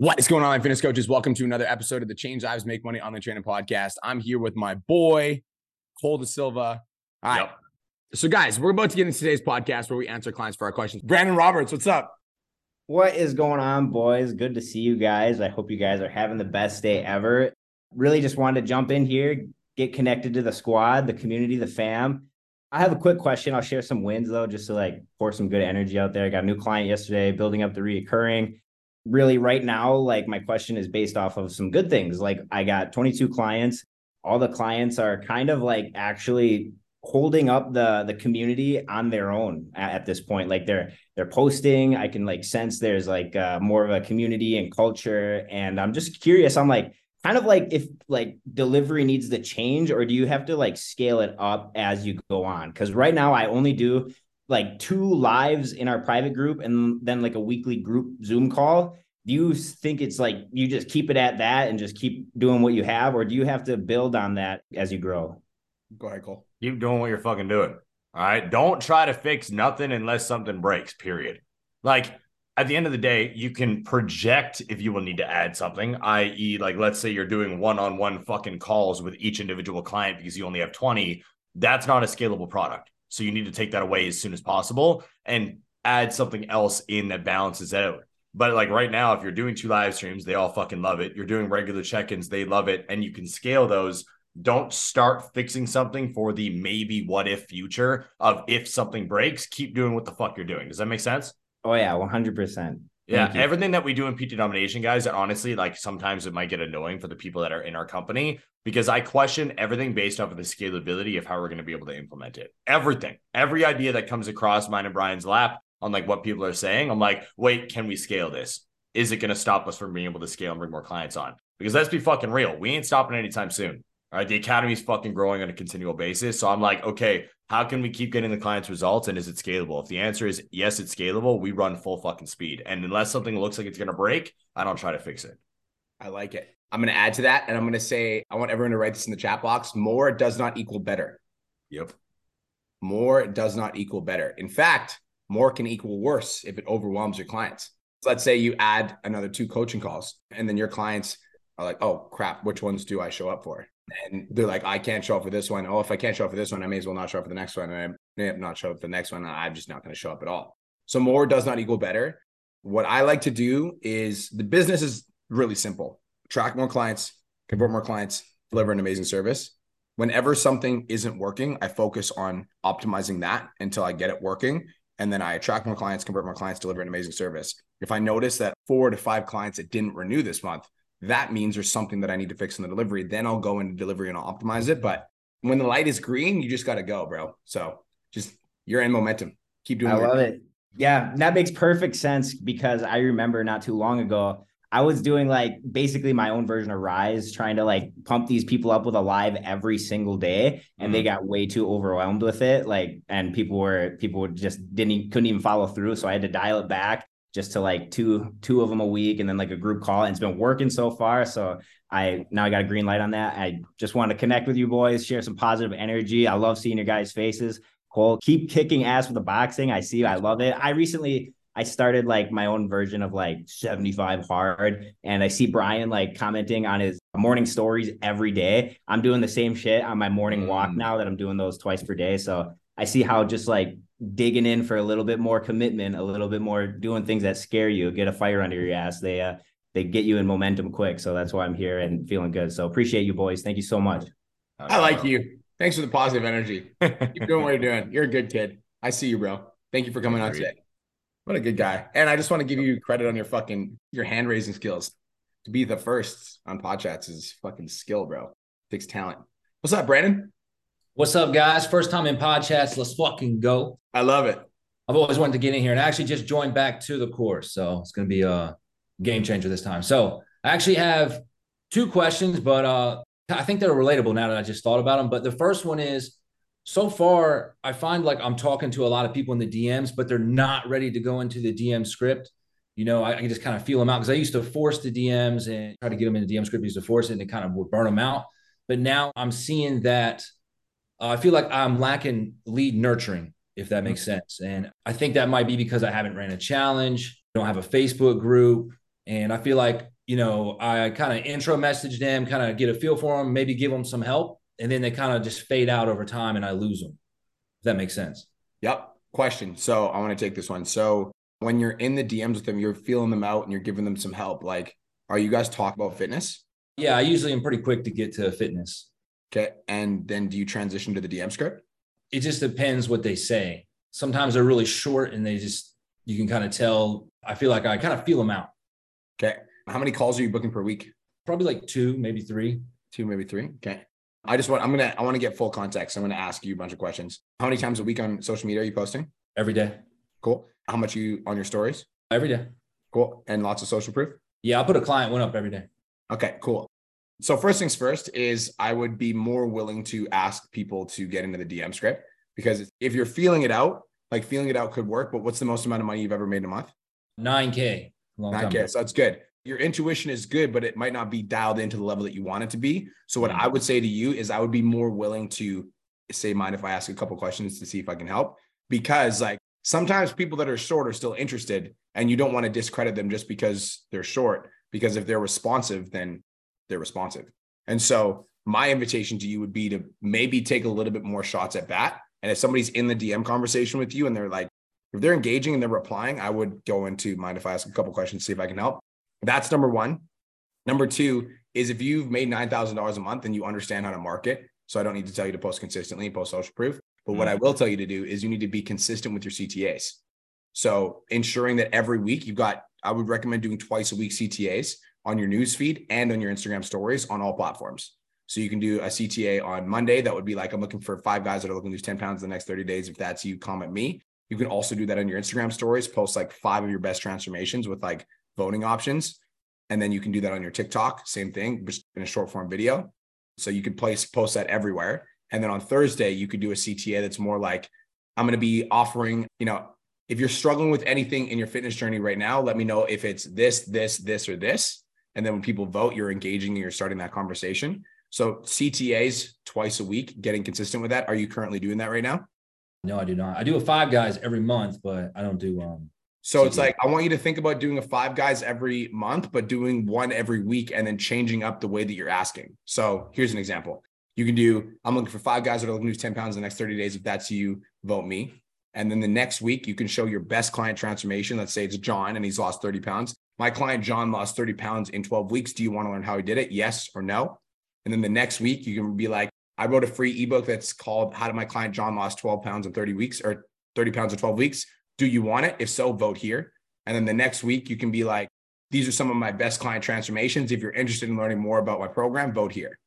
What is going on, my fitness coaches? Welcome to another episode of the Change Lives Make Money Online Training Podcast. I'm here with my boy, Cole De Silva. All right. Yep. So, guys, we're about to get into today's podcast where we answer clients for our questions. Brandon Roberts, what's up? What is going on, boys? Good to see you guys. I hope you guys are having the best day ever. Really just wanted to jump in here, get connected to the squad, the community, the fam. I have a quick question. I'll share some wins though, just to like pour some good energy out there. I got a new client yesterday, building up the reoccurring really right now like my question is based off of some good things. Like i got 22 clients. All the clients are kind of like actually holding up the the community on their own at, at this point. Like they're they're posting. I can like sense there's like uh, more of a community and culture. And i'm just curious i'm like kind of like if like delivery needs to change or do you have to like scale it up as you go on? Because right now i only do like two lives in our private group and then like a weekly group Zoom call, do you think it's like you just keep it at that and just keep doing what you have, or do you have to build on that as you grow? Go ahead, Cole. Keep doing what you're fucking doing. All right. Don't try to fix nothing unless something breaks, period. Like at the end of the day, you can project if you will need to add something, i.e., like let's say you're doing one on one fucking calls with each individual client because you only have 20. That's not a scalable product. So you need to take that away as soon as possible and add something else in that balances out. But like right now, if you're doing two live streams, they all fucking love it. You're doing regular check ins, they love it. And you can scale those. Don't start fixing something for the maybe what if future of if something breaks, keep doing what the fuck you're doing. Does that make sense? Oh, yeah, 100%. Yeah, everything that we do in PT domination, guys, honestly, like sometimes it might get annoying for the people that are in our company because I question everything based off of the scalability of how we're going to be able to implement it. Everything, every idea that comes across mine and Brian's lap on like what people are saying, I'm like, wait, can we scale this? Is it going to stop us from being able to scale and bring more clients on? Because let's be fucking real, we ain't stopping anytime soon. All right, the academy is fucking growing on a continual basis. So I'm like, okay, how can we keep getting the clients results and is it scalable? If the answer is yes, it's scalable, we run full fucking speed. And unless something looks like it's going to break, I don't try to fix it. I like it. I'm going to add to that and I'm going to say, I want everyone to write this in the chat box. More does not equal better. Yep. More does not equal better. In fact, more can equal worse if it overwhelms your clients. So let's say you add another two coaching calls and then your clients are like, oh crap, which ones do I show up for? And they're like, I can't show up for this one. Oh, if I can't show up for this one, I may as well not show up for the next one. And I may not show up for the next one. I'm just not going to show up at all. So more does not equal better. What I like to do is the business is really simple. Track more clients, convert more clients, deliver an amazing service. Whenever something isn't working, I focus on optimizing that until I get it working. And then I attract more clients, convert more clients, deliver an amazing service. If I notice that four to five clients that didn't renew this month, that means there's something that I need to fix in the delivery. Then I'll go into delivery and I'll optimize it. But when the light is green, you just got to go, bro. So just you're in momentum. Keep doing. I love it. Yeah, that makes perfect sense because I remember not too long ago I was doing like basically my own version of Rise, trying to like pump these people up with a live every single day, and mm they got way too overwhelmed with it. Like, and people were people just didn't couldn't even follow through, so I had to dial it back just to like two two of them a week and then like a group call and it's been working so far. So i now i got a green light on that. I just want to connect with you boys share some positive energy. I love seeing your guys faces. Cole keep kicking ass with the boxing. I see i love it. I recently i started like my own version of like 75 hard and i see brian like commenting on his morning stories every day. I'm doing the same shit on my morning mm. walk now that i'm doing those twice per day. So i see how just like digging in for a little bit more commitment, a little bit more doing things that scare you, get a fire under your ass. They uh they get you in momentum quick. So that's why I'm here and feeling good. So appreciate you boys. Thank you so much. I like you. Thanks for the positive energy. Keep doing what you're doing. You're a good kid. I see you, bro. Thank you for coming on today. What a good guy. And I just want to give you credit on your fucking your hand raising skills. To be the first on pod chats is fucking skill, bro. It takes talent. What's up, Brandon? What's up, guys? First time in podcast. Let's fucking go. I love it. I've always wanted to get in here and I actually just joined back to the course. So it's going to be a game changer this time. So I actually have two questions, but uh, I think they're relatable now that I just thought about them. But the first one is so far, I find like I'm talking to a lot of people in the DMs, but they're not ready to go into the DM script. You know, I, I can just kind of feel them out because I used to force the DMs and try to get them in the DM script, used to force it and it kind of would burn them out. But now I'm seeing that uh, I feel like I'm lacking lead nurturing, if that makes sense. And I think that might be because I haven't ran a challenge, don't have a Facebook group, And I feel like, you know, I kind of intro message them, kind of get a feel for them, maybe give them some help. And then they kind of just fade out over time and I lose them. If that makes sense. Yep. Question. So I want to take this one. So when you're in the DMs with them, you're feeling them out and you're giving them some help. Like, are you guys talking about fitness? Yeah, I usually am pretty quick to get to fitness. Okay. And then do you transition to the DM script? It just depends what they say. Sometimes they're really short and they just, you can kind of tell. I feel like I kind of feel them out. Okay. How many calls are you booking per week? Probably like two, maybe three. Two, maybe three. Okay. I just want, I'm going to, I want to get full context. I'm going to ask you a bunch of questions. How many times a week on social media are you posting? Every day. Cool. How much you on your stories? Every day. Cool. And lots of social proof? Yeah, I'll put a client one up every day. Okay, cool. So first things first is I would be more willing to ask people to get into the DM script because if you're feeling it out, like feeling it out could work, but what's the most amount of money you've ever made in a month? 9K. Long 9K. So that's good. Your intuition is good, but it might not be dialed into the level that you want it to be. So what mm-hmm. I would say to you is I would be more willing to say, mind if I ask a couple questions to see if I can help? Because like sometimes people that are short are still interested and you don't want to discredit them just because they're short because if they're responsive then they're responsive. And so my invitation to you would be to maybe take a little bit more shots at bat and if somebody's in the dm conversation with you and they're like if they're engaging and they're replying i would go into mind if i ask a couple questions see if i can help. That's number one. Number two is if you've made $9000 a month and you understand how to market so i don't need to tell you to post consistently and post social proof but what I mm. will tell you to do is you need to be consistent with your CTAs. So ensuring that every week you've got, I would recommend doing twice a week CTAs on your newsfeed and on your Instagram stories on all platforms. So you can do a CTA on Monday. That would be like, I'm looking for five guys that are looking to lose 10 pounds in the next 30 days. If that's you, comment me. You can also do that on your Instagram stories, post like five of your best transformations with like voting options. And then you can do that on your TikTok, same thing, just in a short form video. So you can place post that everywhere. And then on Thursday, you could do a CTA that's more like, I'm going to be offering, you know, if you're struggling with anything in your fitness journey right now, let me know if it's this, this, this, or this. And then when people vote, you're engaging and you're starting that conversation. So CTAs twice a week, getting consistent with that. Are you currently doing that right now? No, I do not. I do a five guys every month, but I don't do um so it's like I want you to think about doing a five guys every month, but doing one every week and then changing up the way that you're asking. So here's an example. You can do, I'm looking for five guys that are looking to lose 10 pounds in the next 30 days. If that's you, vote me. And then the next week, you can show your best client transformation. Let's say it's John and he's lost 30 pounds. My client, John, lost 30 pounds in 12 weeks. Do you want to learn how he did it? Yes or no? And then the next week, you can be like, I wrote a free ebook that's called How Did My Client John Lost 12 Pounds in 30 Weeks or 30 pounds in 12 weeks? Do you want it? If so, vote here. And then the next week, you can be like, these are some of my best client transformations. If you're interested in learning more about my program, vote here.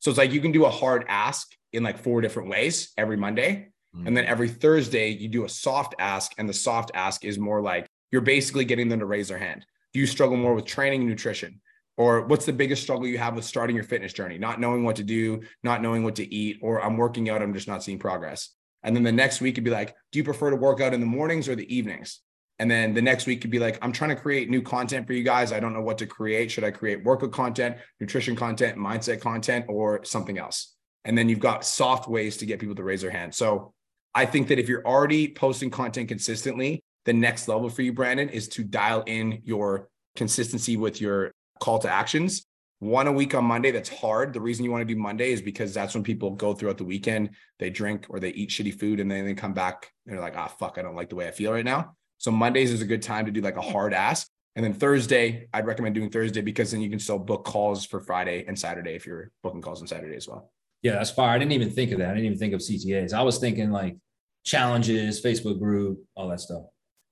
So it's like you can do a hard ask in like four different ways every Monday. Mm-hmm. And then every Thursday, you do a soft ask. And the soft ask is more like you're basically getting them to raise their hand. Do you struggle more with training and nutrition? Or what's the biggest struggle you have with starting your fitness journey? Not knowing what to do, not knowing what to eat, or I'm working out, I'm just not seeing progress. And then the next week could be like, do you prefer to work out in the mornings or the evenings? And then the next week could be like, I'm trying to create new content for you guys. I don't know what to create. Should I create workout content, nutrition content, mindset content, or something else? And then you've got soft ways to get people to raise their hand. So I think that if you're already posting content consistently, the next level for you, Brandon, is to dial in your consistency with your call to actions. One a week on Monday, that's hard. The reason you want to do Monday is because that's when people go throughout the weekend, they drink or they eat shitty food, and then they come back and they're like, ah, fuck, I don't like the way I feel right now. So Mondays is a good time to do like a hard ask. And then Thursday, I'd recommend doing Thursday because then you can still book calls for Friday and Saturday if you're booking calls on Saturday as well. Yeah, that's fire. I didn't even think of that. I didn't even think of CTAs. I was thinking like challenges, Facebook group, all that stuff.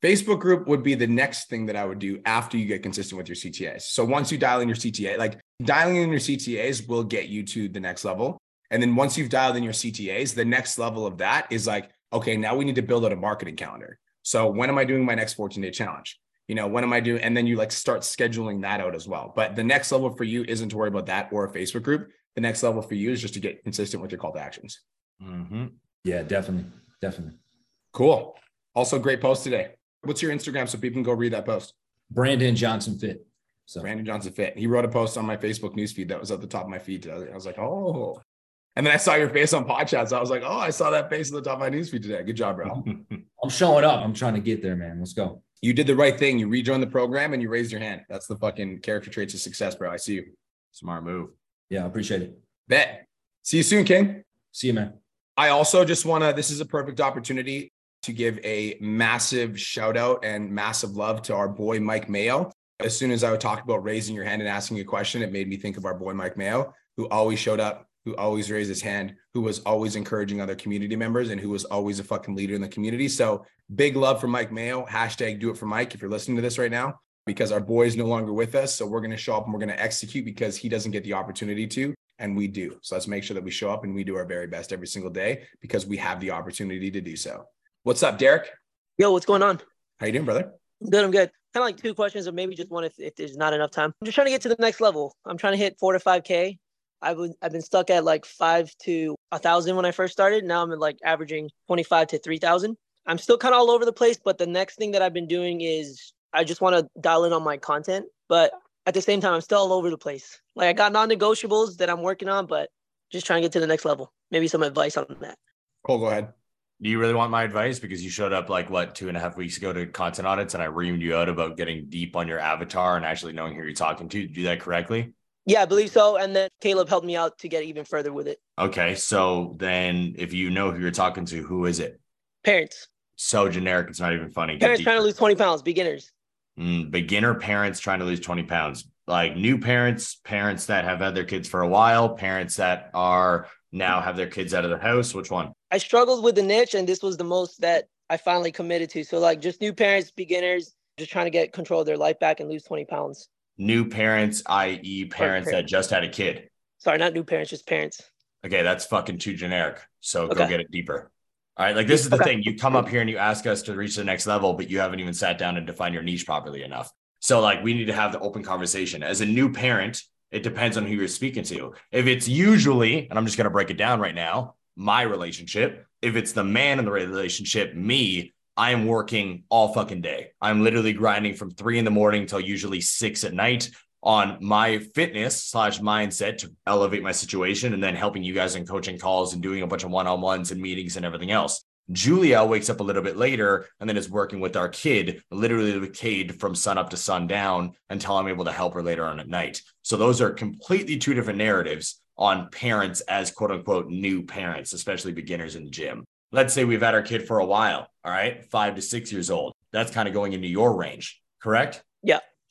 Facebook group would be the next thing that I would do after you get consistent with your CTAs. So once you dial in your CTA, like dialing in your CTAs will get you to the next level. And then once you've dialed in your CTAs, the next level of that is like, okay, now we need to build out a marketing calendar. So when am I doing my next 14 day challenge? You know, when am I doing? And then you like start scheduling that out as well. But the next level for you isn't to worry about that or a Facebook group. The next level for you is just to get consistent with your call to actions. Mm-hmm. Yeah, definitely. Definitely. Cool. Also, great post today. What's your Instagram so people can go read that post? Brandon Johnson Fit. So Brandon Johnson Fit. He wrote a post on my Facebook newsfeed that was at the top of my feed. I was like, oh, and then I saw your face on podcasts. I was like, oh, I saw that face at the top of my newsfeed today. Good job, bro. I'm showing up. I'm trying to get there, man. Let's go. You did the right thing. You rejoined the program and you raised your hand. That's the fucking character traits of success, bro. I see you. Smart move. Yeah, I appreciate it. Bet. See you soon, King. See you, man. I also just want to, this is a perfect opportunity to give a massive shout out and massive love to our boy, Mike Mayo. As soon as I would talk about raising your hand and asking a question, it made me think of our boy, Mike Mayo, who always showed up, who always raised his hand, who was always encouraging other community members, and who was always a fucking leader in the community. So big love for Mike Mayo. Hashtag do it for Mike if you're listening to this right now, because our boy is no longer with us. So we're going to show up and we're going to execute because he doesn't get the opportunity to and we do. So let's make sure that we show up and we do our very best every single day because we have the opportunity to do so. What's up, Derek? Yo, what's going on? How you doing, brother? I'm good. I'm good. Kind of like two questions, or maybe just one if, if there's not enough time. I'm just trying to get to the next level. I'm trying to hit four to five k. I've been, I've been stuck at like five to a thousand when I first started. Now I'm like averaging 25 to 3,000. I'm still kind of all over the place, but the next thing that I've been doing is I just want to dial in on my content. But at the same time, I'm still all over the place. Like I got non-negotiables that I'm working on, but just trying to get to the next level. Maybe some advice on that. Cole, go ahead. Do you really want my advice? Because you showed up like what two and a half weeks ago to content audits, and I reamed you out about getting deep on your avatar and actually knowing who you're talking to. Do that correctly? Yeah, I believe so. And then Caleb helped me out to get even further with it. Okay, so then if you know who you're talking to, who is it? Parents. So generic, it's not even funny. Get Parents deeper. trying to lose 20 pounds, beginners. Mm, beginner parents trying to lose 20 pounds, like new parents, parents that have had their kids for a while, parents that are now have their kids out of the house. Which one? I struggled with the niche, and this was the most that I finally committed to. So, like, just new parents, beginners, just trying to get control of their life back and lose 20 pounds. New parents, i.e., parents that just had a kid. Sorry, not new parents, just parents. Okay, that's fucking too generic. So go get it deeper. All right. Like this is the Okay. thing. You come up here and you ask us to reach the next level, but you haven't even sat down and defined your niche properly enough. So like we need to have the open conversation. As a new parent, it depends on who you're speaking to. If it's usually, and I'm just gonna break it down right now, my relationship. If it's the man in the relationship, me, I am working all fucking day. I'm literally grinding from three in the morning till usually six at night on my fitness slash mindset to elevate my situation and then helping you guys in coaching calls and doing a bunch of one-on-ones and meetings and everything else. Julia wakes up a little bit later and then is working with our kid, literally with Cade from sun up to sundown until I'm able to help her later on at night. So those are completely two different narratives on parents as quote unquote new parents, especially beginners in the gym. Let's say we've had our kid for a while, all right, five to six years old. That's kind of going into your range, correct?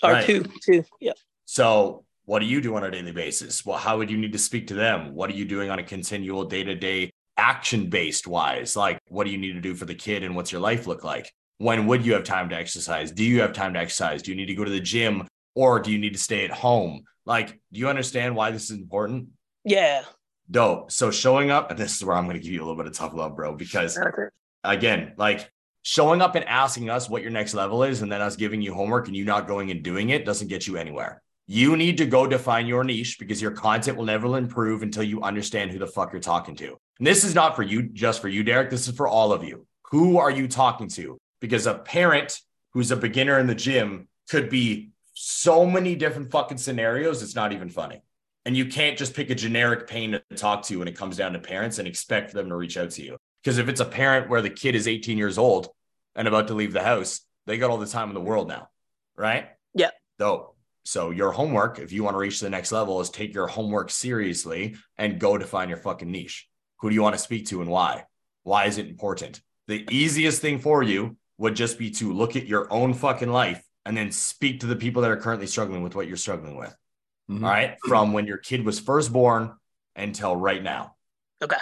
Or Right. two, two. Yeah. So, what do you do on a daily basis? Well, how would you need to speak to them? What are you doing on a continual day to day action based wise? Like, what do you need to do for the kid and what's your life look like? When would you have time to exercise? Do you have time to exercise? Do you need to go to the gym or do you need to stay at home? Like, do you understand why this is important? Yeah. Dope. So, showing up, and this is where I'm going to give you a little bit of tough love, bro, because again, like showing up and asking us what your next level is and then us giving you homework and you not going and doing it doesn't get you anywhere. You need to go define your niche because your content will never improve until you understand who the fuck you're talking to. And this is not for you, just for you, Derek. This is for all of you. Who are you talking to? Because a parent who's a beginner in the gym could be so many different fucking scenarios. It's not even funny. And you can't just pick a generic pain to talk to when it comes down to parents and expect them to reach out to you. Because if it's a parent where the kid is 18 years old and about to leave the house, they got all the time in the world now, right? Yeah. Dope. So your homework, if you want to reach the next level, is take your homework seriously and go define your fucking niche. Who do you want to speak to and why? Why is it important? The easiest thing for you would just be to look at your own fucking life and then speak to the people that are currently struggling with what you're struggling with. Mhm. All right. From when your kid was first born until right now. Okay.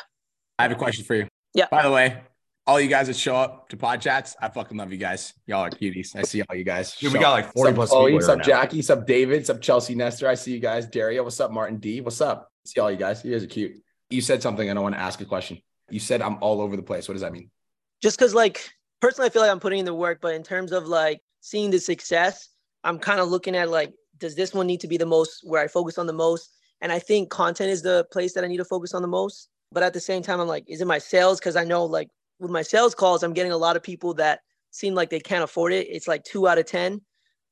I have a question for you. Yeah. By the way, all you guys that show up to pod chats, I fucking love you guys. Y'all are cuties. I see all you guys. Dude, we got like 40 What's plus up, Chloe? people What's up, now. Jackie? What's up, David? What's up, Chelsea Nestor? I see you guys. Daria, what's up? Martin D. What's up? See all you guys. You guys are cute. You said something, and I want to ask a question. You said I'm all over the place. What does that mean? Just because, like, personally, I feel like I'm putting in the work, but in terms of like seeing the success, I'm kind of looking at like, does this one need to be the most where I focus on the most? And I think content is the place that I need to focus on the most. But at the same time, I'm like, is it my sales? Because I know, like, with my sales calls, I'm getting a lot of people that seem like they can't afford it. It's like two out of 10.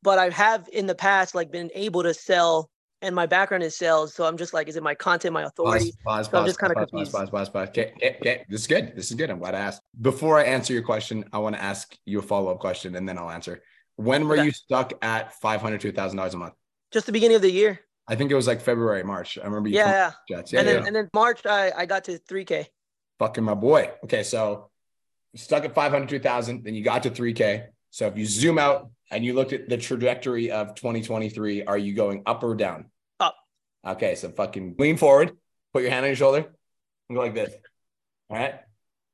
But I have in the past, like, been able to sell, and my background is sales. So I'm just like, is it my content, my authority? Pause, pause, So I'm just pause, pause, confused. pause, pause, pause. Okay, okay, okay. This is good. This is good. I'm glad I asked. Before I answer your question, I want to ask you a follow up question and then I'll answer. When were Okay. you stuck at five hundred to thousand dollars a month? Just the beginning of the year. I think it was like February, March. I remember you. Yeah, yeah. Yeah, and then yeah. and then March I, I got to 3K. fucking my boy. Okay, so stuck at 502,000, then you got to 3K. So if you zoom out and you looked at the trajectory of 2023, are you going up or down? Up. Okay, so fucking lean forward, put your hand on your shoulder, and go like this. All right.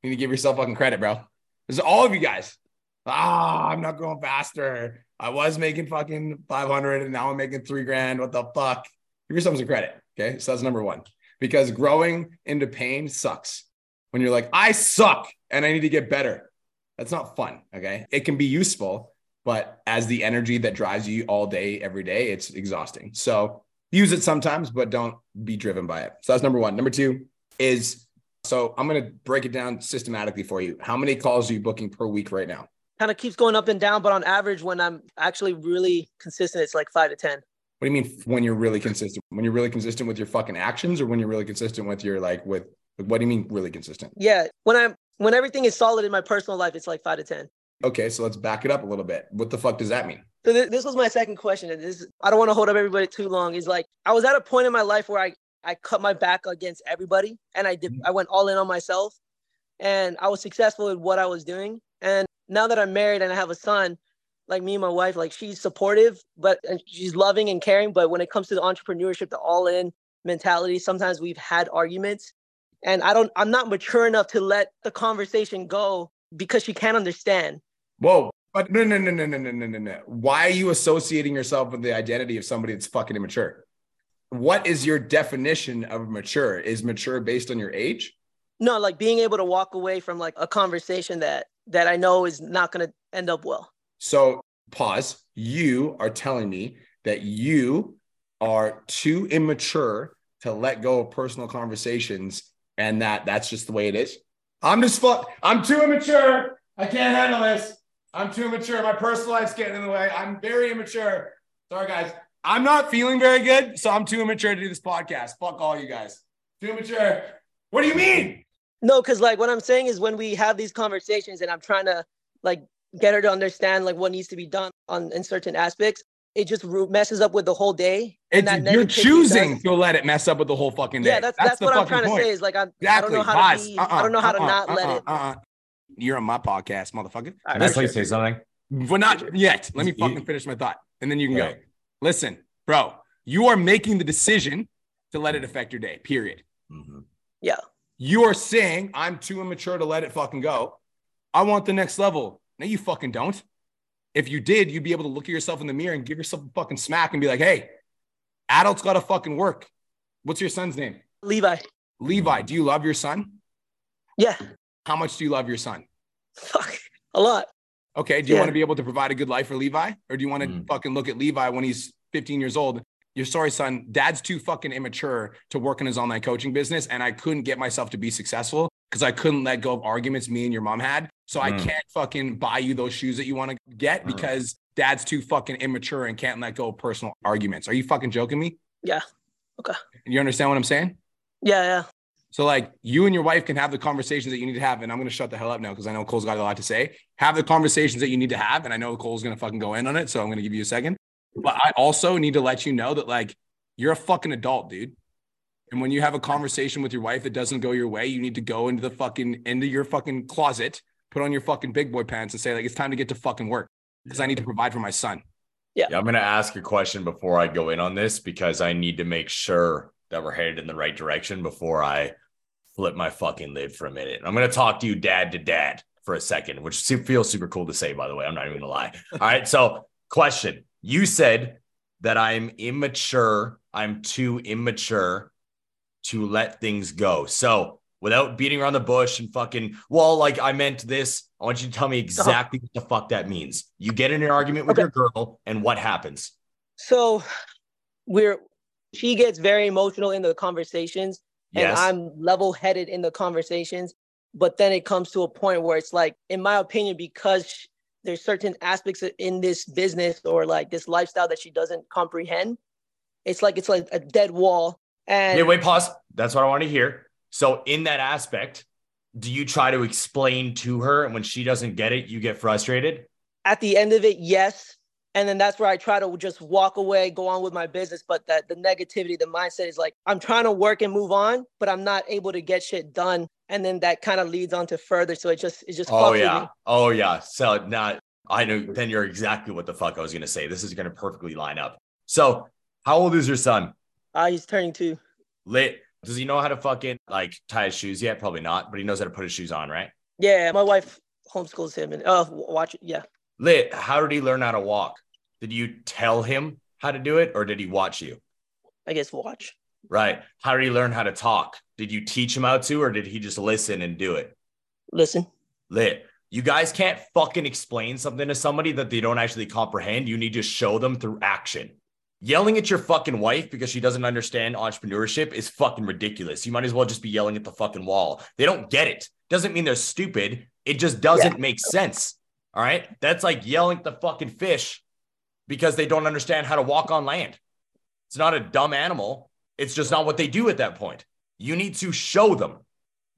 You need to give yourself fucking credit, bro. This is all of you guys. Ah, I'm not going faster. I was making fucking 500 and now I'm making three grand. What the fuck? Give yourself some credit. Okay. So that's number one. Because growing into pain sucks. When you're like, I suck and I need to get better. That's not fun. Okay. It can be useful, but as the energy that drives you all day, every day, it's exhausting. So use it sometimes, but don't be driven by it. So that's number one. Number two is so I'm going to break it down systematically for you. How many calls are you booking per week right now? Kind of keeps going up and down, but on average, when I'm actually really consistent, it's like five to ten. What do you mean when you're really consistent? When you're really consistent with your fucking actions or when you're really consistent with your like with what do you mean really consistent? Yeah. When I'm when everything is solid in my personal life, it's like five to ten. Okay, so let's back it up a little bit. What the fuck does that mean? So th- this was my second question, and this I don't want to hold up everybody too long. Is like I was at a point in my life where I I cut my back against everybody, and I did mm-hmm. I went all in on myself, and I was successful in what I was doing. And now that I'm married and I have a son, like me and my wife, like she's supportive, but and she's loving and caring. But when it comes to the entrepreneurship, the all in mentality, sometimes we've had arguments, and I don't I'm not mature enough to let the conversation go because she can't understand. Whoa. But no, no, no, no, no, no, no, no. Why are you associating yourself with the identity of somebody that's fucking immature? What is your definition of mature? Is mature based on your age? No, like being able to walk away from like a conversation that that I know is not going to end up well. So, pause. You are telling me that you are too immature to let go of personal conversations and that that's just the way it is. I'm just fuck. I'm too immature. I can't handle this. I'm too immature. My personal life's getting in the way. I'm very immature. Sorry, guys. I'm not feeling very good, so I'm too immature to do this podcast. Fuck all you guys. Too immature. What do you mean? No, because like what I'm saying is when we have these conversations and I'm trying to like get her to understand like what needs to be done on in certain aspects, it just messes up with the whole day. and that you're choosing does- to let it mess up with the whole fucking day. Yeah, that's that's, the what I'm trying point. to say is like I'm, I don't know how Pause. to be, Uh-uh, I don't know how to uh-uh, not let uh-uh, it. uh-uh. You're on my podcast, motherfucker. All Can right, I for please sure. say something? But not yet. Let me fucking finish my thought, and then you can go. Listen, bro, you are making the decision to let it affect your day. Period. Mhm. You are saying I'm too immature to let it fucking go. I want the next level. No, you fucking don't. If you did, you'd be able to look at yourself in the mirror and give yourself a fucking smack and be like, "Hey, adults got to fucking work." What's your son's name? Levi. Levi. Do you love your son? Yeah, How much do you love your son? fuck, a lot. Okay. Do you Yeah. want to be able to provide a good life for Levi? Or do you want to Mm. fucking look at Levi when he's 15 years old? You're sorry, son. Dad's too fucking immature to work in his online coaching business. And I couldn't get myself to be successful because I couldn't let go of arguments me and your mom had. So I Mm. can't fucking buy you those shoes that you want to get Mm. because dad's too fucking immature and can't let go of personal arguments. Are you fucking joking me? Yeah. Okay. You understand what I'm saying? Yeah, yeah. So like you and your wife can have the conversations that you need to have, and I'm gonna shut the hell up now because I know Cole's got a lot to say. Have the conversations that you need to have, and I know Cole's gonna fucking go in on it, so I'm gonna give you a second. But I also need to let you know that like you're a fucking adult, dude. And when you have a conversation with your wife that doesn't go your way, you need to go into the fucking into your fucking closet, put on your fucking big boy pants, and say like it's time to get to fucking work because I need to provide for my son. Yeah, I'm going to ask a question before I go in on this because I need to make sure that we're headed in the right direction before I flip my fucking lid for a minute. I'm going to talk to you dad to dad for a second, which feels super cool to say, by the way. I'm not even going to lie. All right. So, question You said that I'm immature, I'm too immature to let things go. So, without beating around the bush and fucking, well, like I meant this, I want you to tell me uh-huh. exactly what the fuck that means. You get in an argument with Okay. your girl, and what happens? So we're she gets very emotional in the conversations and Yes. I'm level headed in the conversations. But then it comes to a point where it's like, in my opinion, because sh- there's certain aspects in this business or like this lifestyle that she doesn't comprehend, it's like it's like a dead wall. And wait, pause. That's what I want to hear. So, in that aspect, do you try to explain to her, and when she doesn't get it, you get frustrated? at the end of it, yes. And then that's where I try to just walk away, go on with my business. But that the negativity, the mindset is like, I'm trying to work and move on, but I'm not able to get shit done. And then that kind of leads on to further. So it just, it just, oh, yeah. Oh, yeah. So not, I know then you're exactly what the fuck I was going to say. This is going to perfectly line up. So how old is your son? Uh, he's turning two. Lit. Does he know how to fucking like tie his shoes yet? Probably not, but he knows how to put his shoes on, right? Yeah. My wife homeschools him and uh, watch it. Yeah. Lit, how did he learn how to walk? Did you tell him how to do it or did he watch you? I guess watch. Right. How did he learn how to talk? Did you teach him how to or did he just listen and do it? Listen. Lit. You guys can't fucking explain something to somebody that they don't actually comprehend. You need to show them through action. Yelling at your fucking wife because she doesn't understand entrepreneurship is fucking ridiculous. You might as well just be yelling at the fucking wall. They don't get it. Doesn't mean they're stupid. It just doesn't yeah. make sense. All right. That's like yelling at the fucking fish because they don't understand how to walk on land. It's not a dumb animal. It's just not what they do at that point. You need to show them.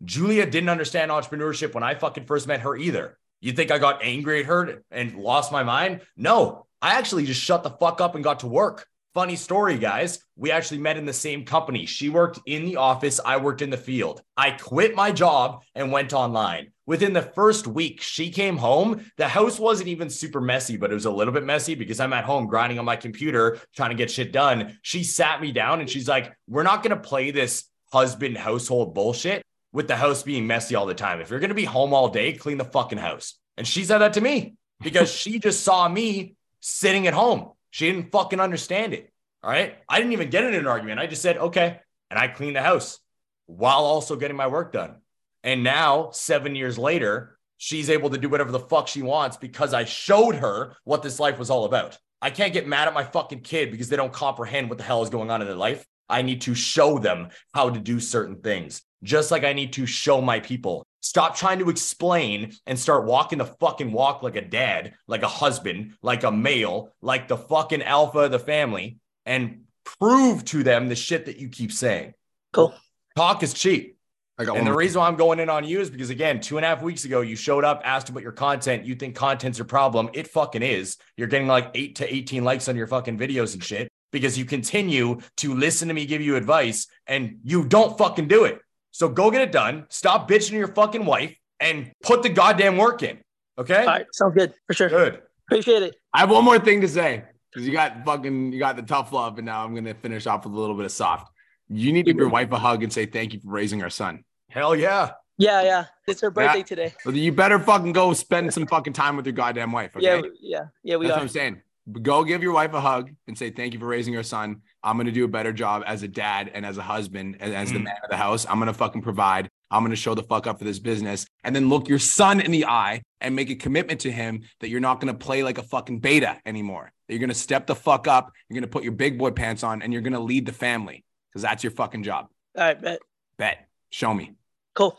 Julia didn't understand entrepreneurship when I fucking first met her either. You think I got angry at her and lost my mind? No, I actually just shut the fuck up and got to work. Funny story, guys. We actually met in the same company. She worked in the office, I worked in the field. I quit my job and went online. Within the first week, she came home. The house wasn't even super messy, but it was a little bit messy because I'm at home grinding on my computer, trying to get shit done. She sat me down and she's like, We're not going to play this husband household bullshit with the house being messy all the time. If you're going to be home all day, clean the fucking house. And she said that to me because she just saw me sitting at home. She didn't fucking understand it. All right. I didn't even get in an argument. I just said, okay. And I cleaned the house while also getting my work done. And now, seven years later, she's able to do whatever the fuck she wants because I showed her what this life was all about. I can't get mad at my fucking kid because they don't comprehend what the hell is going on in their life. I need to show them how to do certain things, just like I need to show my people Stop trying to explain and start walking the fucking walk like a dad, like a husband, like a male, like the fucking alpha of the family, and prove to them the shit that you keep saying. Cool. Talk is cheap. I got and the reason why I'm going in on you is because again, two and a half weeks ago, you showed up, asked about your content. You think content's your problem. It fucking is. You're getting like eight to 18 likes on your fucking videos and shit because you continue to listen to me give you advice and you don't fucking do it. So go get it done. Stop bitching to your fucking wife and put the goddamn work in. Okay. All right. Sounds good for sure. Good. Appreciate it. I have one more thing to say because you got fucking you got the tough love, and now I'm gonna finish off with a little bit of soft. You need to give your wife a hug and say thank you for raising our son. Hell yeah. Yeah, yeah. It's her birthday yeah. today. You better fucking go spend some fucking time with your goddamn wife. Okay? Yeah, yeah, yeah. We That's are. what I'm saying. Go give your wife a hug and say thank you for raising our son. I'm gonna do a better job as a dad and as a husband and as mm. the man of the house. I'm gonna fucking provide. I'm going to show the fuck up for this business and then look your son in the eye and make a commitment to him that you're not going to play like a fucking beta anymore. That you're going to step the fuck up. You're going to put your big boy pants on and you're going to lead the family because that's your fucking job. All right, bet. Bet. Show me. Cool.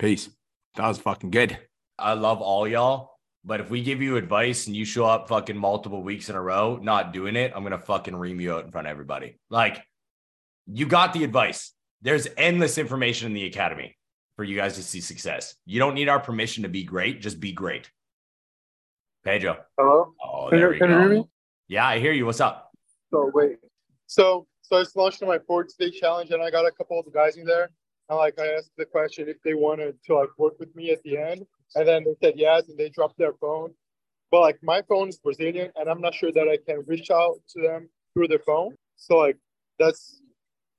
Peace. That was fucking good. I love all y'all. But if we give you advice and you show up fucking multiple weeks in a row not doing it, I'm gonna fucking ream you out in front of everybody. Like, you got the advice. There's endless information in the academy for you guys to see success. You don't need our permission to be great. Just be great. Pedro. Hello. Oh, there can, you, can you hear me? Yeah, I hear you. What's up? So wait. So so I just launched my Ford State Challenge, and I got a couple of the guys in there. And like I asked the question if they wanted to like work with me at the end, and then they said yes, and they dropped their phone. But like my phone is Brazilian, and I'm not sure that I can reach out to them through their phone. So like that's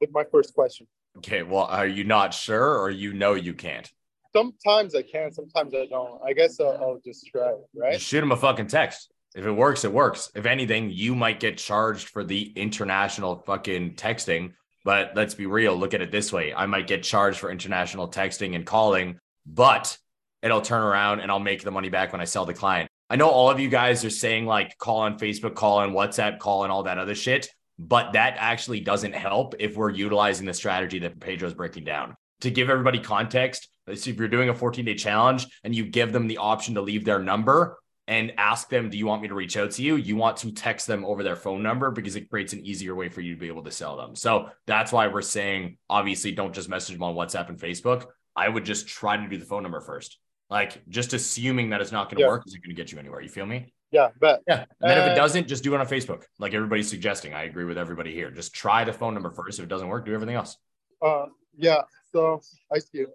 like my first question. Okay, well, are you not sure or you know you can't? Sometimes I can, sometimes I don't. I guess I'll, I'll just try, right? Shoot him a fucking text. If it works, it works. If anything, you might get charged for the international fucking texting. But let's be real, look at it this way. I might get charged for international texting and calling, but it'll turn around and I'll make the money back when I sell the client. I know all of you guys are saying like call on Facebook, call on WhatsApp, call on all that other shit but that actually doesn't help if we're utilizing the strategy that Pedro's breaking down. To give everybody context, so if you're doing a 14 day challenge and you give them the option to leave their number and ask them, Do you want me to reach out to you? You want to text them over their phone number because it creates an easier way for you to be able to sell them. So that's why we're saying, obviously, don't just message them on WhatsApp and Facebook. I would just try to do the phone number first. Like just assuming that it's not going to yeah. work isn't going to get you anywhere. You feel me? Yeah, bet. Yeah. And then if Uh, it doesn't, just do it on Facebook, like everybody's suggesting. I agree with everybody here. Just try the phone number first. If it doesn't work, do everything else. Uh, yeah. So I see it.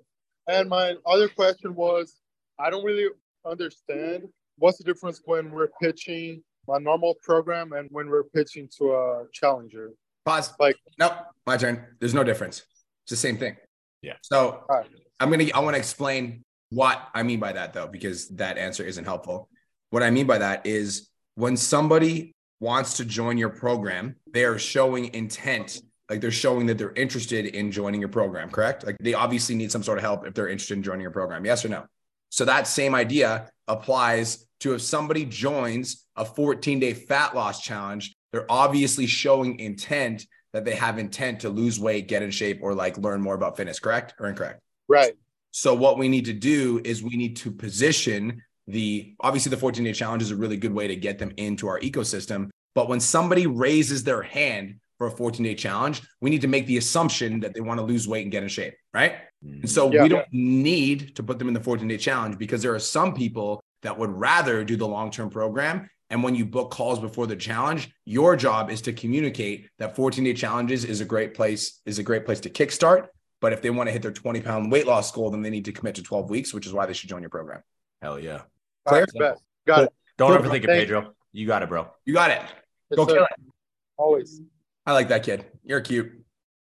And my other question was, I don't really understand what's the difference when we're pitching a normal program and when we're pitching to a challenger. Pause. Like- nope, my turn. There's no difference. It's the same thing. Yeah. So All right. I'm gonna I want to explain what I mean by that though, because that answer isn't helpful. What I mean by that is when somebody wants to join your program, they are showing intent, like they're showing that they're interested in joining your program, correct? Like they obviously need some sort of help if they're interested in joining your program. Yes or no? So that same idea applies to if somebody joins a 14 day fat loss challenge, they're obviously showing intent that they have intent to lose weight, get in shape, or like learn more about fitness, correct or incorrect? Right. So what we need to do is we need to position the obviously the 14 day challenge is a really good way to get them into our ecosystem. But when somebody raises their hand for a 14 day challenge, we need to make the assumption that they want to lose weight and get in shape, right? And so Yeah. we don't need to put them in the 14 day challenge because there are some people that would rather do the long term program. And when you book calls before the challenge, your job is to communicate that 14 day challenges is a great place, is a great place to kickstart. But if they want to hit their 20 pound weight loss goal, then they need to commit to 12 weeks, which is why they should join your program. Hell yeah. All right, bet. Got it. Don't Cool. overthink it, Thank- Pedro. You got it, bro. You got it. Yes, Go sir. kill it. Always. I like that kid. You're cute.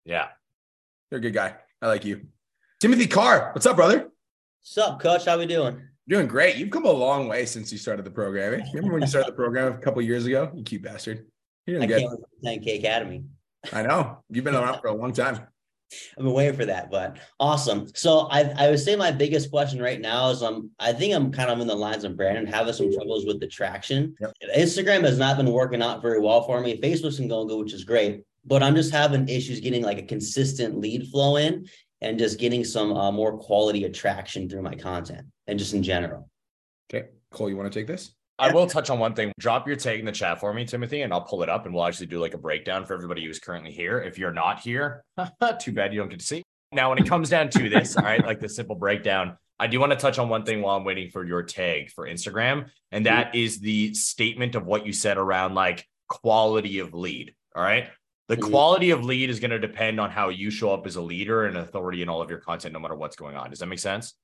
Yeah. You're a good guy. I like you. Timothy Carr, what's up, brother? What's up, coach? How we doing? Doing great. You've come a long way since you started the program. eh? Remember when you started the program a couple years ago? You cute bastard. You're I doing can't good. wait for 10K Academy. I know. You've been around for a long time. I've been waiting for that, but awesome. So I I would say my biggest question right now is um I think I'm kind of in the lines of Brandon having some troubles with the traction. Yep. Instagram has not been working out very well for me. Facebook's been going good, which is great, but I'm just having issues getting like a consistent lead flow in and just getting some uh, more quality attraction through my content and just in general. Okay. Cole, you want to take this? I will touch on one thing. Drop your tag in the chat for me, Timothy, and I'll pull it up and we'll actually do like a breakdown for everybody who's currently here. If you're not here, too bad you don't get to see. Now, when it comes down to this, all right, like the simple breakdown, I do want to touch on one thing while I'm waiting for your tag for Instagram, and that is the statement of what you said around like quality of lead. All right. The Mhm. quality of lead is going to depend on how you show up as a leader and authority in all of your content, no matter what's going on. Does that make sense?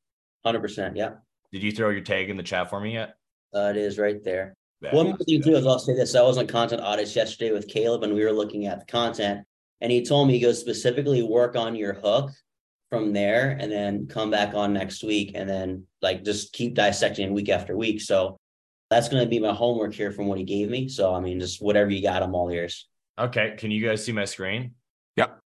100%. Yeah, Did you throw your tag in the chat for me yet? Uh, it is right there. Bet. One more thing too is I'll say this. I was on content audits yesterday with Caleb and we were looking at the content and he told me he goes specifically work on your hook from there and then come back on next week and then like just keep dissecting week after week. So that's going to be my homework here from what he gave me. So I mean, just whatever you got, I'm all ears. Okay. Can you guys see my screen? Yep.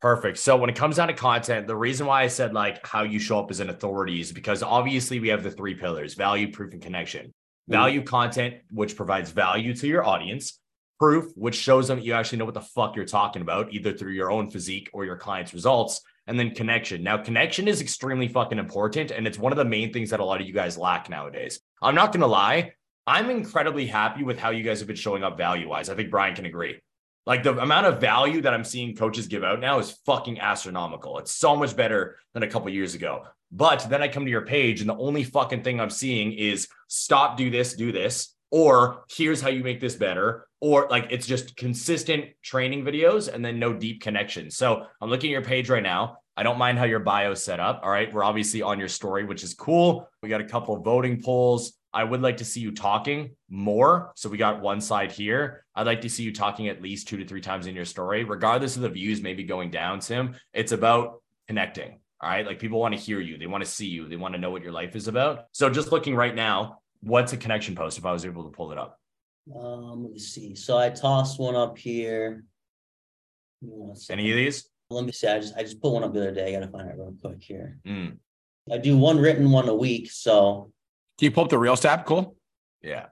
Perfect. So when it comes down to content, the reason why I said like how you show up as an authority is because obviously we have the three pillars value, proof, and connection. Mm-hmm. Value content, which provides value to your audience, proof, which shows them that you actually know what the fuck you're talking about, either through your own physique or your client's results, and then connection. Now, connection is extremely fucking important, and it's one of the main things that a lot of you guys lack nowadays. I'm not gonna lie, I'm incredibly happy with how you guys have been showing up value wise. I think Brian can agree. Like the amount of value that I'm seeing coaches give out now is fucking astronomical. It's so much better than a couple years ago. But then I come to your page and the only fucking thing I'm seeing is stop, do this, do this, or here's how you make this better, or like it's just consistent training videos and then no deep connection. So I'm looking at your page right now. I don't mind how your bio is set up. All right. We're obviously on your story, which is cool. We got a couple of voting polls. I would like to see you talking more. So we got one side here. I'd like to see you talking at least two to three times in your story, regardless of the views maybe going down, Tim. It's about connecting. All right. Like people want to hear you, they want to see you, they want to know what your life is about. So just looking right now, what's a connection post if I was able to pull it up? Um, let me see. So I tossed one up here. Give me one second. Any of these? Let me see. I just I just put one up the other day. I gotta find it real quick here. Mm, I do one written one a week. So Can you pull up the real tab? Cool. yeah.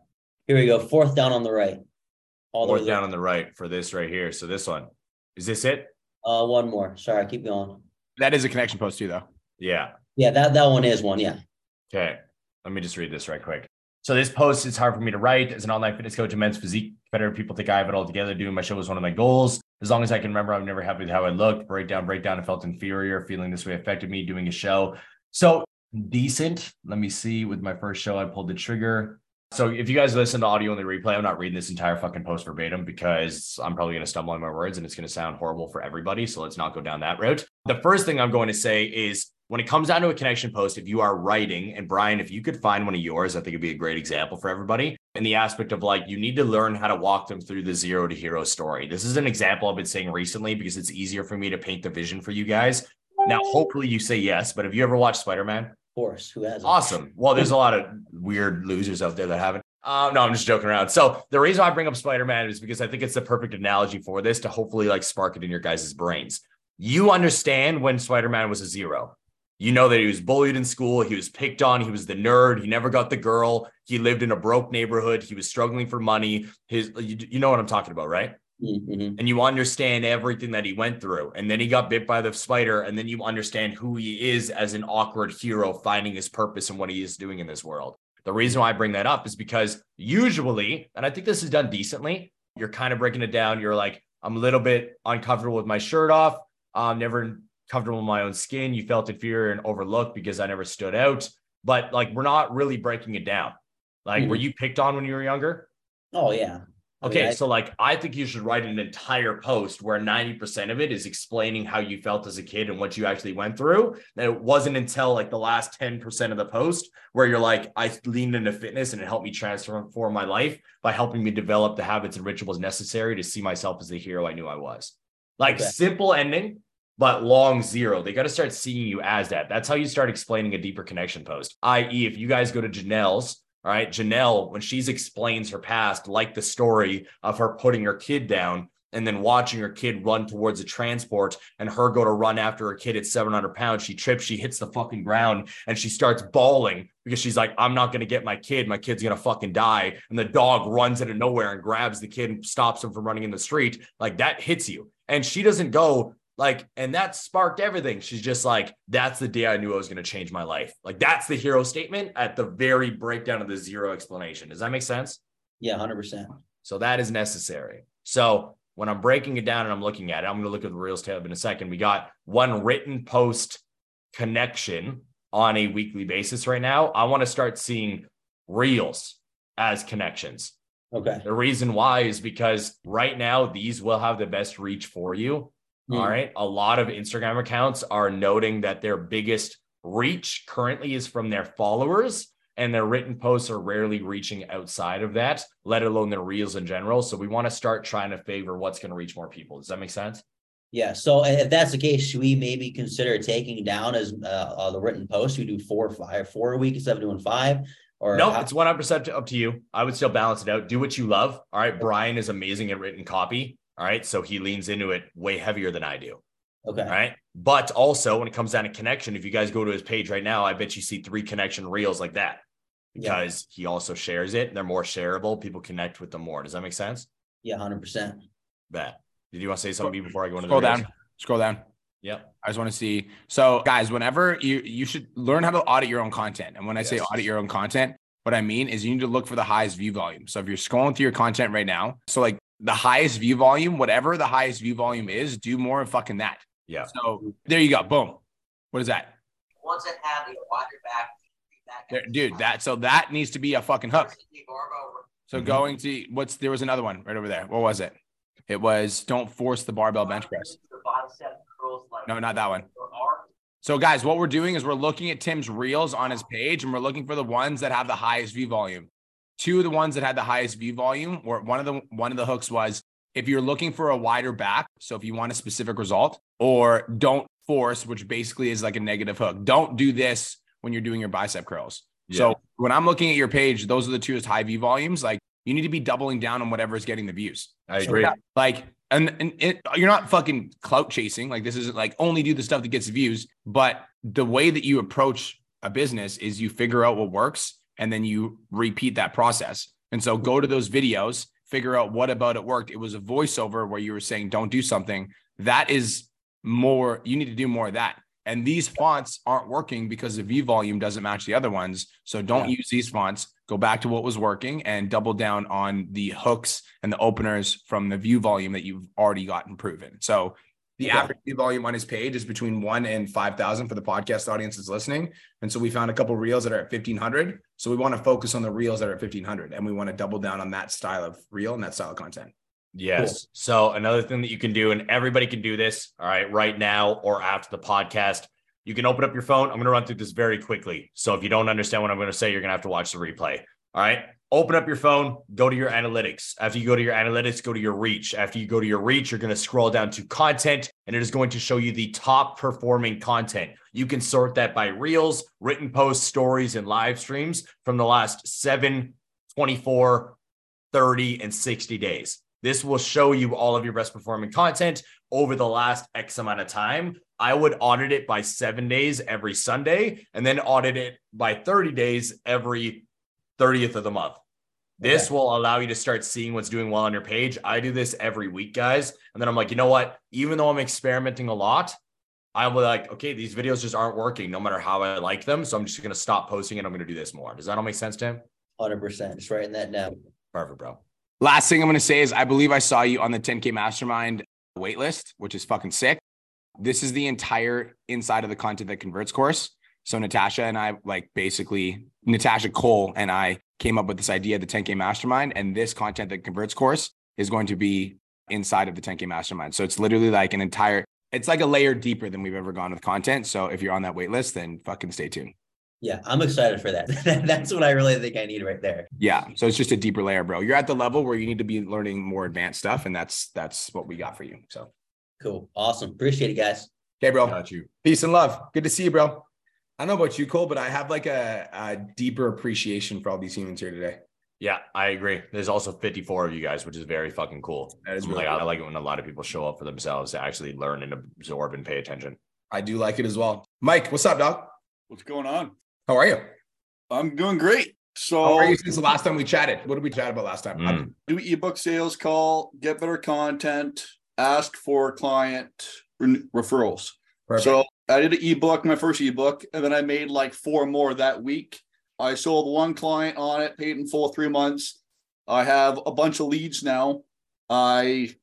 here we go. Fourth down on the right. All the Fourth way down on the right for this right here. So this one. Is this it? Uh, one more. Sorry, keep going. That is a connection post too, though. Yeah. Yeah, that that one is one. Yeah. Okay. Let me just read this right quick. So this post is hard for me to write. As an online fitness coach and men's physique competitor, people think I have it all together. Doing my show was one of my goals. As long as I can remember, I'm never happy with how I looked. Breakdown, breakdown. I felt inferior. Feeling this way affected me doing a show. So decent. Let me see. With my first show, I pulled the trigger. So if you guys listen to audio in the replay, I'm not reading this entire fucking post verbatim because I'm probably going to stumble on my words and it's going to sound horrible for everybody. So let's not go down that route. The first thing I'm going to say is when it comes down to a connection post, if you are writing, and Brian, if you could find one of yours, I think it'd be a great example for everybody in the aspect of like, you need to learn how to walk them through the zero to hero story. This is an example I've been saying recently because it's easier for me to paint the vision for you guys. Now, hopefully you say yes, but have you ever watched Spider Man? Course, who has Awesome. Well, there's a lot of weird losers out there that haven't. Um, no, I'm just joking around. So the reason I bring up Spider-Man is because I think it's the perfect analogy for this to hopefully like spark it in your guys' brains. You understand when Spider-Man was a zero. You know that he was bullied in school, he was picked on, he was the nerd, he never got the girl, he lived in a broke neighborhood, he was struggling for money. His you, you know what I'm talking about, right? Mm-hmm. and you understand everything that he went through. And then he got bit by the spider, and then you understand who he is as an awkward hero finding his purpose and what he is doing in this world. The reason why I bring that up is because usually, and I think this is done decently, you're kind of breaking it down. You're like, I'm a little bit uncomfortable with my shirt off. I'm never comfortable in my own skin. You felt inferior and overlooked because I never stood out. But like, we're not really breaking it down. Like, were you picked on when you were younger? Oh yeah. Okay, so like I think you should write an entire post where 90% of it is explaining how you felt as a kid and what you actually went through. And it wasn't until like the last 10% of the post where you're like, I leaned into fitness and it helped me transform my life by helping me develop the habits and rituals necessary to see myself as the hero I knew I was. Like Okay. simple ending, but long zero. They got to start seeing you as that. That's how you start explaining a deeper connection post. I.e., if you guys go to Janelle's, all right, Janelle, when she explains her past, like the story of her putting her kid down and then watching her kid run towards a transport and her go to run after her kid at 700 pounds. She trips, she hits the fucking ground and she starts bawling because she's like, I'm not going to get my kid. My kid's going to fucking die. And the dog runs out of nowhere and grabs the kid and stops him from running in the street. Like that hits you. And she doesn't go, like, and that sparked everything. She's just like, that's the day I knew I was going to change my life. Like, that's the hero statement at the very breakdown of the zero explanation. Does that make sense? yeah, hundred percent. So that is necessary. So when I'm breaking it down and I'm looking at it, I'm going to look at the Reels tab in a second. We got one written post connection on a weekly basis right now. I want to start seeing Reels as connections. Okay. The reason why is because right now these will have the best reach for you. Hmm. All right. A lot of Instagram accounts are noting that their biggest reach currently is from their followers, and their written posts are rarely reaching outside of that, let alone their reels in general. So we want to start trying to favor what's going to reach more people. Does that make sense? Yeah. So if that's the case, should we maybe consider taking down as uh, uh the written post? We do four or five, four a week instead of doing five. Or No, how- it's 100% up to you. I would still balance it out. Do what you love. All right. Brian is amazing at written copy. All right. So he leans into it way heavier than I do. okay. All right. But also, when it comes down to connection, if you guys go to his page right now, I bet you see three connection reels like that Yeah. because he also shares it. They're more shareable. People connect with them more. Does that make sense? Yeah, hundred percent. Bet. Did you want to say something before I go into Scroll the reels? down. Scroll down. Yep. I just want to see. So, guys, whenever you you should learn how to audit your own content. And when I say audit your own content, what I mean is you need to look for the highest view volume. So if you're scrolling through your content right now, so like the highest view volume, whatever the highest view volume is, do more of fucking that. Yeah. So there you go. Boom. What is that? Once it had the wider back, back There, dude, that so that needs to be a fucking hook. So Mhm. going to what's there was another one right over there. What was it? It was don't force the barbell bench press. No, not that one. So, guys, what we're doing is we're looking at Tim's reels on his page and we're looking for the ones that have the highest view volume. Two of the ones that had the highest view volume, or one of the one of the hooks was if you're looking for a wider back, so if you want a specific result, or don't force, which basically is like a negative hook. Don't do this when you're doing your bicep curls. So when I'm looking at your page, those are the two high view volumes. Like you need to be doubling down on whatever is getting the views. I So, agree. yeah, Like, and, and it, you're not fucking clout chasing. Like, this isn't like only do the stuff that gets views, but the way that you approach a business is you figure out what works and then you repeat that process. And so go to those videos, figure out what about it worked. It was a voiceover where you were saying, don't do something. That is more, you need to do more of that. And these fonts aren't working because the view volume doesn't match the other ones. So don't use these fonts. Go back to what was working and double down on the hooks and the openers from the view volume that you've already gotten proven. So The average view volume on his page is between one and 5,000 for the podcast audience that's listening. And so we found a couple reels that are at 1,500. So we want to focus on the reels that are at 1,500 and we want to double down on that style of reel and that style of content. Yes. So another thing that you can do, and everybody can do this, all right, right now or after the podcast, you can open up your phone. I'm going to run through this very quickly. So if you don't understand what I'm going to say, you're going to have to watch the replay. All right. Open up your phone, go to your analytics. After you go to your analytics, go to your reach. After you go to your reach, you're going to scroll down to content and it is going to show you the top performing content. You can sort that by reels, written posts, stories, and live streams from the last seven, 24, 30, and 60 days. This will show you all of your best performing content over the last X amount of time. I would audit it by seven days every Sunday and then audit it by 30 days every 30th of the month. This will allow you to start seeing what's doing well on your page. I do this every week, guys. And then I'm like, you know what? Even though I'm experimenting a lot, I'm like, okay, these videos just aren't working no matter how I like them. So I'm just going to stop posting and I'm going to do this more. Does that all make sense, Tim? Hundred percent. Just writing that down. Perfect, bro. Last thing I'm going to say is I believe I saw you on the 10K mastermind waitlist, which is fucking sick. This is the entire inside of the content that converts course. So Natasha and I, like basically Natasha Cole and I came up with this idea, the 10K mastermind, and this content that converts course is going to be inside of the 10K mastermind. So it's literally like an entire, it's like a layer deeper than we've ever gone with content. So if you're on that wait list, then fucking stay tuned. Yeah, I'm excited for that. That's what I really think I need right there. Yeah. So it's just a deeper layer, bro. You're at the level where you need to be learning more advanced stuff. And that's that's what we got for you. So Cool. Awesome. Appreciate it, guys. okay, bro. Got you. Peace and love. Good to see you, bro. I don't know about you, Cole, but I have like a, a deeper appreciation for all these humans here today. Yeah, I agree. There's also 54 of you guys, which is very fucking cool. That is I'm really like, I like it when a lot of people show up for themselves to actually learn and absorb and pay attention. I do like it as well. Mike, what's up, dog? What's going on? How are you? I'm doing great. So How are you since the last time we chatted? What did we chat about last time? Mm. do ebook sales call, get better content, ask for client re- referrals. Perfect. So I did an ebook, my first ebook, and then I made like four more that week. I sold one client on it, paid in full three months. I have a bunch of leads now. I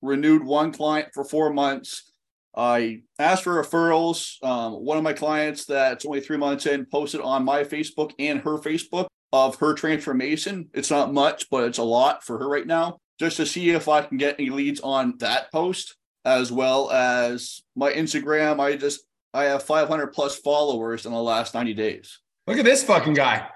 renewed one client for four months. I asked for referrals. Um, one of my clients that's only three months in posted on my Facebook and her Facebook of her transformation. It's not much, but it's a lot for her right now, just to see if I can get any leads on that post, as well as my Instagram. I just I have 500 plus followers in the last 90 days. Look at this fucking guy.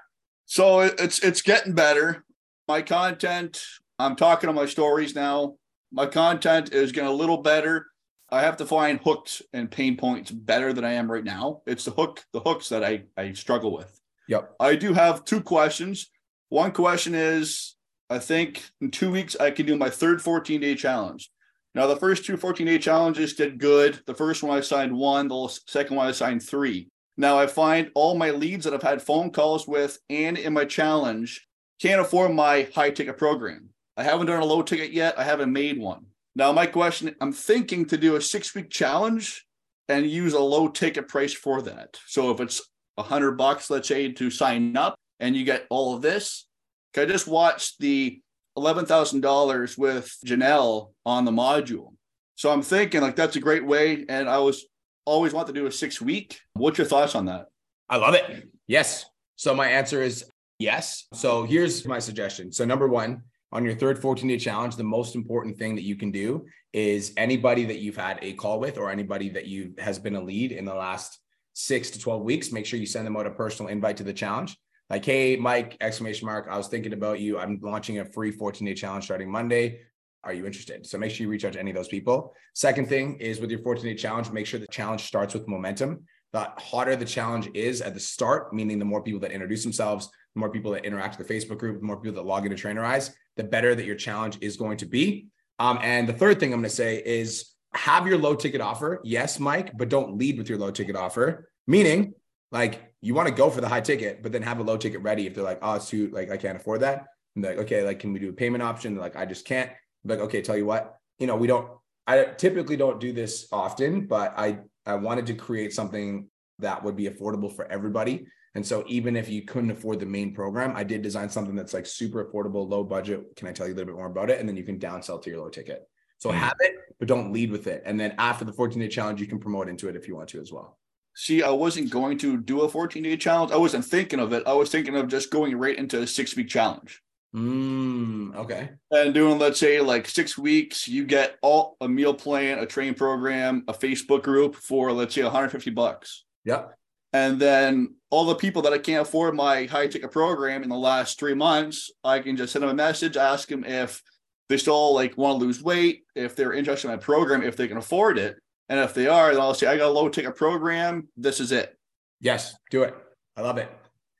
So it's it's getting better. My content, I'm talking on my stories now. My content is getting a little better. I have to find hooks and pain points better than I am right now. It's the hook, the hooks that I I struggle with. Yep. I do have two questions. One question is I think in two weeks I can do my third 14 day challenge. Now, the first two 14 day challenges did good. The first one I signed one, the second one I signed three. Now, I find all my leads that I've had phone calls with and in my challenge can't afford my high ticket program. I haven't done a low ticket yet. I haven't made one. Now, my question I'm thinking to do a six week challenge and use a low ticket price for that. So if it's a hundred bucks, let's say, to sign up and you get all of this, Can I just watched the eleven thousand dollars with Janelle on the module. So I'm thinking like that's a great way. And I was always want to do a six week. What's your thoughts on that? I love it. Yes. So my answer is yes. So here's my suggestion. So number one, on your third 14 day challenge, the most important thing that you can do is anybody that you've had a call with or anybody that you has been a lead in the last six to 12 weeks, make sure you send them out a personal invite to the challenge. Like, hey, Mike, exclamation mark. I was thinking about you. I'm launching a free 14 day challenge starting Monday. Are you interested? So make sure you reach out to any of those people. Second thing is with your 14 day challenge, make sure the challenge starts with momentum. The hotter the challenge is at the start, meaning the more people that introduce themselves, the more people that interact with the Facebook group, the more people that log into Trainerize, the better that your challenge is going to be. Um, and the third thing I'm going to say is have your low ticket offer. Yes, Mike, but don't lead with your low ticket offer. Meaning, like you want to go for the high ticket, but then have a low ticket ready. If they're like, oh, it's too like I can't afford that. I'm like, okay, like can we do a payment option? They're like, I just can't. I'm like, okay, tell you what, you know, we don't. I typically don't do this often, but I I wanted to create something that would be affordable for everybody. And so even if you couldn't afford the main program, I did design something that's like super affordable, low budget. Can I tell you a little bit more about it? And then you can downsell to your low ticket. So Hmm. have it, but don't lead with it. And then after the 14 day challenge, you can promote into it if you want to as well. See, I wasn't going to do a 14 day challenge. I wasn't thinking of it. I was thinking of just going right into a six week challenge Mm, okay. and doing, let's say, like six weeks. You get all a meal plan, a training program, a Facebook group for, let's say, 150 bucks. Yep. And then all the people that I can't afford my high ticket program in the last three months, I can just send them a message, ask them if they still like want to lose weight, if they're interested in my program, if they can afford it. And if they are, then I'll say, I got a low ticket program. This is it. Yes, do it. I love it.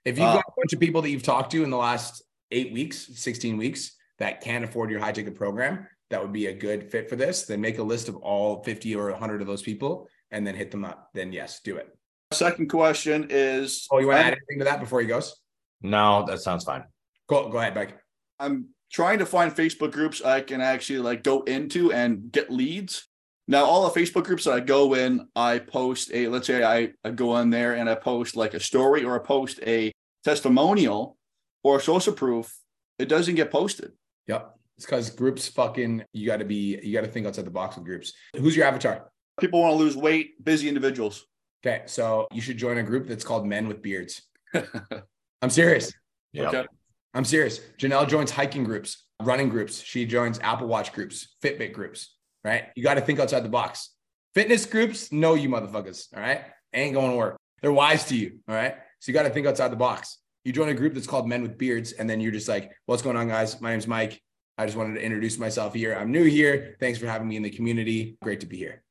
If you've Uh, got a bunch of people that you've talked to in the last eight weeks, 16 weeks that can't afford your high ticket program, that would be a good fit for this, then make a list of all 50 or 100 of those people and then hit them up. Then, yes, do it. Second question is Oh, you want to add anything to that before he goes? No, that sounds fine. Go, go ahead, Mike. I'm trying to find Facebook groups I can actually like go into and get leads. Now, all the Facebook groups that I go in, I post a let's say I, I go in there and I post like a story or I post a testimonial or a social proof. It doesn't get posted. Yep. It's because groups fucking, you got to be, you got to think outside the box with groups. Who's your avatar? People want to lose weight, busy individuals. Okay. So you should join a group that's called Men with Beards. I'm serious. Yeah. Okay. I'm serious. Janelle joins hiking groups, running groups. She joins Apple Watch groups, Fitbit groups, right? You got to think outside the box. Fitness groups, no, you motherfuckers, all right? Ain't going to work. They're wise to you, all right? So you got to think outside the box. You join a group that's called Men with Beards, and then you're just like, what's going on, guys? My name's Mike. I just wanted to introduce myself here. I'm new here. Thanks for having me in the community. Great to be here.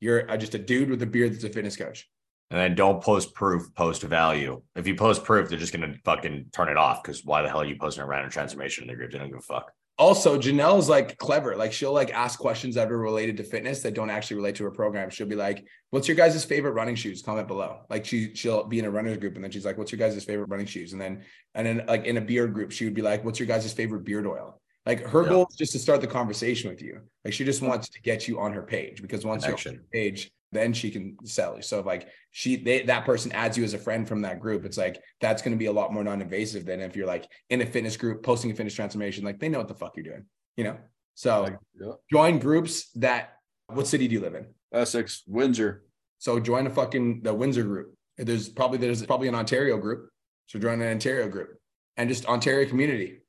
You're uh, just a dude with a beard that's a fitness coach. And then don't post proof, post value. If you post proof, they're just gonna fucking turn it off because why the hell are you posting a random transformation in the group? They don't give a fuck. Also janelle's like clever. Like she'll like ask questions that are related to fitness that don't actually relate to her program. She'll be like what's your guys' favorite running shoes? Comment below. Like she she'll be in a runners group and then she's like what's your guys' favorite running shoes? And then and then like in a beard group she would be like what's your guys' favorite beard oil? Like her Yeah. goal is just to start the conversation with you. Like she just wants to get you on her page because once you're on her page then she can sell you. So like she they that person adds you as a friend from that group. It's like that's going to be a lot more non-invasive than if you're like in a fitness group posting a fitness transformation like they know what the fuck you're doing you know? So Yeah. join groups that what city do you live in? Essex, Windsor. so join a fucking the windsor group. There's probably there's probably an ontario group. So join an ontario group and just ontario community.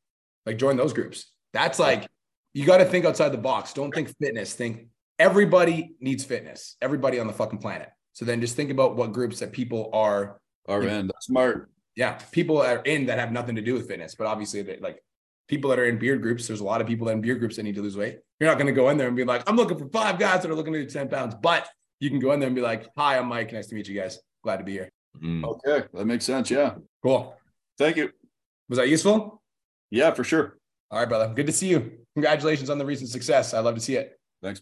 Like join those groups. That's like you got to think outside the box. Don't think fitness. Think everybody needs fitness everybody on the fucking planet so then just think about what groups that people are Our in. end. Smart. yeah, people are in that have nothing to do with fitness, but obviously they like people that are in beard groups. There's a lot of people in beard groups that need to lose weight. You're not going to go in there and be like, I'm looking for five guys that are looking to do 10 pounds, but you can go in there and be like, Hi, I'm Mike. Nice to meet you guys. Glad to be here. Mm. Okay. That makes sense. Yeah. Cool. Thank you. Was that useful? Yeah, for sure. All right, brother. Good to see you. Congratulations on the recent success. I love to see it. Thanks.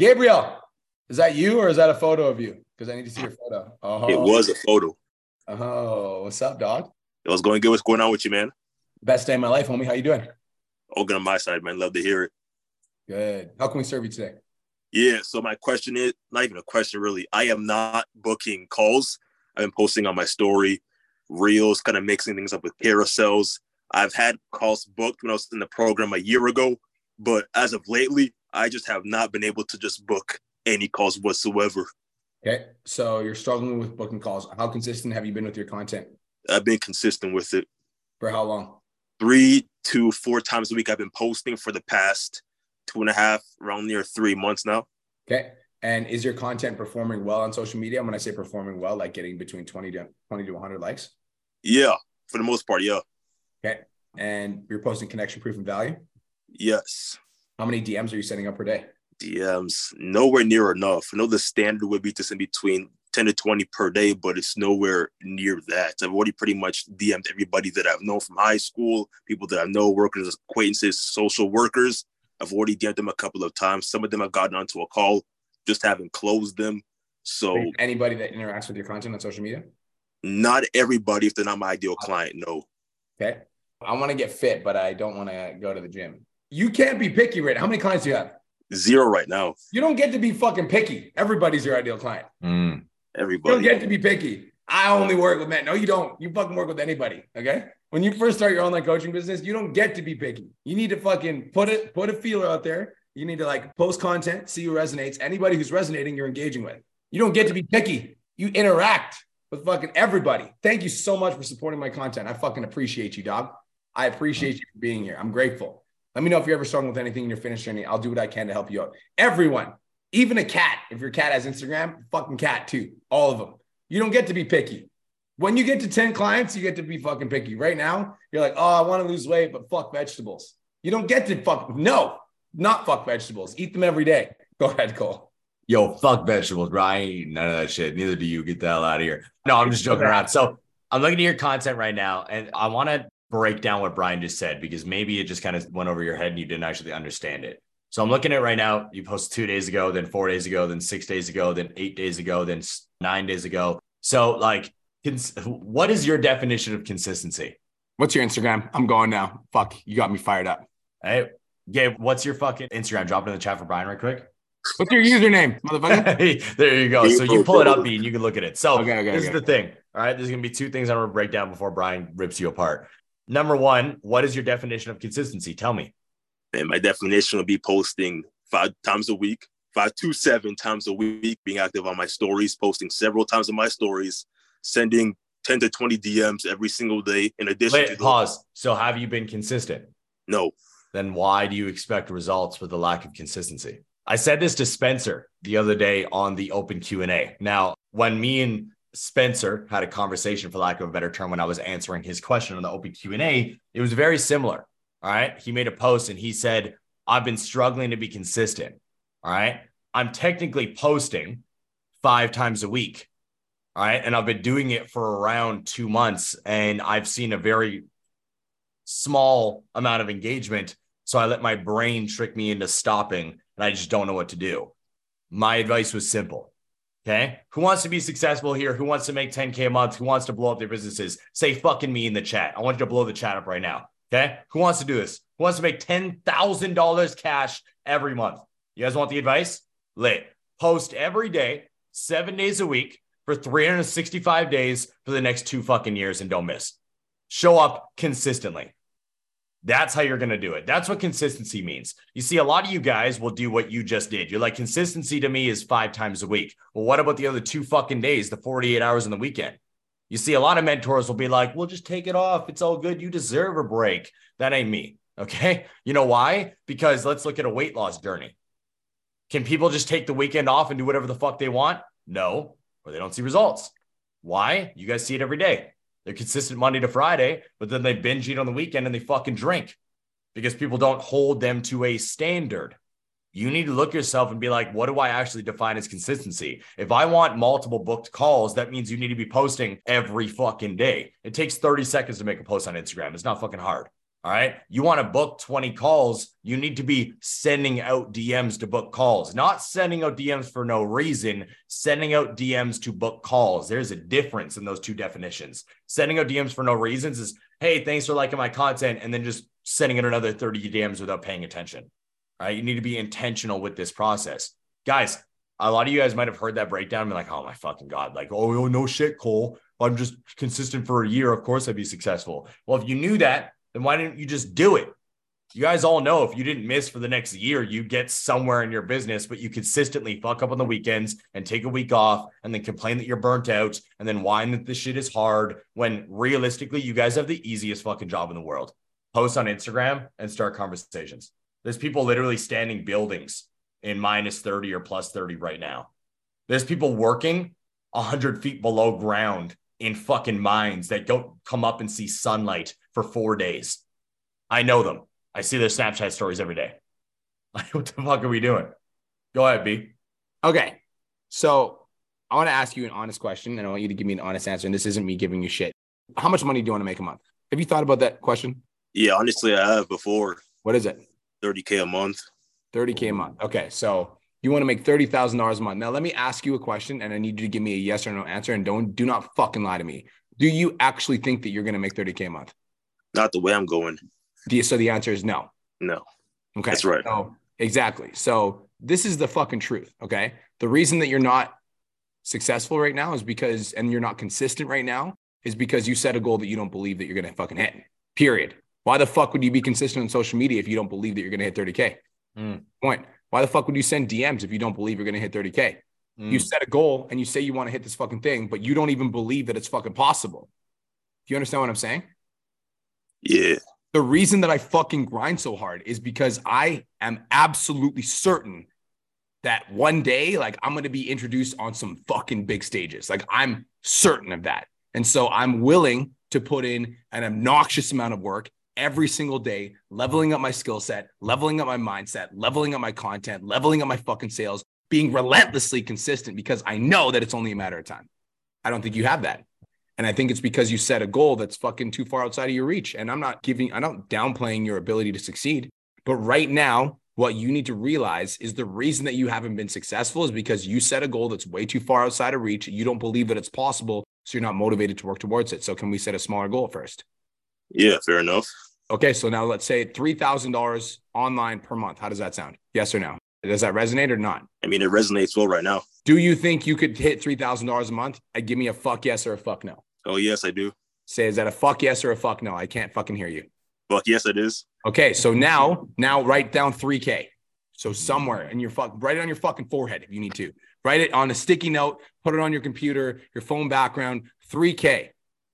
Gabriel, is that you or is that a photo of you? Because I need to see your photo. Oh, It was a photo. Oh, what's up, dog? It was going good. What's going on with you, man? Best day of my life, homie. How you doing? All good on my side, man. Love to hear it. Good. How can we serve you today? Yeah. So my question is not even a question, really. I am not booking calls. I've been posting on my story, reels, kind of mixing things up with carousels. I've had calls booked when I was in the program a year ago, but as of lately, I just have not been able to just book any calls whatsoever. Okay. So you're struggling with booking calls. How consistent have you been with your content? I've been consistent with it. For how long? Three to four times a week. I've been posting for the past two and a half, around near three months now. Okay. And is your content performing well on social media? When I say performing well, like getting between 20 to 20 to 100 likes. Yeah, for the most part, yeah. Okay. And you're posting connection proof and value. Yes. How many DMs are you sending up per day? DMs nowhere near enough. I know the standard would be to send between 10 to 20 per day, but it's nowhere near that. I've already pretty much DM'd everybody that I've known from high school, people that I know, workers, acquaintances, social workers. I've already DM'd them a couple of times. Some of them I've gotten onto a call, just haven't closed them. So anybody that interacts with your content on social media? Not everybody, if they're not my ideal uh, client, no. Okay. I want to get fit, but I don't want to go to the gym. You can't be picky, right? How many clients do you have? Zero right now. You don't get to be fucking picky. Everybody's your ideal client. Mm. Everybody. You don't get to be picky. I only work with men. No, you don't. You fucking work with anybody. Okay. When you first start your online coaching business, you don't get to be picky. You need to fucking put it, put a feeler out there. You need to like post content, see who resonates. Anybody who's resonating, you're engaging with. You don't get to be picky. You interact with fucking everybody. Thank you so much for supporting my content. I fucking appreciate you, dog. I appreciate you for being here. I'm grateful. Let me know if you're ever struggling with anything in your fitness journey. I'll do what I can to help you out. Everyone, even a cat. If your cat has Instagram, fucking cat too. All of them. You don't get to be picky. When you get to 10 clients, you get to be fucking picky. Right now, you're like, oh, I want to lose weight, but fuck vegetables. You don't get to fuck. No, not fuck vegetables. Eat them every day. Go ahead, Cole. Yo, fuck vegetables, bro. I ain't eating none of that shit. Neither do you. Get the hell out of here. No, I'm just joking around. So I'm looking at your content right now, and I want to break down what Brian just said because maybe it just kind of went over your head and you didn't actually understand it. So I'm looking at right now. You posted two days ago, then four days ago, then six days ago, then eight days ago, then nine days ago. So like, cons- what is your definition of consistency? What's your Instagram? I'm going now. Fuck, you got me fired up. Hey, Gabe, what's your fucking Instagram? Drop it in the chat for Brian right quick. What's your username, motherfucker? Hey, there you go. So you pull it up, and you can look at it. So okay, okay, this okay. is the thing. All right, there's gonna be two things I'm gonna break down before Brian rips you apart. Number one, what is your definition of consistency? Tell me. And my definition will be posting five times a week, five to seven times a week, being active on my stories, posting several times on my stories, sending 10 to 20 DMs every single day. In addition Wait, to pause. So have you been consistent? No. Then why do you expect results with a lack of consistency? I said this to Spencer the other day on the open Q&A. Now, when me and Spencer had a conversation, for lack of a better term, when I was answering his question on the open Q&A, it was very similar. All right. He made a post and he said, I've been struggling to be consistent. All right. I'm technically posting five times a week. All right. And I've been doing it for around two months and I've seen a very small amount of engagement. So I let my brain trick me into stopping and I just don't know what to do. My advice was simple. Okay. Who wants to be successful here? Who wants to make 10K a month? Who wants to blow up their businesses? Say fucking me in the chat. I want you to blow the chat up right now. Okay. Who wants to do this? Who wants to make $10,000 cash every month? You guys want the advice? Lit. Post every day, seven days a week for 365 days for the next two fucking years and don't miss. Show up consistently. That's how you're going to do it. That's what consistency means. You see, a lot of you guys will do what you just did. You're like, consistency to me is five times a week. Well, what about the other two fucking days, the 48 hours in the weekend? You see, a lot of mentors will be like, well, just take it off. It's all good. You deserve a break. That ain't me. Okay. You know why? Because let's look at a weight loss journey. Can people just take the weekend off and do whatever the fuck they want? No, or they don't see results. Why? You guys see it every day. They're consistent Monday to Friday, but then they binge eat on the weekend and they fucking drink because people don't hold them to a standard. You need to look yourself and be like, what do I actually define as consistency? If I want multiple booked calls, that means you need to be posting every fucking day. It takes 30 seconds to make a post on Instagram. It's not fucking hard. All right. You want to book 20 calls, you need to be sending out DMs to book calls, not sending out DMs for no reason, sending out DMs to book calls. There's a difference in those two definitions. Sending out DMs for no reasons is, hey, thanks for liking my content, and then just sending out another 30 DMs without paying attention. All right. You need to be intentional with this process. Guys, a lot of you guys might have heard that breakdown and be like, oh my fucking God, like, oh, oh no shit, Cole. I'm just consistent for a year. Of course I'd be successful. Well, if you knew that, then why didn't you just do it? You guys all know if you didn't miss for the next year, you get somewhere in your business, but you consistently fuck up on the weekends and take a week off and then complain that you're burnt out and then whine that this shit is hard when realistically, you guys have the easiest fucking job in the world. Post on Instagram and start conversations. There's people literally standing buildings in minus 30 or plus 30 right now. There's people working 100 feet below ground in fucking mines that don't come up and see sunlight for four days. I know them. I see their Snapchat stories every day. Like, what the fuck are we doing? Go ahead, B. Okay. So I want to ask you an honest question and I want you to give me an honest answer. And this isn't me giving you shit. How much money do you want to make a month? Have you thought about that question? Yeah, honestly, I have before What is it? 30k a month. 30K a month. Okay. So you want to make $30,000 a month. Now, let me ask you a question and I need you to give me a yes or no answer. And don't, do not fucking lie to me. Do you actually think that you're going to make 30K a month? Not the way I'm going. Do you, so the answer is no. No. Okay. That's right. So exactly. So this is the fucking truth. Okay. The reason that you're not successful right now is because, and you're not consistent right now, is because you set a goal that you don't believe that you're going to fucking hit. Period. Why the fuck would you be consistent on social media if you don't believe that you're going to hit 30K? Mm. Point. Why the fuck would you send DMs if you don't believe you're going to hit 30K? You Mm. set a goal and you say you want to hit this fucking thing, but you don't even believe that it's fucking possible. Do you understand what I'm saying? Yeah. The reason that I fucking grind so hard is because I am absolutely certain that one day, like, I'm going to be introduced on some fucking big stages. Like, I'm certain of that. And so I'm willing to put in an obnoxious amount of work every single day, leveling up my skill set, leveling up my mindset, leveling up my content, leveling up my fucking sales, being relentlessly consistent because I know that it's only a matter of time. I don't think you have that. And I think it's because you set a goal that's fucking too far outside of your reach. And I'm not giving, I'm not downplaying your ability to succeed. But right now, what you need to realize is the reason that you haven't been successful is because you set a goal that's way too far outside of reach. You don't believe that it's possible. So you're not motivated to work towards it. So can we set a smaller goal first? Yeah, fair enough. Okay. So now let's say $3,000 online per month. How does that sound? Yes or no? Does that resonate or not? I mean, it resonates well right now. Do you think you could hit $3,000 a month? I give me a fuck yes or a fuck no. Oh, yes, I do. Say, is that a fuck yes or a fuck no? I can't fucking hear you. Fuck yes, it is. Okay, so now, now write down 3K. So somewhere in your fuck, write it on your fucking forehead if you need to. Write it on a sticky note, put it on your computer, your phone background. 3K.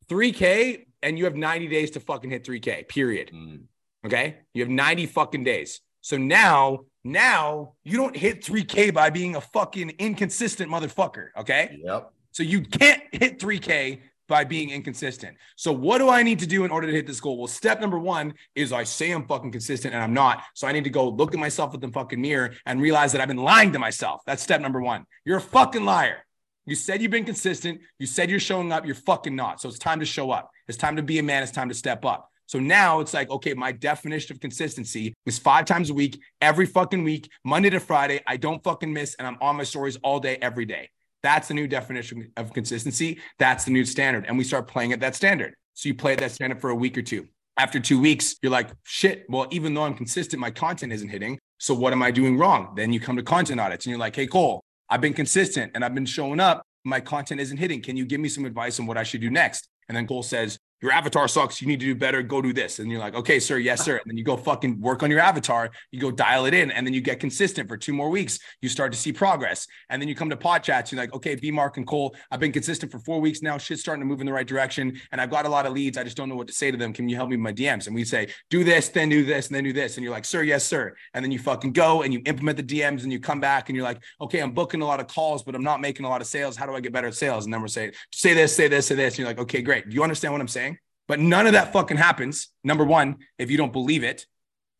3K, and you have 90 days to fucking hit 3K, period. Mm. Okay. You have 90 fucking days. So now, now you don't hit 3K by being a fucking inconsistent motherfucker. Okay. Yep. So you can't hit 3K by being inconsistent. So what do I need to do in order to hit this goal? Well, step number one is I say I'm fucking consistent and I'm not. So I need to go look at myself in the fucking mirror and realize that I've been lying to myself. That's step number one. You're a fucking liar. You said you've been consistent. You said you're showing up. You're fucking not. So it's time to show up. It's time to be a man. It's time to step up. So now it's like, okay, my definition of consistency is five times a week, every fucking week, Monday to Friday. I don't fucking miss and I'm on my stories all day, every day. That's the new definition of consistency. That's the new standard. And we start playing at that standard. So you play at that standard for a week or two. After two weeks, you're like, shit, well, even though I'm consistent, my content isn't hitting. So what am I doing wrong? Then you come to content audits and you're like, hey, Cole, I've been consistent and I've been showing up. My content isn't hitting. Can you give me some advice on what I should do next? And then Cole says, your avatar sucks. You need to do better. Go do this. And you're like, okay, sir. Yes, sir. And then you go fucking work on your avatar. You go dial it in. And then you get consistent for two more weeks. You start to see progress. And then you come to pod chats. You're like, okay, B Mark and Cole, I've been consistent for four weeks now. Shit's starting to move in the right direction. And I've got a lot of leads. I just don't know what to say to them. Can you help me with my DMs? And we say, do this, then do this, and then do this. And you're like, sir, yes, sir. And then you fucking go and you implement the DMs and you come back and you're like, okay, I'm booking a lot of calls, but I'm not making a lot of sales. How do I get better at sales? And then we're saying, say this, say this, say this. And you're like, okay, great. Do you understand what I'm saying? But none of that fucking happens. Number one, if you don't believe it,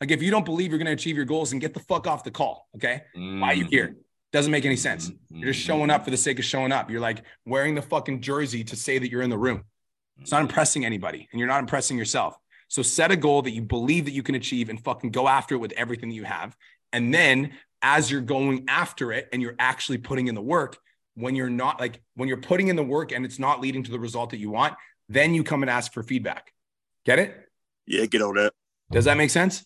like if you don't believe you're going to achieve your goals, and get the fuck off the call. Okay. Why are you here? Mm-hmm. Doesn't make any sense. Mm-hmm. You're just showing up for the sake of showing up. You're like wearing the fucking jersey to say that you're in the room. It's not impressing anybody and you're not impressing yourself. So set a goal that you believe that you can achieve and fucking go after it with everything that you have. And then as you're going after it and you're actually putting in the work, when you're not like when you're putting in the work and it's not leading to the result that you want, then you come and ask for feedback. Get it? Yeah, get on that. Does that make sense?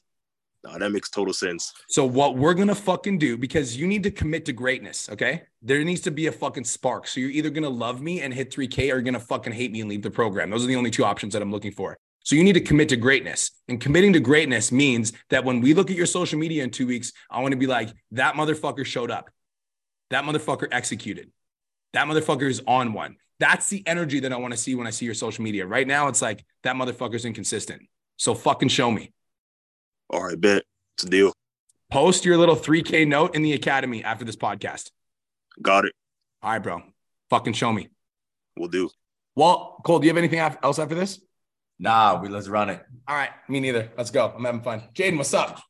No, that makes total sense. So what we're gonna fucking do because you need to commit to greatness, okay? There needs to be a fucking spark. So you're either gonna love me and hit 3K or you're gonna fucking hate me and leave the program. Those are the only two options that I'm looking for. So you need to commit to greatness. And committing to greatness means that when we look at your social media in two weeks, I want to be like, that motherfucker showed up. That motherfucker executed. That motherfucker is on one. That's the energy that I want to see when I see your social media. Right now, it's like that motherfucker's inconsistent. So fucking show me. All right, bet. It's a deal. Post your little 3K note in the academy after this podcast. Got it. All right, bro. Fucking show me. We'll do. Well, Cole, do you have anything else after this? Nah, we let's run it. All right. Me neither. Let's go. I'm having fun. Jaden, what's up?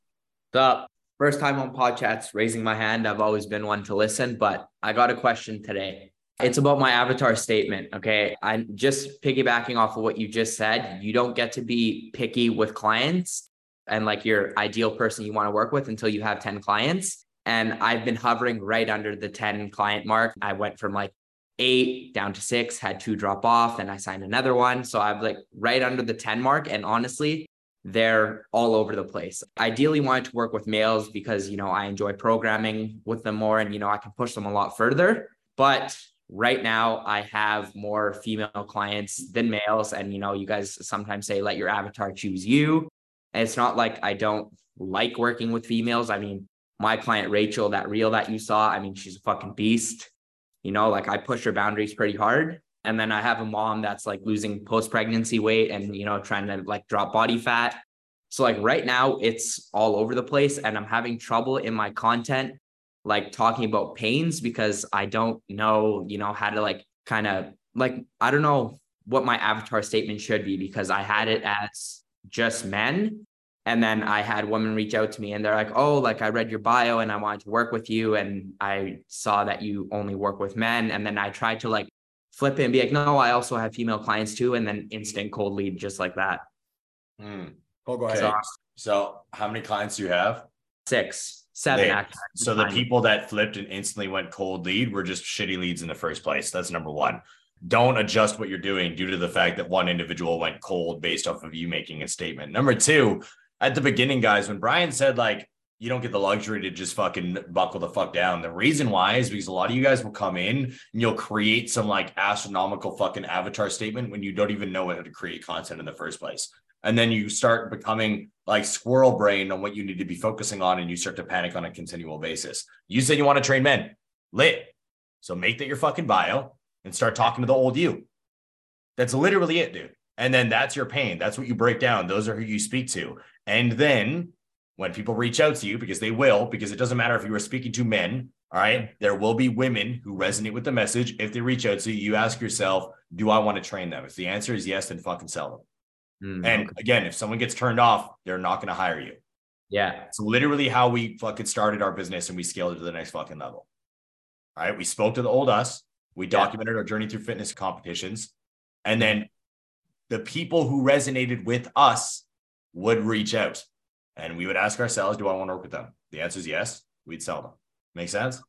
What's up? First time on pod chats, raising my hand. I've always been one to listen, but I got a question today. It's about my avatar statement. Okay. I'm just piggybacking off of what you just said. You don't get to be picky with clients and like your ideal person you want to work with until you have 10 clients. And I've been hovering right under the 10 client mark. I went from like eight down to six, had two drop off, and I signed another one. So I'm like right under the 10 mark. And honestly, they're all over the place. Ideally wanted to work with males because, you know, I enjoy programming with them more and, you know, I can push them a lot further. But right now I have more female clients than males. And, you know, you guys sometimes say, let your avatar choose you. And it's not like I don't like working with females. I mean, my client Rachel, that reel that you saw, I mean, she's a fucking beast. You know, like I push her boundaries pretty hard. And then I have a mom that's like losing post pregnancy weight and, you know, trying to like drop body fat. So, like, right now, it's all over the place. And I'm having trouble in my content, like talking about pains because I don't know, you know, how to like kind of like, I don't know what my avatar statement should be because I had it as just men. And then I had women reach out to me and they're like, oh, like I read your bio and I wanted to work with you. And I saw that you only work with men. And then I tried to like flip it and be like, no, I also have female clients too. And then instant cold lead just like that. Hmm. Oh, go ahead. So, so how many clients do you have? Six, seven. They-. So the people that flipped and instantly went cold lead were just shitty leads in the first place. That's number one. Don't adjust what you're doing due to the fact that one individual went cold based off of you making a statement. Number two, at the beginning, guys, when Brian said like you don't get the luxury to just fucking buckle the fuck down. The reason why is because a lot of you guys will come in and you'll create some like astronomical fucking avatar statement when you don't even know how to create content in the first place. And then you start becoming like squirrel brain on what you need to be focusing on and you start to panic on a continual basis. You said you want to train men, lit. So make that your fucking bio and start talking to the old you. That's literally it, dude. And then that's your pain. That's what you break down. Those are who you speak to. And then when people reach out to you, because they will, because it doesn't matter if you are speaking to men, all right, there will be women who resonate with the message. If they reach out to you, you ask yourself, do I want to train them? If the answer is yes, then fucking sell them. Mm, And okay. again, if someone gets turned off, they're not going to hire you. yeah, It's literally how we fucking started our business and we scaled it to the next fucking level. All right. We spoke to the old us. We documented our journey through fitness competitions. And then the people who resonated with us would reach out and we would ask ourselves, do I want to work with them? The answer is yes. We'd sell them. Make sense?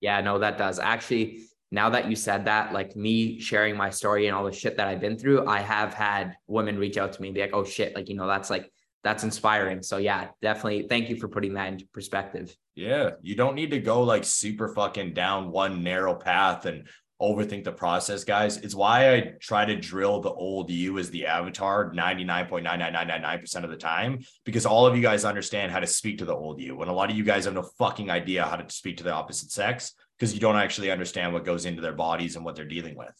yeah, no, that does actually. Now that you said that, like me sharing my story and all the shit that I've been through, I have had women reach out to me and be like, "Oh shit!" Like you know, that's like that's inspiring. So yeah, definitely. Thank you for putting that into perspective. Yeah. You don't need to go like super fucking down one narrow path and overthink the process, guys. It's why I try to drill the old you as the avatar 99.99999% of the time because all of you guys understand how to speak to the old you. And a lot of you guys have no fucking idea how to speak to the opposite sex because you don't actually understand what goes into their bodies and what they're dealing with.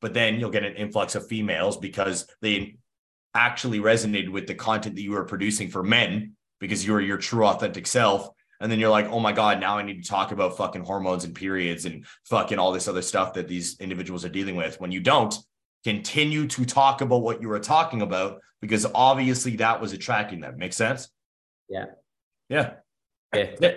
But then you'll get an influx of females because they actually resonated with the content that you were producing for men because you were your true authentic self. And then you're like, oh my God, now I need to talk about fucking hormones and periods and fucking all this other stuff that these individuals are dealing with. When you don't, continue to talk about what you were talking about because obviously that was attracting them. Make sense? Yeah. Yeah. Yeah.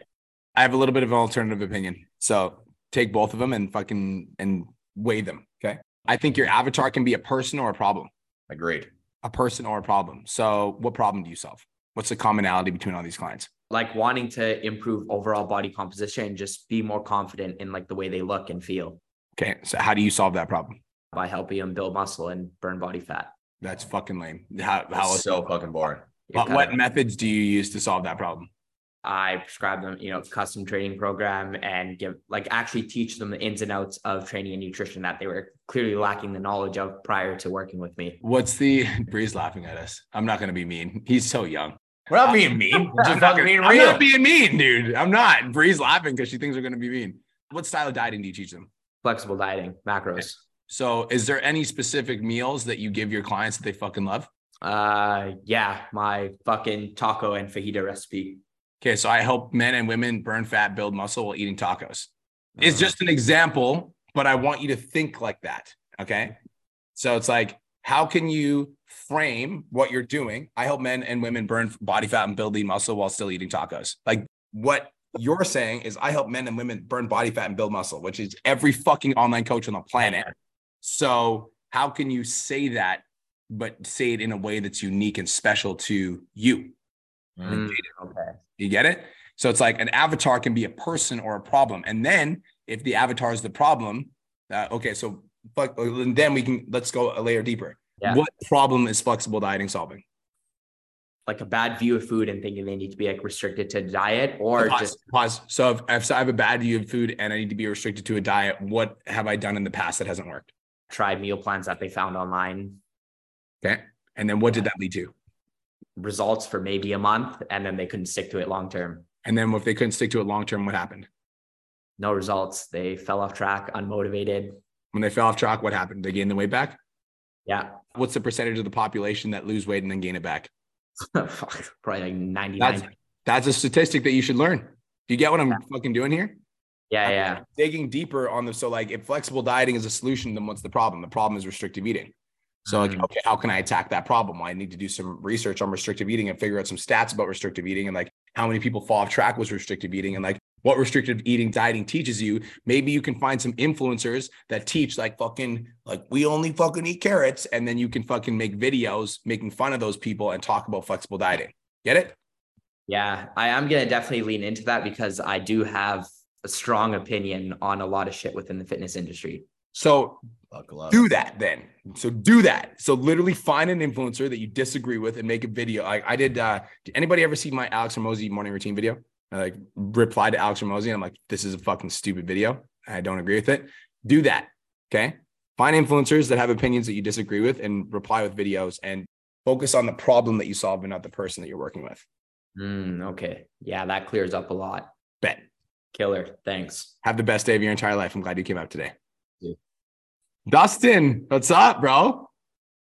I have a little bit of an alternative opinion. So take both of them and fucking and weigh them. Okay. I think your avatar can be a person or a problem. Agreed. A person or a problem. So what problem do you solve? What's the commonality between all these clients? Like wanting to improve overall body composition and just be more confident in like the way they look and feel Okay. So how do you solve that problem? by helping them build muscle and burn body fat. That's fucking lame. How, how That's so fucking boring. You're what, kinda- what methods do you use to solve that problem? I prescribe them, you know, custom training program and give like actually teach them the ins and outs of training and nutrition that they were clearly lacking the knowledge of prior to working with me. What's the Bree's laughing at us? I'm not going to be mean. He's so young. We're not being mean. We're just not, fucking being I'm real. not being mean, dude. I'm not. Bree's laughing because she thinks we're going to be mean. What style of dieting do you teach them? Flexible dieting, macros. So, is there any specific meals that you give your clients that they fucking love? Uh yeah, my fucking taco and fajita recipe. Okay, so I help men and women burn fat, build muscle while eating tacos. It's Uh-huh. just an example, but I want you to think like that. Okay. So it's like, how can you frame what you're doing? I help men and women burn body fat and build lean muscle while still eating tacos. Like, what you're saying is I help men and women burn body fat and build muscle, which is every fucking online coach on the planet. So how can you say that, but say it in a way that's unique and special to you? Mm, okay. You get it? So it's like an avatar can be a person or a problem. And then if the avatar is the problem, uh, okay, so but then we can let's go a layer deeper. Yeah. What problem is flexible dieting solving? Like a bad view of food and thinking they need to be like restricted to diet or pause, just pause. So if, if I have a bad view of food and I need to be restricted to a diet, what have I done in the past that hasn't worked? try meal plans that they found online, Okay. And then what did that lead to? Results for maybe a month, and then they couldn't stick to it long term. And then if they couldn't stick to it long term, what happened? No results. They fell off track, unmotivated. When they fell off track, what happened? They gained the weight back? Yeah. What's the percentage of the population that lose weight and then gain it back? Probably like 99. That's that's a statistic that you should learn. Do you get what I'm fucking doing here? yeah, yeah. Digging deeper on the so like if flexible dieting is a solution, then what's the problem? The problem is restrictive eating. So like, okay, how can I attack that problem? Well, I need to do some research on restrictive eating and figure out some stats about restrictive eating and like how many people fall off track with restrictive eating and like what restrictive eating dieting teaches you. Maybe you can find some influencers that teach like fucking like we only fucking eat carrots, and then you can fucking make videos making fun of those people and talk about flexible dieting. Get it? Yeah, I am gonna definitely lean into that because I do have a strong opinion on a lot of shit within the fitness industry. So do that then. So do that. So literally find an influencer that you disagree with and make a video. Like I did. Uh, did anybody ever see my Alex Hormozi morning routine video? I like replied to Alex Hormozi I'm like, this is a fucking stupid video. I don't agree with it. Do that. Okay. Find influencers that have opinions that you disagree with and reply with videos and focus on the problem that you solve and not the person that you're working with. Mm, okay. Yeah, that clears up a lot. Bet. Killer. Thanks. Have the best day of your entire life. I'm glad you came out today. Dustin, what's up, bro?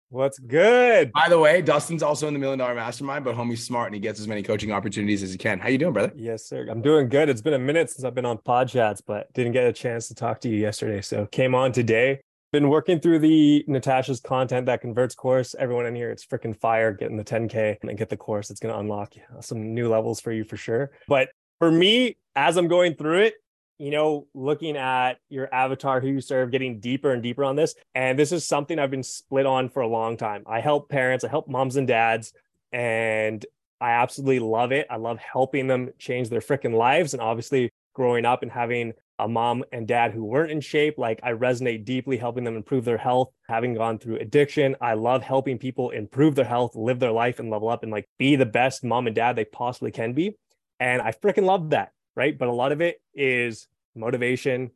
What's good? By the way, Dustin's also in the million dollar mastermind, but homie's smart and he gets as many coaching opportunities as he can. How you doing, brother? Yes, sir. I'm doing good. It's been a minute since I've been on pod chats, but didn't get a chance to talk to you yesterday. So came on today. Been working through the Natasha's content that converts course. Everyone in here, it's freaking fire getting the 10K and get the course. It's going to unlock some new levels for you for sure. But for me, as I'm going through it, you know, looking at your avatar, who you serve, getting deeper and deeper on this. And this is something I've been split on for a long time. I help parents, I help moms and dads, and I absolutely love it. I love helping them change their freaking lives. And obviously, growing up and having a mom and dad who weren't in shape, like I resonate deeply helping them improve their health, having gone through addiction. I love helping people improve their health, live their life, and level up and like be the best mom and dad they possibly can be. And I freaking love that. Right. But a lot of it is motivation,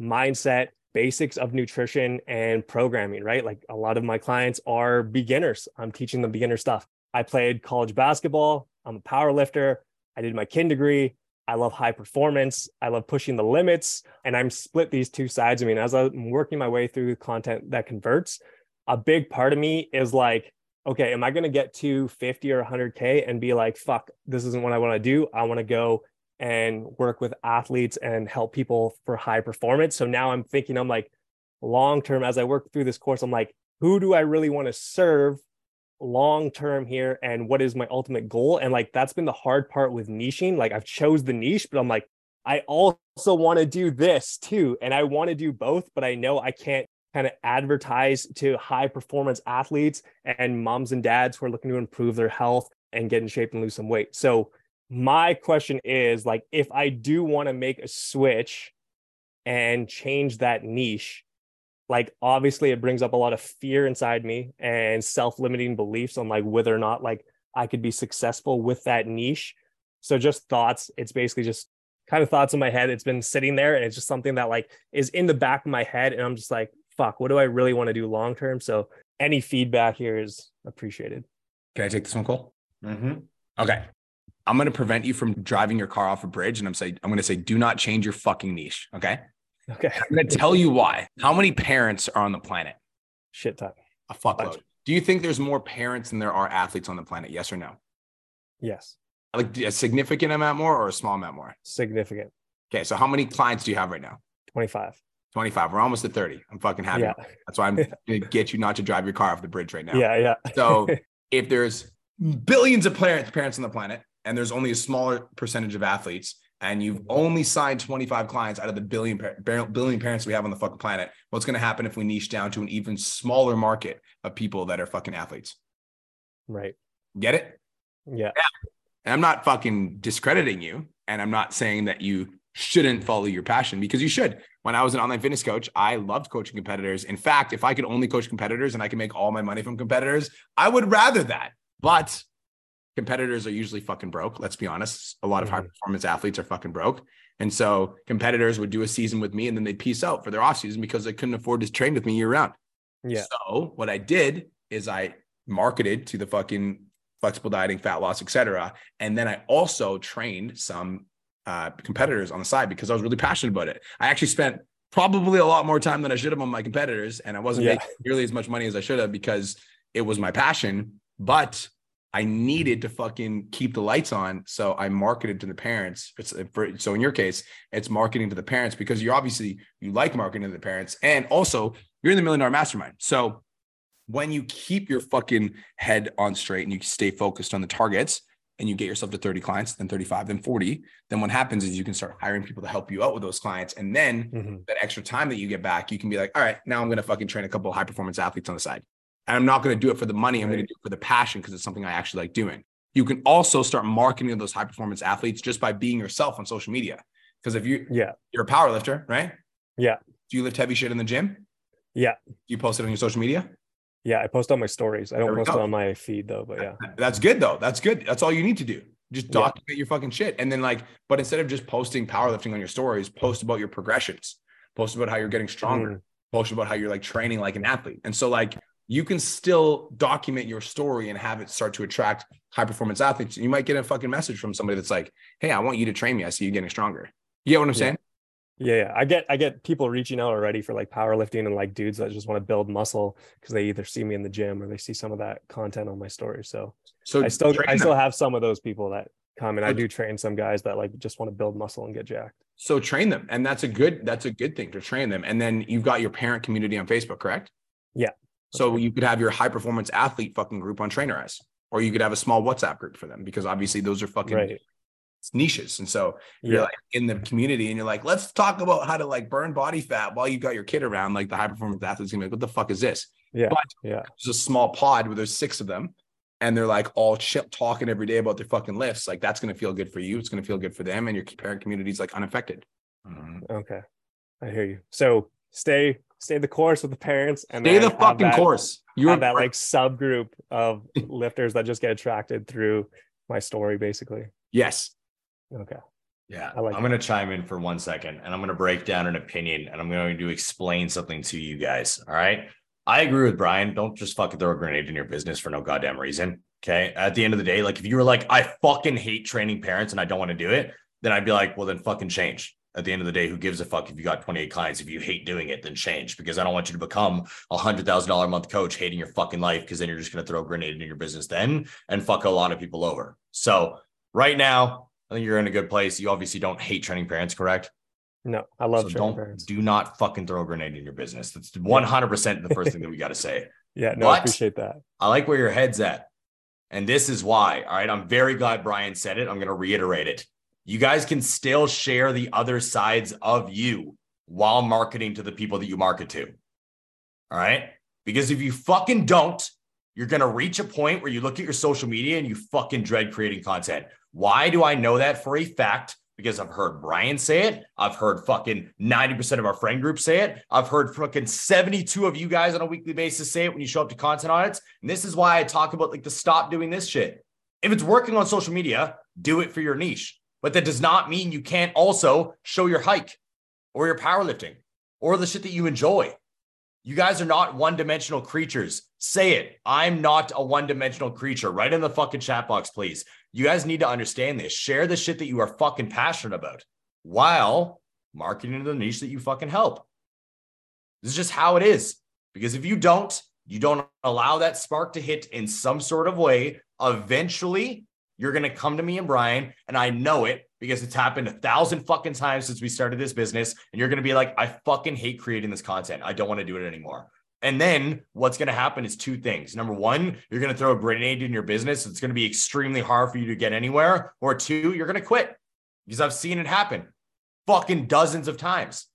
mindset, basics of nutrition and programming, right? Like a lot of my clients are beginners. I'm teaching them beginner stuff. I played college basketball. I'm a power lifter. I did my kin degree. I love high performance. I love pushing the limits. And I'm split these two sides. I mean, as I'm working my way through content that converts, a big part of me is like, okay, am I going to get to 50 or 100K and be like, fuck, this isn't what I want to do? I want to go and work with athletes and help people for high performance. So now I'm thinking, I'm like, long term, as I work through this course, I'm like, who do I really want to serve long term here? And what is my ultimate goal? And like, that's been the hard part with niching. Like, I've chose the niche, but I'm like, I also want to do this too. And I want to do both, but I know I can't kind of advertise to high performance athletes and moms and dads who are looking to improve their health and get in shape and lose some weight. So, my question is like if i do want to make a switch and change that niche like obviously it brings up a lot of fear inside me and self-limiting beliefs on like whether or not like i could be successful with that niche so just thoughts it's basically just kind of thoughts in my head it's been sitting there and it's just something that like is in the back of my head and i'm just like fuck what do i really want to do long term so any feedback here is appreciated Can I take this one, Cole? Mm-hmm. Okay. I'm going to prevent you from driving your car off a bridge. And I'm saying, I'm going to say, do not change your fucking niche. Okay. okay I'm going to tell you why. How many parents are on the planet? shit ton A fuckload. Do you think there's more parents than there are athletes on the planet? Yes or no? yes Like a significant amount more or a small amount more? significant Okay. So how many clients do you have right now? 25 25. We're almost at 30. I'm fucking happy. Yeah. That's why I'm going to get you not to drive your car off the bridge right now. yeah yeah So if there's billions of parents, parents on the planet, and there's only a smaller percentage of athletes, and you've only signed 25 clients out of the billion billion parents we have on the fucking planet, what's going to happen if we niche down to an even smaller market of people that are fucking athletes? Right. Get it? Yeah. And I'm not fucking discrediting you, and I'm not saying that you shouldn't follow your passion because you should. When I was an online fitness coach, I loved coaching competitors. In fact, if I could only coach competitors and I can make all my money from competitors, I would rather that. But competitors are usually fucking broke. Let's be honest. A lot of high performance athletes are fucking broke. And so competitors would do a season with me and then they'd piece out for their off season because they couldn't afford to train with me year round. Yeah. So what I did is I marketed to the fucking flexible dieting, fat loss, etc. And then I also trained some uh, competitors on the side because I was really passionate about it. I actually spent probably a lot more time than I should have on my competitors, and I wasn't Yeah. making nearly as much money as I should have because it was my passion. But I needed to fucking keep the lights on, so I marketed to the parents. It's uh, for, so in your case, it's marketing to the parents because you're obviously you like marketing to the parents, and also you're in the million dollar mastermind. So when you keep your fucking head on straight and you stay focused on the targets and you get yourself to 30 clients, then 35, then 40, then what happens is you can start hiring people to help you out with those clients. And then Mhm. that extra time that you get back, you can be like, all right, now I'm going to fucking train a couple of high performance athletes on the side. And I'm not going to do it for the money. I'm going to do it for the passion because it's something I actually like doing. You can also start marketing those high performance athletes just by being yourself on social media. Because if you Yeah. you're a power lifter, right? Yeah. Do you lift heavy shit in the gym? Yeah. Do you post it on your social media? Yeah. I post on my stories. I don't post go. it on my feed though, but yeah. That's good though. That's good. That's all you need to do. Just Yeah. document your fucking shit. And then like, but instead of just posting powerlifting on your stories, post about your progressions, post about how you're getting stronger, Mm. post about how you're like training like an athlete. And so like you can still document your story and have it start to attract high performance athletes. You might get a fucking message from somebody that's like, Hey, I want you to train me. I see you getting stronger. You get what I'm Yeah. saying? Yeah, yeah. I get I get people reaching out already for like powerlifting and like dudes that just want to build muscle because they either see me in the gym or they see some of that content on my story. So, So I still I still them. have some of those people that come and I do train some guys that like just want to build muscle and get jacked. So train them. And that's a good, that's a good thing to train them. And then you've got your parent community on Facebook, correct? Yeah. So you could have your high performance athlete fucking group on Trainerize, or you could have a small WhatsApp group for them because obviously those are fucking Right. niches. And so you're like in the community and you're like, let's talk about how to like burn body fat while you've got your kid around. Like the high performance athletes gonna be like, what the fuck is this? Yeah. But Yeah. there's a small pod where there's six of them and they're like all chip talking every day about their fucking lifts. Like that's gonna feel good for you. It's gonna feel good for them, and your parent community is like unaffected. Mm-hmm. Okay. I hear you. So stay stay the course with the parents and Stay the fucking that- course. You You're have that like subgroup of lifters that just get attracted through my story, basically. Yes. Okay. Yeah, I like I'm going to chime in for one second and I'm going to break down an opinion and I'm going to explain something to you guys. All right. I agree with Brian. Don't just fucking throw a grenade in your business for no goddamn reason. Okay. At the end of the day, like if you were like, I fucking hate training parents and I don't want to do it, then I'd be like, well, then fucking change. At the end of the day, who gives a fuck if you got 28 clients? If you hate doing it, then change because I don't want you to become a hundred thousand dollar a month coach hating your fucking life because then you're just going to throw a grenade in your business then and fuck a lot of people over. So right now, I think you're in a good place. You obviously don't hate training parents, correct? No, I love so training don't parents. do not fucking throw a grenade in your business. That's 100 percent the first thing that we got to say. Yeah, no, I appreciate that. I like where your head's at, and this is why. All right, I'm very glad Brian said it. I'm going to reiterate it. You guys can still share the other sides of you while marketing to the people that you market to. All right, because if you fucking don't, you're going to reach a point where you look at your social media and you fucking dread creating content. Why do I know that for a fact? Because I've heard Brian say it. I've heard fucking 90% of our friend group say it. I've heard fucking 72 of you guys on a weekly basis say it when you show up to content audits. And this is why I talk about like the stop doing this shit. If it's working on social media, do it for your niche. But that does not mean you can't also show your hike or your powerlifting or the shit that you enjoy. You guys are not one dimensional creatures. Say it. I'm not a one dimensional creature. Right in the fucking chat box, please. You guys need to understand this. Share the shit that you are fucking passionate about while marketing the niche that you fucking help. This is just how it is. Because if you don't, you don't allow that spark to hit in some sort of way, eventually you're going to come to me and Brian, and I know it because it's happened a thousand fucking times since we started this business. And you're going to be like, I fucking hate creating this content. I don't want to do it anymore. And then what's going to happen is two things. Number one, you're going to throw a grenade in your business. It's going to be extremely hard for you to get anywhere. Or two, you're going to quit. because I've seen it happen fucking dozens of times.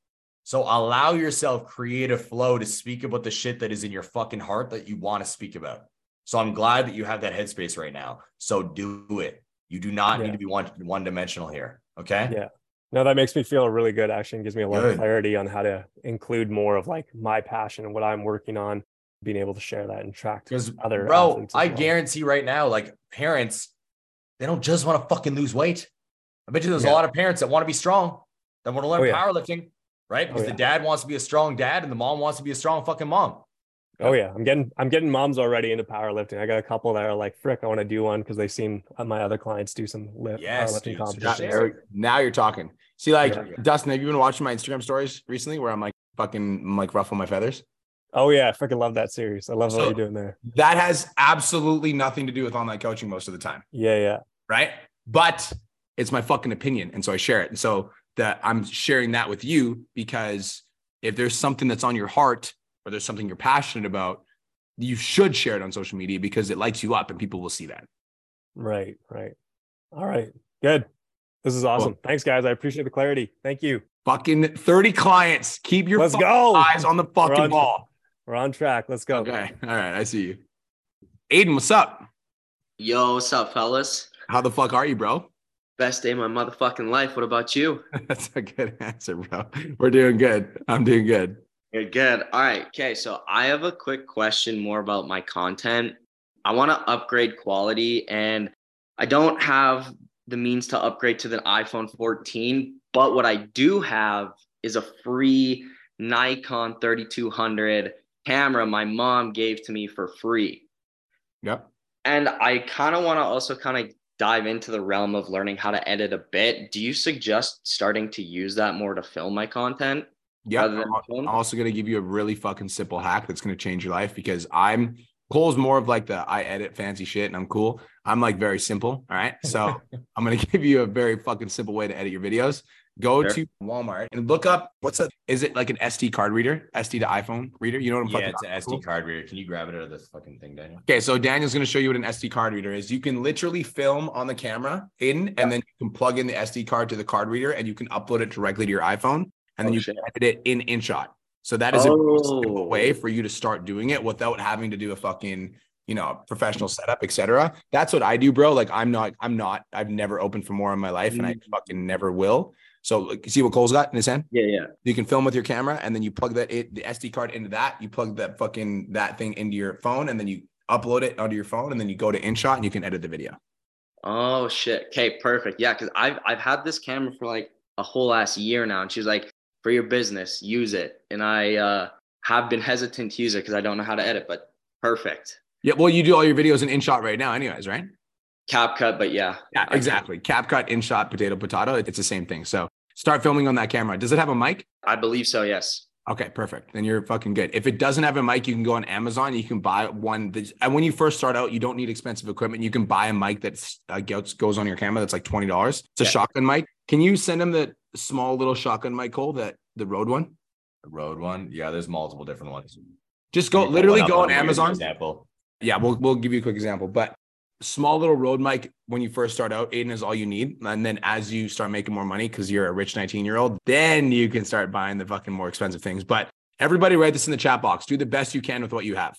So allow yourself creative flow to speak about the shit that is in your fucking heart that you want to speak about. So I'm glad that you have that headspace right now. So do it. You do not Yeah. need to be one one dimensional here. Okay. Yeah. No, that makes me feel really good actually and gives me a lot Good. of clarity on how to include more of like my passion and what I'm working on, being able to share that and attract Because other bro, I well. guarantee right now, like parents, they don't just want to fucking lose weight. I bet you there's Yeah. a lot of parents that want to be strong, that want to learn Oh, yeah. powerlifting, right? Oh, Because the dad wants to be a strong dad and the mom wants to be a strong fucking mom. Oh yeah, I'm getting I'm getting moms already into powerlifting. I got a couple that are like, "Frick, I want to do one" because they've seen uh, my other clients do some lift Yes, powerlifting dude. So Now, now you're talking. See, like Yeah. Dustin, have you been watching my Instagram stories recently where I'm like fucking I'm, like ruffle my feathers? Oh yeah, I freaking love that series. I love So- what you're doing there. That has absolutely nothing to do with online coaching most of the time, Yeah, yeah, right? But it's my fucking opinion, and so I share it. And so that I'm sharing that with you because if there's something that's on your heart or there's something you're passionate about, you should share it on social media because it lights you up and people will see that. right, right. All right, good. This is awesome. Thanks, guys. I appreciate the clarity. Thank you. Fucking 30 clients. Keep your Let's fucking go. eyes on the We're fucking on- ball. We're on track. Let's go. Okay. All right. I see you. Aiden, what's up? Yo, what's up, fellas? How the fuck are you, bro? Best day of my motherfucking life. What about you? That's a good answer, bro. We're doing good. I'm doing good. You're good. All right. Okay. So I have a quick question more about my content. I want to upgrade quality and I don't have the means to upgrade to the iPhone 14, but what I do have is a free Nikon 3200 camera my mom gave to me for free. Yep. And I kind of want to also kind of dive into the realm of learning how to edit a bit. Do you suggest starting to use that more to film my content? Yeah. I'm? Also going to give you a really fucking simple hack that's going to change your life because I'm Cole's more of like the I edit fancy shit and I'm cool. I'm like very simple. All right. So I'm going to give you a very fucking simple way to edit your videos. Go Sure. to Walmart and look up what's a is it like an SD card reader? SD to iPhone reader? You know what I'm talking about? Yeah, it's an SD card reader. Can you grab it out of this fucking thing, Daniel? Okay, so Daniel's going to show you what an SD card reader is. You can literally film on the camera in, and then you can plug in the SD card to the card reader, and you can upload it directly to your iPhone, and then Oh, you shit. can edit it in InShot. So that is a Oh. way for you to start doing it without having to do a fucking, you know, professional setup, etc. That's what I do, bro. Like I'm not, I'm not, I've never opened for more in my life, and I mm. fucking never will. So like, you see what Cole's got in his hand? Yeah, yeah. You can film with your camera, and then you plug that it, the SD card into that. You plug that fucking that thing into your phone, and then you upload it onto your phone, and then you go to InShot, and you can edit the video. Oh shit. Okay, perfect. Yeah, because I've I've had this camera for like a whole last year now, and she was like, "For your business, use it." And I uh, have been hesitant to use it because I don't know how to edit, but perfect. Yeah, well, you do all your videos in InShot right now, anyways, right? CapCut, but yeah. Yeah, exactly. CapCut, InShot, potato, potato. It's the same thing. So start filming on that camera. Does it have a mic? I believe so. Yes. Okay, perfect. Then you're fucking good. If it doesn't have a mic, you can go on Amazon. You can buy one. And when you first start out, you don't need expensive equipment. You can buy a mic that uh, goes goes on your camera. That's like twenty dollars. It's a Yeah. shotgun mic. Can you send them the small little shotgun mic, Cole? That the Rode one. The Rode one. Yeah, there's multiple different ones. Just go Can you pull literally go on Amazon. Example. Yeah, we'll we'll give you a quick example, but small little Rode mic when you first start out, Aiden is all you need. And then as you start making more money because you're a rich 19 year old, then you can start buying the fucking more expensive things. But everybody write this in the chat box. Do the best you can with what you have.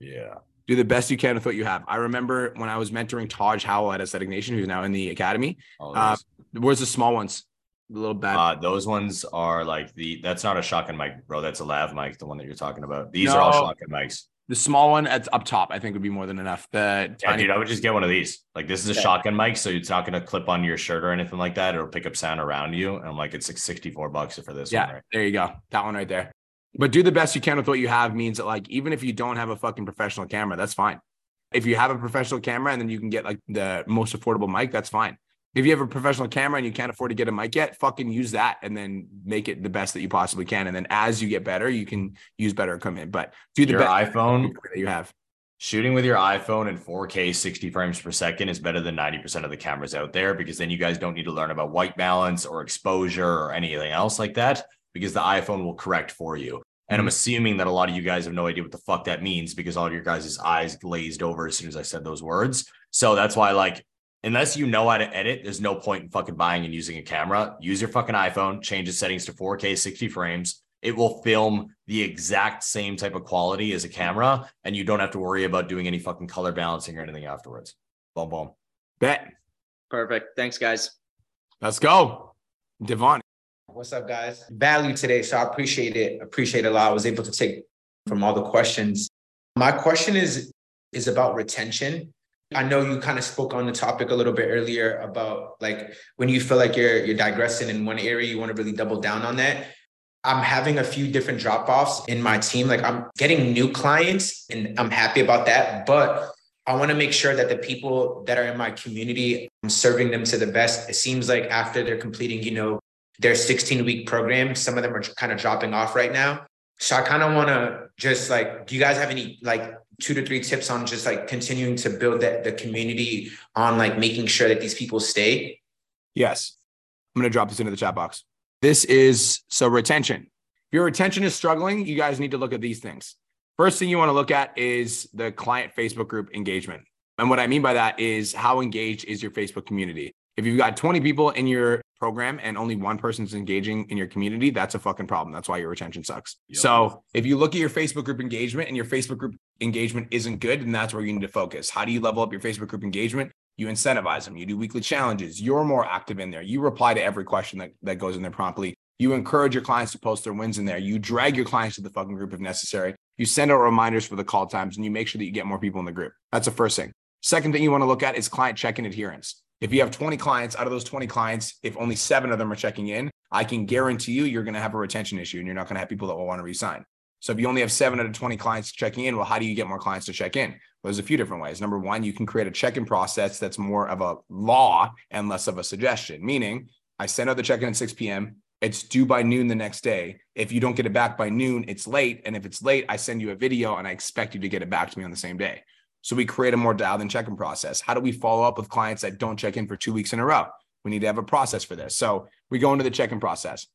Yeah. Do the best you can with what you have. I remember when I was mentoring Taj Howell at Aesthetic Nation, who's now in the academy. All Uh, these. where's the small ones? The little bad. Uh, those ones are like the that's not a shotgun mic, bro. That's a lav mic, the one that you're talking about. These are all shotgun mics. the small one at up top, I think would be more than enough. The Yeah, dude, I would just get one of these. Like this is a Okay. shotgun mic, so it's not gonna clip on your shirt or anything like that. It'll pick up sound around you. And I'm like, it's like 64 bucks for this Yeah, one. Right? there you go. That one right there. But do the best you can with what you have means that like even if you don't have a fucking professional camera, that's fine. If you have a professional camera and then you can get like the most affordable mic, that's fine. If you have a professional camera and you can't afford to get a mic yet, fucking use that and then make it the best that you possibly can. And then as you get better, you can use better equipment. But do the Your iPhone that you have. Shooting with your iPhone in 4K 60 frames per second is better than 90% of the cameras out there because then you guys don't need to learn about white balance or exposure or anything else like that because the iPhone will correct for you. And I'm mm-hmm. assuming that a lot of you guys have no idea what the fuck that means because all your guys' eyes glazed over as soon as I said those words. So that's why, like, unless you know how to edit, there's no point in fucking buying and using a camera. Use your fucking iPhone, change the settings to 4K 60 frames. It will film the exact same type of quality as a camera, and you don't have to worry about doing any fucking color balancing or anything afterwards. Boom, boom. Bet. Perfect. Thanks, guys. Let's go. Devon. What's up, guys? Value today, so I appreciate it. Appreciate it a lot. I was able to take from all the questions. My question is is about retention. I know you kind of spoke on the topic a little bit earlier about like when you feel like you're you're digressing in one area, you want to really double down on that. I'm having a few different drop offs in my team. Like I'm getting new clients and I'm happy about that. But I want to make sure that the people that are in my community, I'm serving them to the best. It seems like after they're completing, you know, their 16 week program, some of them are kind of dropping off right now. So I kind of want to just like, do you guys have any like two to three tips on just like continuing to build that the community on like making sure that these people stay? Yes. I'm going to drop this into the chat box. This is so retention. If your retention is struggling, you guys need to look at these things. First thing you want to look at is the client Facebook group engagement. And what I mean by that is how engaged is your Facebook community? If you've got 20 people in your program and only one person's engaging in your community, that's a fucking problem. That's why your retention sucks. Yep. So if you look at your Facebook group engagement and your Facebook group engagement isn't good, then that's where you need to focus. How do you level up your Facebook group engagement? You incentivize them. You do weekly challenges. You're more active in there. You reply to every question that, that goes in there promptly. You encourage your clients to post their wins in there. You drag your clients to the fucking group if necessary. You send out reminders for the call times and you make sure that you get more people in the group. That's the first thing. Second thing you want to look at is client check-in adherence. If you have 20 clients, out of those 20 clients, if only seven of them are checking in, I can guarantee you you're going to have a retention issue and you're not going to have people that will want to resign. So if you only have seven out of 20 clients checking in, well, how do you get more clients to check in? Well, there's a few different ways. Number one, you can create a check-in process that's more of a law and less of a suggestion, meaning I send out the check-in at 6 p.m. It's due by noon the next day. If you don't get it back by noon, it's late. And if it's late, I send you a video and I expect you to get it back to me on the same day. So we create a more dialed in check in process. How do we follow up with clients that don't check in for two weeks in a row? We need to have a process for this. So we go into the check in process.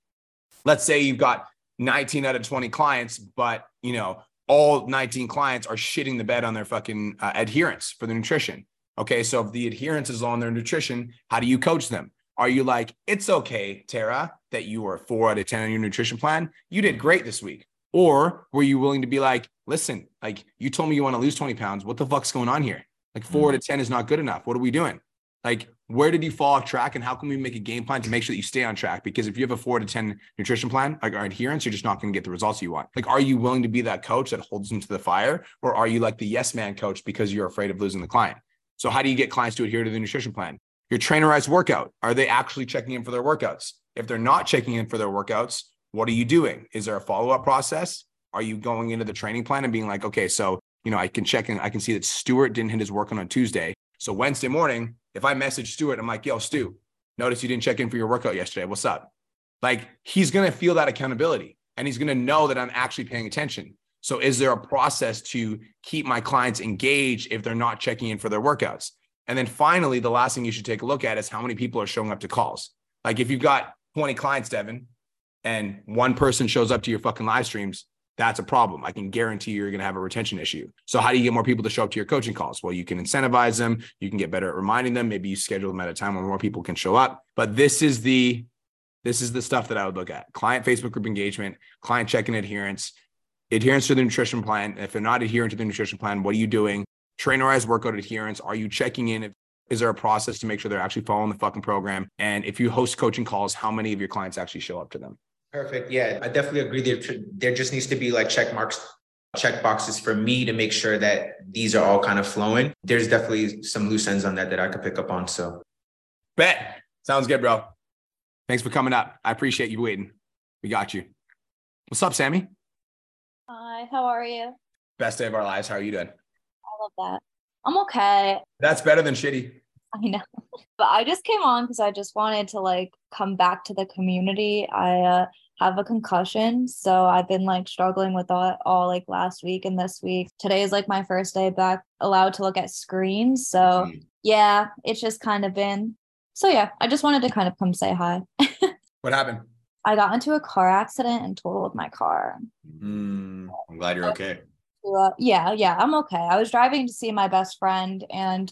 Let's say you've got 19 out of 20 clients, but you know, all 19 clients are shitting the bed on their fucking uh, adherence for the nutrition. Okay. So if the adherence is on their nutrition, how do you coach them? Are you like, it's okay, Tara, that you were four out of 10 on your nutrition plan? You did great this week. Or were you willing to be like, listen, like you told me you want to lose 20 pounds. What the fuck's going on here? Like 4 mm-hmm. to 10 is not good enough. What are we doing? Like, where did you fall off track? And how can we make a game plan to make sure that you stay on track? Because if you have a four to 10 nutrition plan, like our adherence, you're just not going to get the results you want. Like, are you willing to be that coach that holds them to the fire? Or are you like the yes man coach because you're afraid of losing the client? So, how do you get clients to adhere to the nutrition plan? Your trainerized workout. Are they actually checking in for their workouts? If they're not checking in for their workouts, what are you doing? Is there a follow up process? Are you going into the training plan and being like, okay, so, you know, I can check and I can see that Stuart didn't hit his workout on a Tuesday. So Wednesday morning, if I message Stuart, I'm like, yo, Stu, notice you didn't check in for your workout yesterday. What's up? Like he's to feel that accountability and he's to know that I'm actually paying attention. So is there a process to keep my clients engaged if they're not checking in for their workouts? And then finally, the last thing you should take a look at is how many people are showing up to calls. Like if you've got 20 clients, Devin, and one person shows up to your fucking live streams, that's a problem. I can guarantee you're going to have a retention issue. So how do you get more people to show up to your coaching calls? Well, you can incentivize them. You can get better at reminding them. Maybe you schedule them at a time when more people can show up. But this is the this is the stuff that I would look at: client Facebook group engagement, client check-in adherence, adherence to the nutrition plan. If they're not adhering to the nutrition plan, what are you doing? trainerized workout adherence? Are you checking in? Is there a process to make sure they're actually following the fucking program? And if you host coaching calls, how many of your clients actually show up to them? Perfect. Yeah, I definitely agree. There, there just needs to be like check marks, check boxes for me to make sure that these are all kind of flowing. There's definitely some loose ends on that that I could pick up on. So, bet sounds good, bro. Thanks for coming up. I appreciate you waiting. We got you. What's up, Sammy? Hi, how are you? Best day of our lives. How are you doing? I love that. I'm okay. That's better than shitty. I know. But I just came on because I just wanted to like come back to the community. I uh, have a concussion. So I've been like struggling with that all like last week and this week. Today is like my first day back allowed to look at screens. So mm-hmm. yeah, it's just kind of been. So yeah, I just wanted to kind of come say hi. what happened? I got into a car accident and totaled my car. Mm, I'm glad you're okay uh, yeah, yeah, I'm okay. I was driving to see my best friend and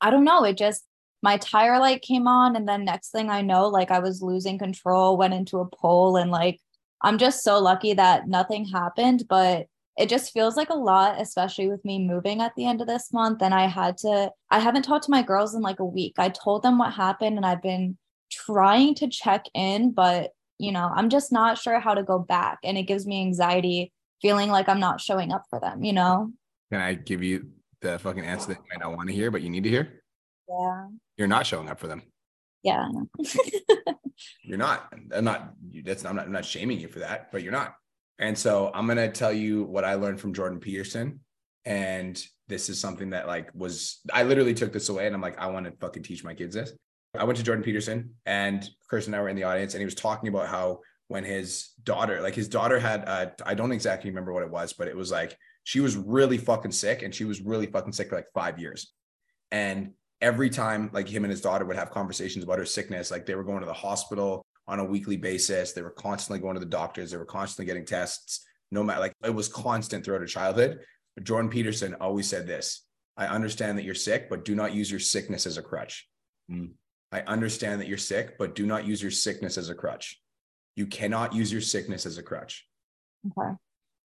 I don't know, it just my tire light came on and then next thing I know, like I was losing control, went into a pole and like I'm just so lucky that nothing happened, but it just feels like a lot, especially with me moving at the end of this month. And I had to, I haven't talked to my girls in like a week. I told them what happened and I've been trying to check in, but you know, I'm just not sure how to go back. And it gives me anxiety feeling like I'm not showing up for them, you know? Can I give you the fucking answer that you might not want to hear, but you need to hear? Yeah. You're not showing up for them. Yeah. You're not. I'm not. That's. I'm not. I'm not shaming you for that, but you're not. And so I'm gonna tell you what I learned from Jordan Peterson, and this is something that like was. I literally took this away, and I'm like, I want to fucking teach my kids this. I went to Jordan Peterson, and Chris and I were in the audience, and he was talking about how when his daughter, like his daughter had, uh, I don't exactly remember what it was, but it was like she was really fucking sick, and she was really fucking sick for like five years, and every time like him and his daughter would have conversations about her sickness like they were going to the hospital on a weekly basis. They were constantly going to the doctors. They were constantly getting tests no matter like it was constant throughout her childhood. But jordan peterson always said this i understand that you're sick but do not use your sickness as a crutch. Mm. i understand that you're sick but do not use your sickness as a crutch. You cannot use your sickness as a crutch. Okay.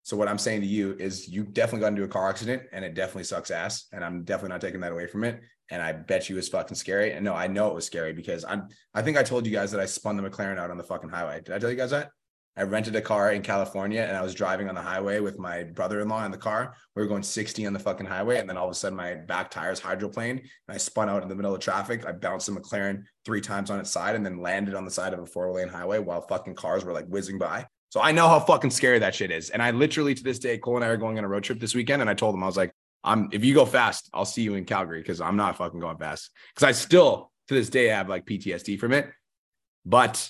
So what I'm saying to you is you definitely got into a car accident and it definitely sucks ass. And I'm definitely not taking that away from it. And I bet you it's fucking scary. And no, I know it was scary because I'm I think I told you guys that I spun the McLaren out on the fucking highway. Did I tell you guys that? I rented a car in California and I was driving on the highway with my brother-in-law in the car. We were going 60 on the fucking highway. And then all of a sudden my back tires hydroplaned and I spun out in the middle of traffic. I bounced the McLaren three times on its side and then landed on the side of a four-lane highway while fucking cars were like whizzing by. So I know how fucking scary that shit is. And I literally to this day, Cole and I are going on a road trip this weekend. And I told him, I was like, I'm if you go fast, I'll see you in Calgary because I'm not fucking going fast. Because I still to this day have like PTSD from it. But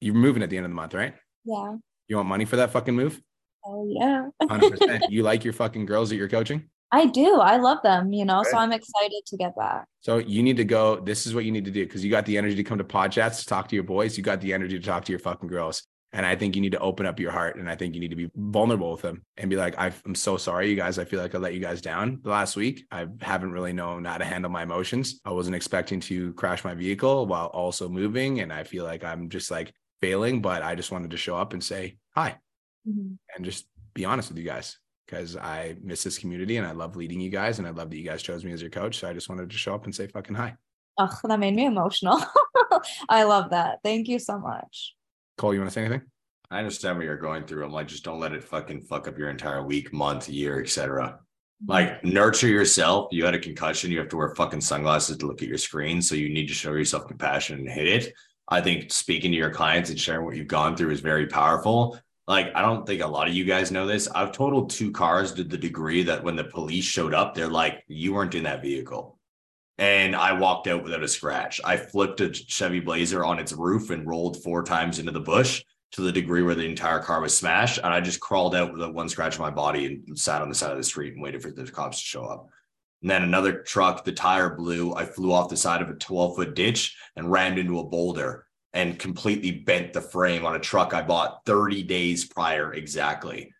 you're moving at the end of the month, right? Yeah. You want money for that fucking move? Oh yeah. 100%. you like your fucking girls that you're coaching? I do. I love them, you know, so I'm excited to get back. So you need to go. This is what you need to do because you got the energy to come to pod chats to talk to your boys. You got the energy to talk to your fucking girls. And I think you need to open up your heart and I think you need to be vulnerable with them and be like, "I've- I'm so sorry, you guys. I feel like I let you guys down the last week. I haven't really known how to handle my emotions. I wasn't expecting to crash my vehicle while also moving. And I feel like I'm just like failing, but I just wanted to show up and say hi Mhm. and just be honest with you guys because I miss this community and I love leading you guys and I love that you guys chose me as your coach. So I just wanted to show up and say fucking hi. Ugh, that made me emotional. I love that. Thank you so much. Cole, you want to say anything? I understand what you're going through. I'm like, just don't let it fucking fuck up your entire week, month, year, etc. Like, nurture yourself. You had a concussion. You have to wear fucking sunglasses to look at your screen. So you need to show yourself compassion and hit it. I think speaking to your clients and sharing what you've gone through is very powerful. Like, I don't think a lot of you guys know this. I've totaled two cars to the degree that when the police showed up, they're like, you weren't in that vehicle. And I walked out without a scratch. I flipped a Chevy Blazer on its roof and rolled four times into the bush to the degree where the entire car was smashed. And I just crawled out with one scratch on my body and sat on the side of the street and waited for the cops to show up. And then another truck, the tire blew. I flew off the side of a 12 foot ditch and rammed into a boulder and completely bent the frame on a truck I bought 30 days prior exactly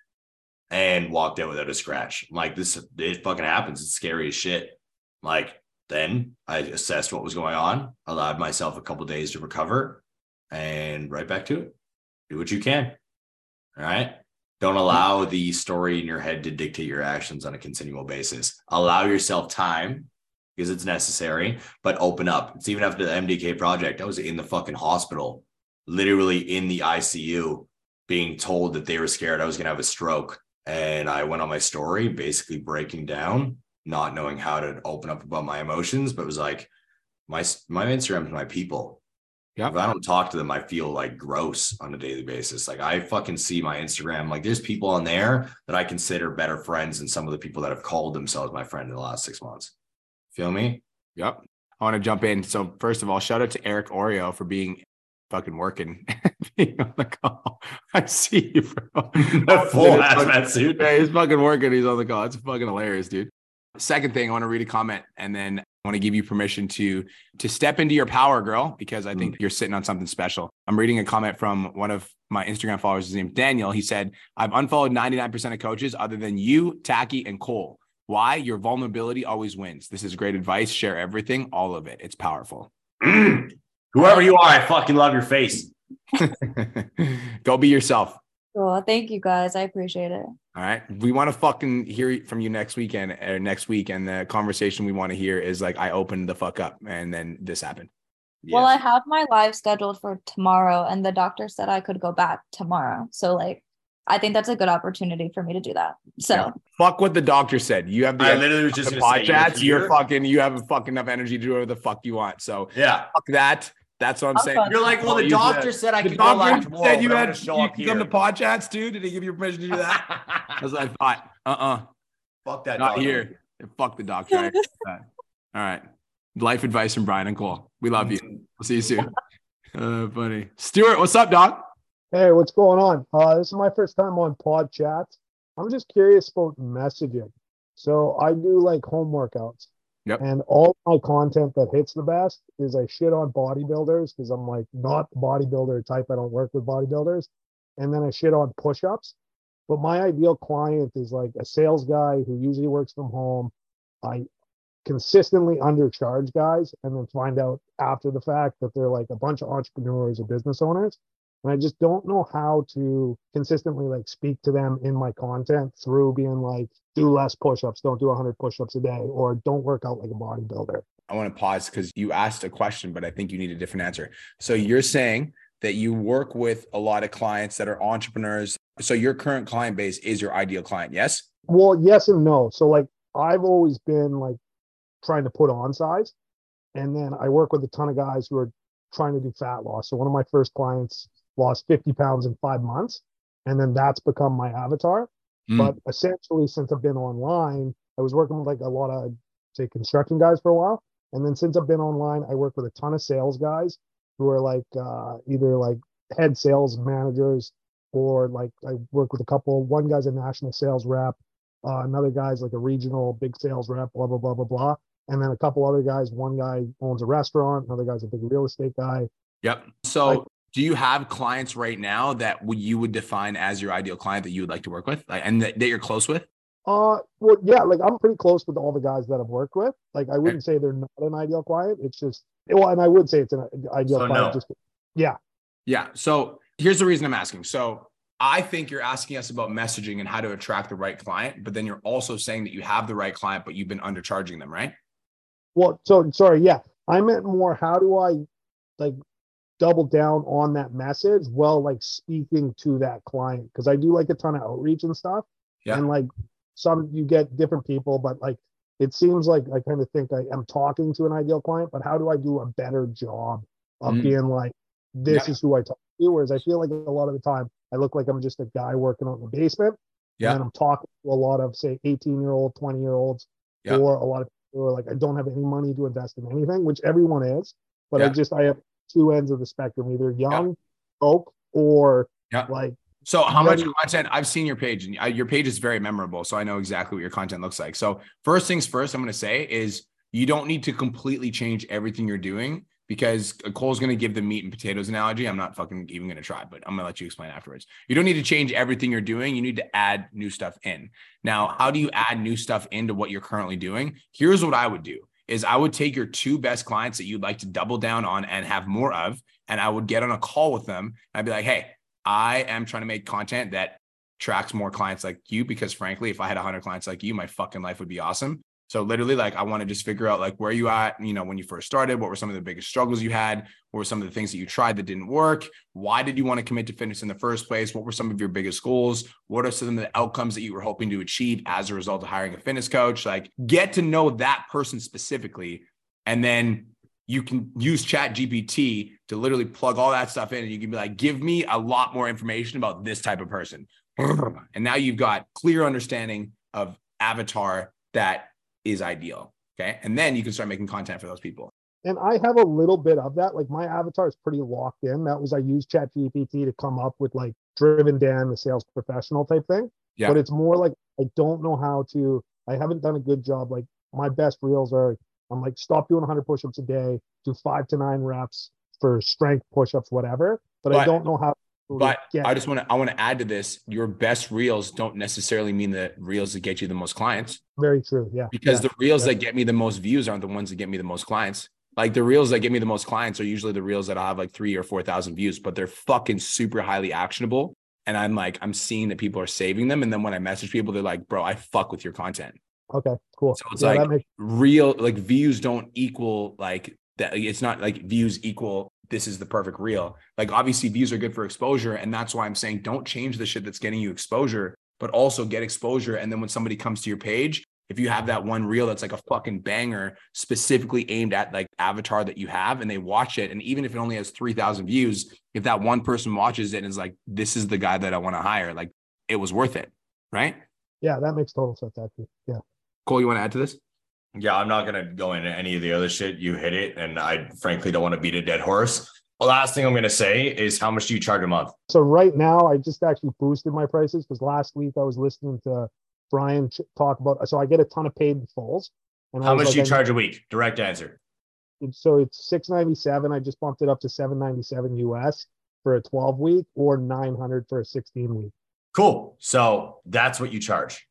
and walked out without a scratch. I'm like, this, it fucking happens. It's scary as shit. Like, then I assessed what was going on, allowed myself a couple days to recover, and right back to it. Do what you can. All right. Don't allow the story in your head to dictate your actions on a continual basis. Allow yourself time because it's necessary, but open up. It's even after the MDK project. I was in the fucking hospital, literally in the ICU, being told that they were scared I was going to have a stroke. And I went on my story, basically breaking down, not knowing how to open up about my emotions, but it was like, my my Instagram is my people. Yeah. If I don't talk to them, I feel like gross on a daily basis. Like I fucking see my Instagram. Like there's people on there that I consider better friends than some of the people that have called themselves my friend in the last six months. Feel me? Yep. I want to jump in. So first of all, shout out to Eric Oreo for being fucking working. being on the call. I see you, bro. The full hazmat suit. Yeah, he's fucking working. He's on the call. It's fucking hilarious, dude. Second thing, I want to read a comment and then I want to give you permission to to step into your power, girl, because I think mm. you're sitting on something special. I'm reading a comment from one of my Instagram followers. His name's Daniel. He said, "I've unfollowed 99% of coaches other than you, Tacky, and Cole. Why? Your vulnerability always wins. This is great advice. Share everything, all of it. It's powerful. Mm. Whoever you are, I fucking love your face. Go be yourself. Cool. Thank you guys. I appreciate it. All right. We want to fucking hear from you next weekend or next week. And the conversation we want to hear is like, I opened the fuck up and then this happened. Well, I have my live scheduled for tomorrow, and the doctor said I could go back tomorrow. So, like, I think that's a good opportunity for me to do that. So, Yeah. Fuck what the doctor said. You have the, I literally was just the gonna say, you're. You're fucking, you have fucking enough energy to do whatever the fuck you want. So Yeah. fuck that. That's what I'm I'm saying. fine. You're like, well, the Use doctor that. said I The could go live doctor tomorrow. said you had gonna show you up could come to here. podchats too. Did he give you permission to do that? That's what I thought. Uh-uh. Fuck that. Not dog. here. Fuck the doctor. All right. All right. Life advice from Brian and Cole. We love you. We'll see you soon. Uh, buddy. Stuart, what's up, doc? Hey, what's going on? Uh, this is my first time on Pod Chat. I'm just curious about messaging. So I do like home workouts. Yep. And all my content that hits the best is I shit on bodybuilders because I'm like not the bodybuilder type. I don't work with bodybuilders. And then I shit on push-ups. But my ideal client is like a sales guy who usually works from home. I consistently undercharge guys and then find out after the fact that they're like a bunch of entrepreneurs or business owners and i just don't know how to consistently like speak to them in my content through being like do less push-ups don't do 100 push-ups a day or don't work out like a bodybuilder I want to pause because you asked a question, but I think you need a different answer. So you're saying that you work with a lot of clients that are entrepreneurs. So your current client base is your ideal client, yes? well yes and no so like i've always been like trying to put on size and then i work with a ton of guys who are trying to do fat loss so one of my first clients lost 50 pounds in five months and then that's become my avatar Mm. but essentially since i've been online i was working with like a lot of say construction guys for a while and then since i've been online i work with a ton of sales guys who are like uh, either like head sales managers or like i work with a couple one guy's a national sales rep uh, another guy's like a regional big sales rep blah blah blah blah blah and then a couple other guys one guy owns a restaurant another guy's a big real estate guy Yep. So do you have clients right now that you would define as your ideal client that you would like to work with and that, that you're close with? Uh, well, yeah, like I'm pretty close with all the guys that I've worked with. Like, I wouldn't say they're not an ideal client. It's just, well, and I would say it's an ideal So client. no. Just, yeah. Yeah. So here's the reason I'm asking. So I think you're asking us about messaging and how to attract the right client, but then you're also saying that you have the right client, but you've been undercharging them, right? Well, so sorry. Yeah. I meant more, how do I like double down on that message while like speaking to that client? Cause I do like a ton of outreach and stuff. Yeah. And like some, you get different people, but like, it seems like I kind of think I am talking to an ideal client, but how do I do a better job of Mm. being like, this Yeah. is who I talk to? Whereas I feel like a lot of the time I look like I'm just a guy working out in the basement. Yeah. And I'm talking to a lot of say 18 year old, 20 year olds, Yeah. or a lot of people who are like, I don't have any money to invest in anything, which everyone is. But I just I have two ends of the spectrum, either young folk or Yeah. like So how much ready- content? I've seen your page, and uh, your page is very memorable. So I know exactly what your content looks like. So first things first, I'm going to say is you don't need to completely change everything you're doing because Cole's going to give the meat and potatoes analogy. I'm not fucking even going to try, but I'm going to let you explain afterwards. You don't need to change everything you're doing. You need to add new stuff in. Now, how do you add new stuff into what you're currently doing? Here's what I would do is I would take your two best clients that you'd like to double down on and have more of, and I would get on a call with them. I'd be like, hey, I am trying to make content that tracks more clients like you because frankly, if I had 100 clients like you, my fucking life would be awesome. So literally, like, I want to just figure out like where you at, you know, when you first started, what were some of the biggest struggles you had? What were some of the things that you tried that didn't work? Why did you want to commit to fitness in the first place? What were some of your biggest goals? What are some of the outcomes that you were hoping to achieve as a result of hiring a fitness coach? Like, get to know that person specifically, and then you can use chat gpt to literally plug all that stuff in and you can be like give me a lot more information about this type of person and now you've got clear understanding of avatar that is ideal okay and then you can start making content for those people and I have a little bit of that. Like my avatar is pretty locked in. That was I used Chat GPT to come up with like driven Dan, the sales professional type thing. Yeah. But it's more like I don't know how to. I haven't done a good job. Like my best reels are. I'm like stop doing 100 push-ups a day. Do five to nine reps for strength push-ups, whatever. But I don't know how to But Yeah. I just want to I want to add to this. Your best reels don't necessarily mean the reels that get you the most clients Very true. Yeah. because yeah. the reels that get me the most views aren't the ones that get me the most clients. Like the reels that get me the most clients are usually the reels that I have like three or four thousand views, but they're fucking super highly actionable. And I'm like, I'm seeing that people are saving them. And then when I message people, they're like, bro, I fuck with your content. Okay, cool. So it's Yeah, like makes real, like views don't equal like that. It's not like views equal this is the perfect reel. Like obviously views are good for exposure. And that's why I'm saying don't change the shit that's getting you exposure, but also get exposure. And then when somebody comes to your page, if you have that one reel that's like a fucking banger specifically aimed at like avatar that you have and they watch it and even if it only has 3000 views if that one person watches it and is like this is the guy that i want to hire like it was worth it right yeah, that makes total sense actually. Yeah. cole you want to add to this Yeah, I'm not gonna go into any of the other shit. You hit it, and I frankly don't want to beat a dead horse. The last thing I'm gonna say is how much do you charge a month? So right now, I just actually boosted my prices because last week I was listening to Brian talk about. So I get a ton of paid falls. And How much like, do you charge a week? Direct answer. So it's six ninety seven. I just bumped it up to seven ninety seven US for a twelve week or nine hundred for a sixteen week. Cool. So that's what you charge.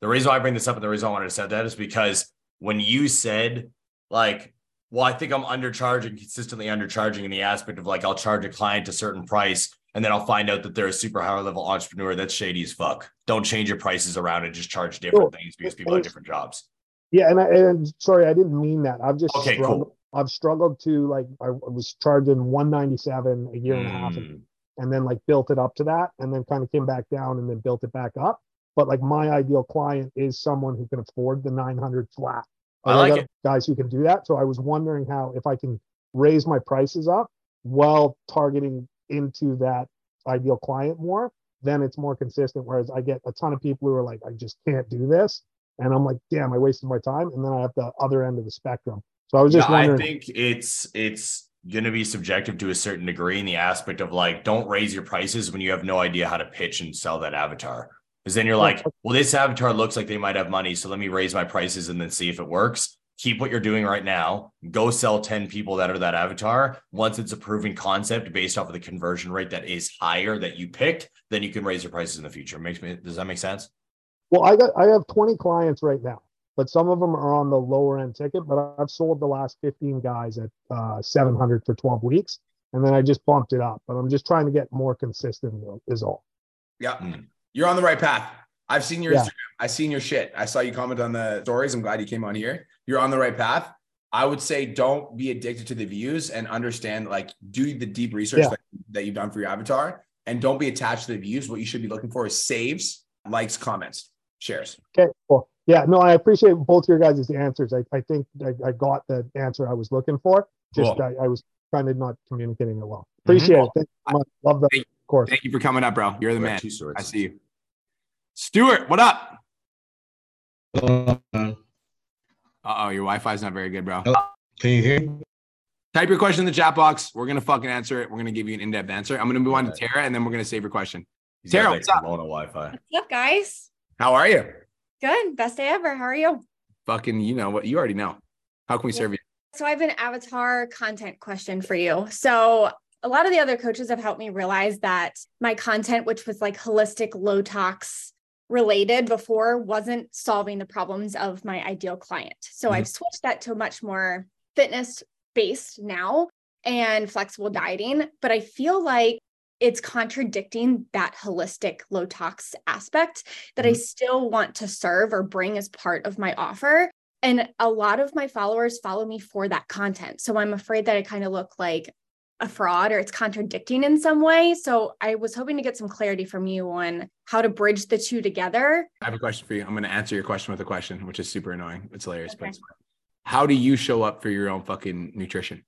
The reason why I bring this up and the reason I wanted to say that is because when you said, like, well, I think I'm undercharging, consistently undercharging in the aspect of like, I'll charge a client a certain price and then I'll find out that they're a super high level entrepreneur. That's shady as fuck. Don't change your prices around and just charge different Sure. things because people have different jobs. Yeah, and I, and sorry, I didn't mean that. I've just Okay, struggled. cool. I've struggled to like I was charging one ninety seven a year and a half Mm. and then like built it up to that, and then kind of came back down, and then built it back up. But like my ideal client is someone who can afford the nine hundred flat. I like got it. guys who can do that. So I was wondering how if I can raise my prices up while targeting into that ideal client more, then it's more consistent. Whereas I get a ton of people who are like, I just can't do this. And I'm like, damn, I wasted my time. And then I have the other end of the spectrum. So I was just Yeah, I think it's it's gonna be subjective to a certain degree in the aspect of like, don't raise your prices when you have no idea how to pitch and sell that avatar. Because then you're like, well, this avatar looks like they might have money, so let me raise my prices and then see if it works. Keep what you're doing right now. Go sell 10 people that are that avatar. Once it's a proven concept based off of the conversion rate that is higher that you picked, then you can raise your prices in the future. Makes me does that make sense? Well, I got I have 20 clients right now, but some of them are on the lower end ticket. But I've sold the last 15 guys at uh, 700 for 12 weeks, and then I just bumped it up. But I'm just trying to get more consistent. Is all. Yeah. You're on the right path. I've seen your Yeah. Instagram. I've seen your shit. I saw you comment on the stories. I'm glad you came on here. You're on the right path. I would say don't be addicted to the views and understand, like, do the deep research Yeah. that, that you've done for your avatar and don't be attached to the views. What you should be looking for is saves, likes, comments, shares. Okay, cool. Yeah, no, I appreciate both your guys' answers. I, I think I, I got the answer I was looking for. Just Cool. I, I was kind of not communicating it well. Mm-hmm. Appreciate it. Thank you so much. Love the course. Thank you for coming up, bro. You're the man. two swords. I see you. Stuart, what up? Uh oh, your Wi Fi is not very good, bro. Can you hear? me? Type your question in the chat box. We're gonna fucking answer it. We're gonna give you an in-depth answer. I'm gonna move on to Tara, and then we're gonna save your question. Tara, what's up? Wi-Fi. What's up, guys? How are you? Good. Best day ever. How are you? Fucking, you know what? You already know. How can we serve you? So I have an avatar content question for you. So a lot of the other coaches have helped me realize that my content, which was like holistic, low tox related before, wasn't solving the problems of my ideal client. So mm-hmm. I've switched that to much more fitness based now and flexible mm-hmm. dieting. But I feel like it's contradicting that holistic low tox aspect that I mm-hmm. still want to serve or bring as part of my offer. And a lot of my followers follow me for that content. So I'm afraid that I kind of look like a fraud or it's contradicting in some way. So I was hoping to get some clarity from you on how to bridge the two together. I have a question for you. I'm gonna answer your question with a question, which is super annoying. It's hilarious, but it's how do you show up for your own fucking nutrition?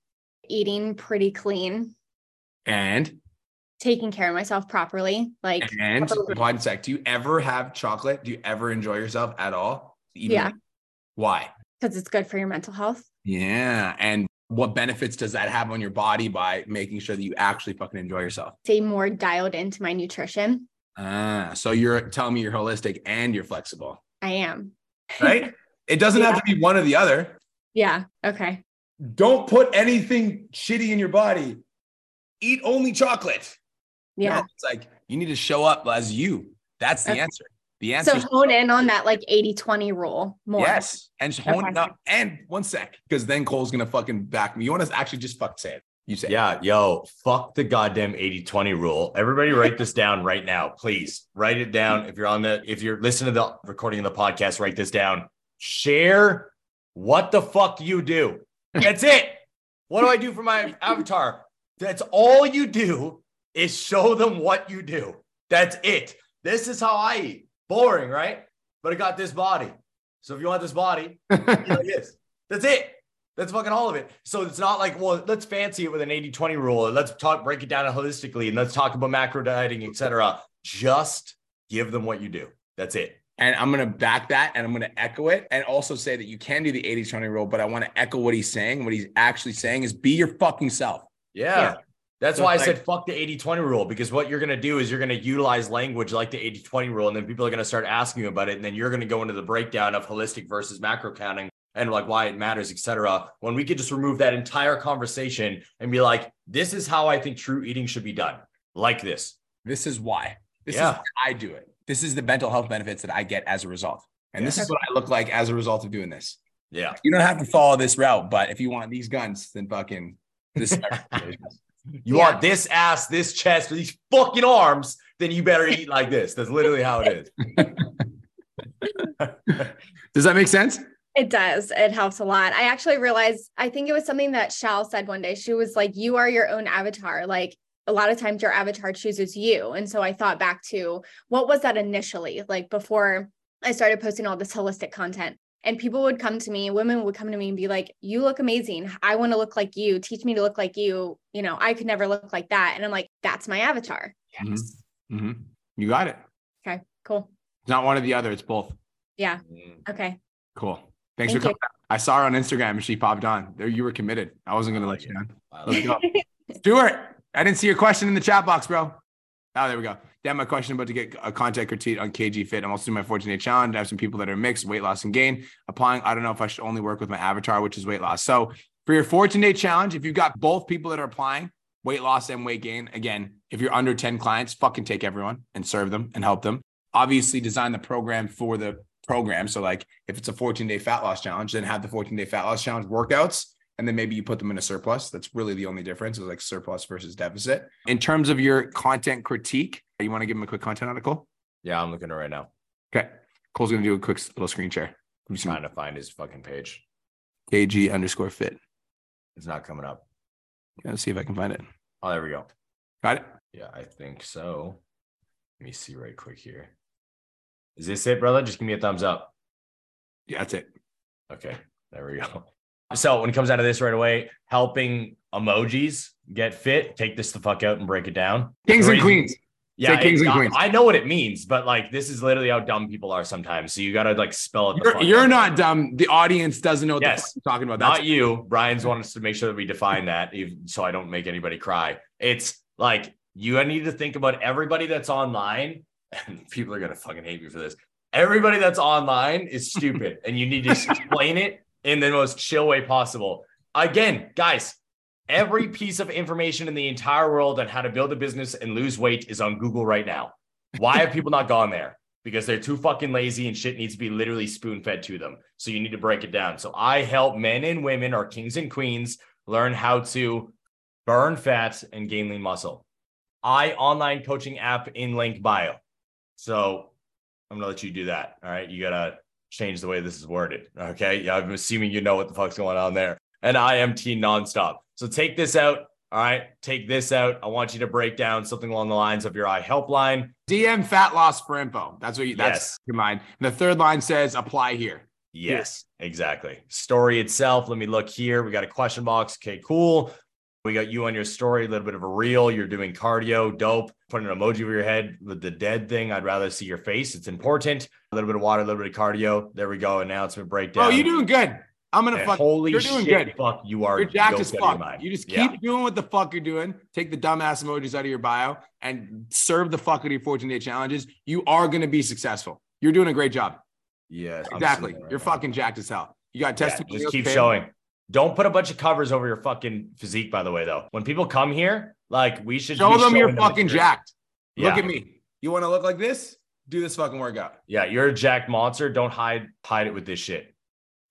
Eating pretty clean, And taking care of myself properly. Like, and one sec. Do you ever have chocolate? Do you ever enjoy yourself at all? Even Yeah. why? because it's good for your mental health. Yeah. And what benefits does that have on your body by making sure that you actually fucking enjoy yourself? Stay more dialed into my nutrition. Ah, so you're telling me you're holistic and you're flexible, I am. right? it doesn't have to be one or the other. Yeah. Okay. Don't put anything shitty in your body. Eat only chocolate. Yeah. it's like you need to show up as you. That's the Okay. answer. The answer So is hone in on that like 80 20 rule more. yes, and just hone Okay. it up. And one sec, because then Cole's gonna fucking back me. You want to actually just fuck say it? You say it. Yeah, yo, fuck the goddamn 80-20 rule. Everybody write this down right now. Please write it down. If you're on the if you're listening to the recording of the podcast, write this down. Share what the fuck you do. That's it. What do I do for my avatar? That's all you do is show them what you do. That's it. This is how I eat. Boring, right? But it got this body. So if you want this body, eat like this. That's it. That's fucking all of it. So it's not like, well, let's fancy it with an 80 20 rule. and Let's talk, break it down holistically and let's talk about macro dieting, etc. Just give them what you do. That's it. And I'm going to back that and I'm going to echo it and also say that you can do the 80 20 rule, but I want to echo what he's saying. What he's actually saying is be your fucking self. Yeah. That's So why I it's said fuck the 80 20 rule because what you're going to do is you're going to utilize language like the 80 20 rule. And then people are going to start asking you about it. And then you're going to go into the breakdown of holistic versus macro counting and like why it matters, etc. When we could just remove that entire conversation and be like, this is how I think true eating should be done, like this. This is why. This Yeah. is why I do it. This is the mental health benefits that I get as a result. And this is what I look like as a result of doing this. Yeah. You don't have to follow this route, but if you want these guns, then fucking this. You want this ass, this chest, these fucking arms, then you better eat like this. That's literally how it is. Does that make sense? It does. It helps a lot. I actually realized, I think it was something that Shal said one day. She was like, You are your own avatar. Like, a lot of times your avatar chooses you. And so I thought back to what was that initially, like before I started posting all this holistic content. And people would come to me, women would come to me and be like, You look amazing. I want to look like you. Teach me to look like you. You know, I could never look like that. And I'm like, That's my avatar. Mhm. Mhm. You got it. Okay, cool. It's not one or the other. It's both. Yeah. Okay. Cool. Thanks Thank for coming. I saw her on Instagram and she popped on. There, you were committed. I wasn't going to let you down. Let's go. Stuart, I didn't see your question in the chat box, bro. Oh, there we go. Damn, my question about to get a content critique on KG Fit. I'm also doing my 14 day challenge. I have some people that are mixed weight loss and gain. Applying, I don't know if I should only work with my avatar, which is weight loss. So for your 14 day challenge, if you've got both people that are applying weight loss and weight gain, again, if you're under 10 clients, fucking take everyone and serve them and help them. Obviously, design the program for the program. So, like if it's a 14 day fat loss challenge, then have the 14 day fat loss challenge workouts and then maybe you put them in a surplus. That's really the only difference is like surplus versus deficit. In terms of your content critique, you want to give him a quick content article? Yeah, I'm looking at it right now. Okay. Cole's going to do a quick little screen share. I'm just trying to find his fucking page. KG underscore fit. It's not coming up. Yeah, let's see if I can find it. Oh, there we go. Got it? Yeah, I think so. Let me see right quick here. Is this it, brother? Just give me a thumbs up. Yeah, that's it. Okay, there we go. So when it comes out of this right away, helping emojis get fit, take this the fuck out and break it down. Kings and queens. Yeah, Say kings it- and I- queens. I know what it means, but like this is literally how dumb people are sometimes. So you got to like spell it. You're, you're not dumb. The audience doesn't know what Yes. the fuck talking about. Not you. Brian's wanted us to make sure that we define that, so I don't make anybody cry. It's like you need to think about everybody that's online, and people are gonna fucking hate me for this. Everybody that's online is stupid, and you need to explain it in the most chill way possible. Again, guys, every piece of information in the entire world on how to build a business and lose weight is on Google right now. Why have people not gone there? Because they're too fucking lazy and shit needs to be literally spoon fed to them. So you need to break it down. So I help men and women, or kings and queens, learn how to burn fat and gain lean muscle. I online coaching app in link bio. So I'm gonna let you do that. All right. You gotta change the way this is worded. Okay. I'm assuming you know what the fuck's going on there. And IMT nonstop. So take this out. All right. Take this out. I want you to break down something along the lines of your I helpline. DM fat loss for info. That's what you, that's Yes. your mind. And the third line says apply here. Yes, exactly. Story itself. Let me look here. We got a question box. Okay, cool. We got you on your story, a little bit of a reel. You're doing cardio, dope. Put an emoji over your head with the dead thing. I'd rather see your face. It's important. A little bit of water, a little bit of cardio. There we go. Announcement breakdown. Oh, you're doing good. I'm gonna fuck. holy you're doing shit, good. fuck, you are You're jacked as out of your fuck. You just keep Yeah. doing what the fuck you're doing. Take the dumbass emojis out of your bio and serve the fuck out of your 14 day challenges. You are gonna be successful. You're doing a great job. Yes, exactly. right You're now. fucking jacked as hell. You got Yeah, testimonials. just keep showing. Don't put a bunch of covers over your fucking physique, by the way, though. When people come here, like we should Show them you're fucking jacked. Look at me. You want to look like this? Do this fucking workout. Yeah, you're a jacked monster. Don't hide hide it with this shit.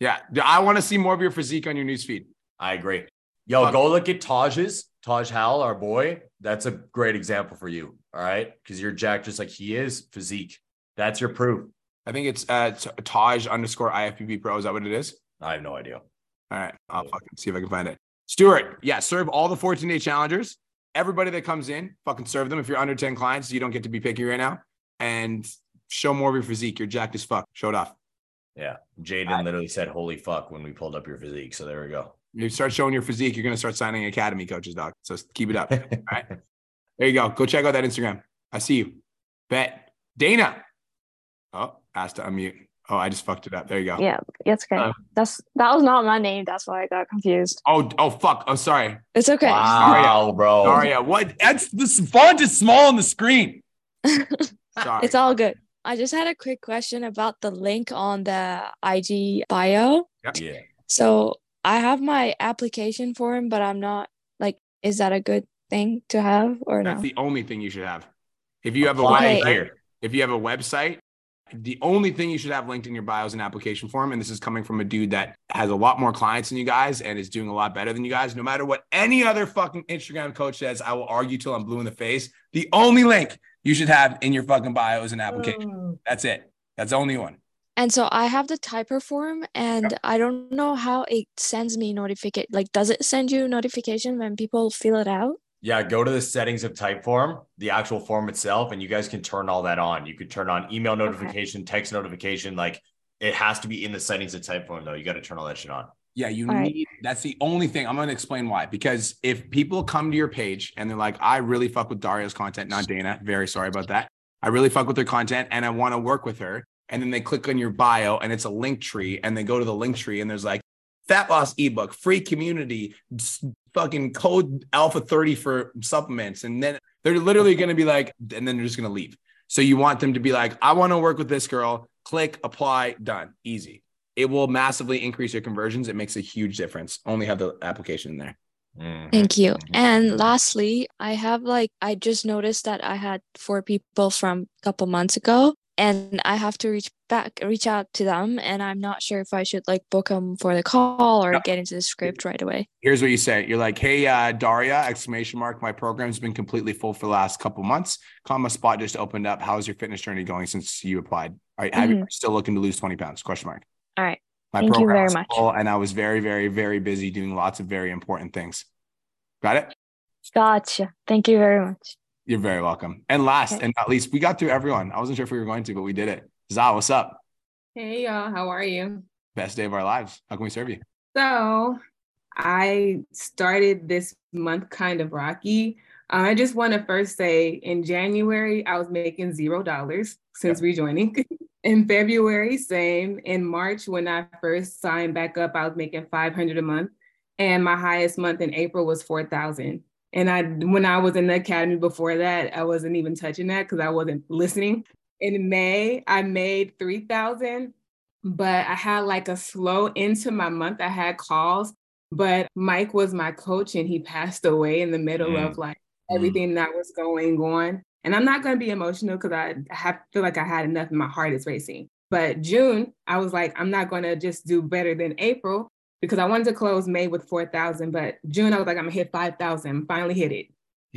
Yeah. I want to see more of your physique on your newsfeed. I agree. Yo, go look at Taj's. Taj Hal, our boy. That's a great example for you. All right. Because you're jacked just like he is, physique. That's your proof. I think it's uh Taj underscore IFBB Pro. Is that what it is? I have no idea. All right. I'll fucking see if I can find it. Stuart, yeah, serve all the 14 day challengers. Everybody that comes in, fucking serve them. If you're under 10 clients, you don't get to be picky right now. And show more of your physique. You're jacked as fuck. Show it off. Yeah. Jaden literally said, holy fuck, when we pulled up your physique. So there we go. You start showing your physique, you're gonna start signing academy coaches, doc. So keep it up. All right. There you go. Go check out that Instagram. I see you. Bet. Dana. Oh, asked to unmute. Oh, I just fucked it up. There you go. Yeah, it's okay. Uh, That's that was not my name. That's why I got confused. Oh, oh, fuck. Oh, sorry. It's okay. Wow, bro. Daria, what? That's the font is small on the screen. Sorry. It's all good. I just had a quick question about the link on the IG bio. Yeah. So I have my application form, but I'm not like, is that a good thing to have or not? That's no? the only thing you should have. If you have a Apply website, here. if you have a website, the only thing you should have linked in your bio is an application form. And this is coming from a dude that has a lot more clients than you guys and is doing a lot better than you guys. No matter what any other fucking Instagram coach says, I will argue till I'm blue in the face. The only link you should have in your fucking bio is an application. Oh. That's it. That's the only one. And so I have the Typeform and I don't know how it sends me notification. Like, does it send you notification when people fill it out? Yeah, go to the settings of Typeform, the actual form itself, and you guys can turn all that on. You could turn on email notification, text notification. Like it has to be in the settings of Typeform, though. You got to turn all that shit on. Yeah, you All right. need that's the only thing. I'm gonna explain why. Because if people come to your page and they're like, I really fuck with Daria's content, not Dana. Very sorry about that. I really fuck with her content and I want to work with her. And then they click on your bio and it's a Linktree, and they go to the Linktree and there's like fat loss ebook, free community, fucking code alpha 30 for supplements. And then they're literally gonna be like, and then they're just gonna leave. So you want them to be like, I want to work with this girl, click, apply, done. Easy it will massively increase your conversions. It makes a huge difference. Only have the application in there. Mm-hmm. Thank you. Mm-hmm. And lastly, I have like I just noticed that I had four people from a couple months ago and I have to reach back reach out to them and I'm not sure if I should like book them for the call or get into the script right away. Here's what you say. You're like, hey, uh, Daria, exclamation mark. My program's been completely full for the last couple months. Comma spot just opened up. How's your fitness journey going since you applied? All right. Have you mm-hmm. still looking to lose 20 pounds? Question mark. All right. My Thank you very was much. full and I was very, very, very busy doing lots of very important things. Got it? Gotcha. Thank you very much. You're very welcome. And last Okay. and not least, we got through everyone. I wasn't sure if we were going to, but we did it. Zah, what's up? Hey y'all, how are you? Best day of our lives. How can we serve you? So I started this month kind of rocky. Uh, I just want to first say in January, I was making zero dollars since rejoining. in February, same. In March, when I first signed back up, I was making 500 a month. And my highest month in April was 4,000. And I, when I was in the academy before that, I wasn't even touching that because I wasn't listening. In May, I made 3,000 but I had like a slow into my month. I had calls, but Mike was my coach and he passed away in the middle Mm. of like everything that was going on. And I'm not going to be emotional because I have, feel like I had enough and my heart is racing. But June, I was like, I'm not going to just do better than April because I wanted to close May with 4,000. But June, I was like, I'm going to hit 5,000. Finally hit it.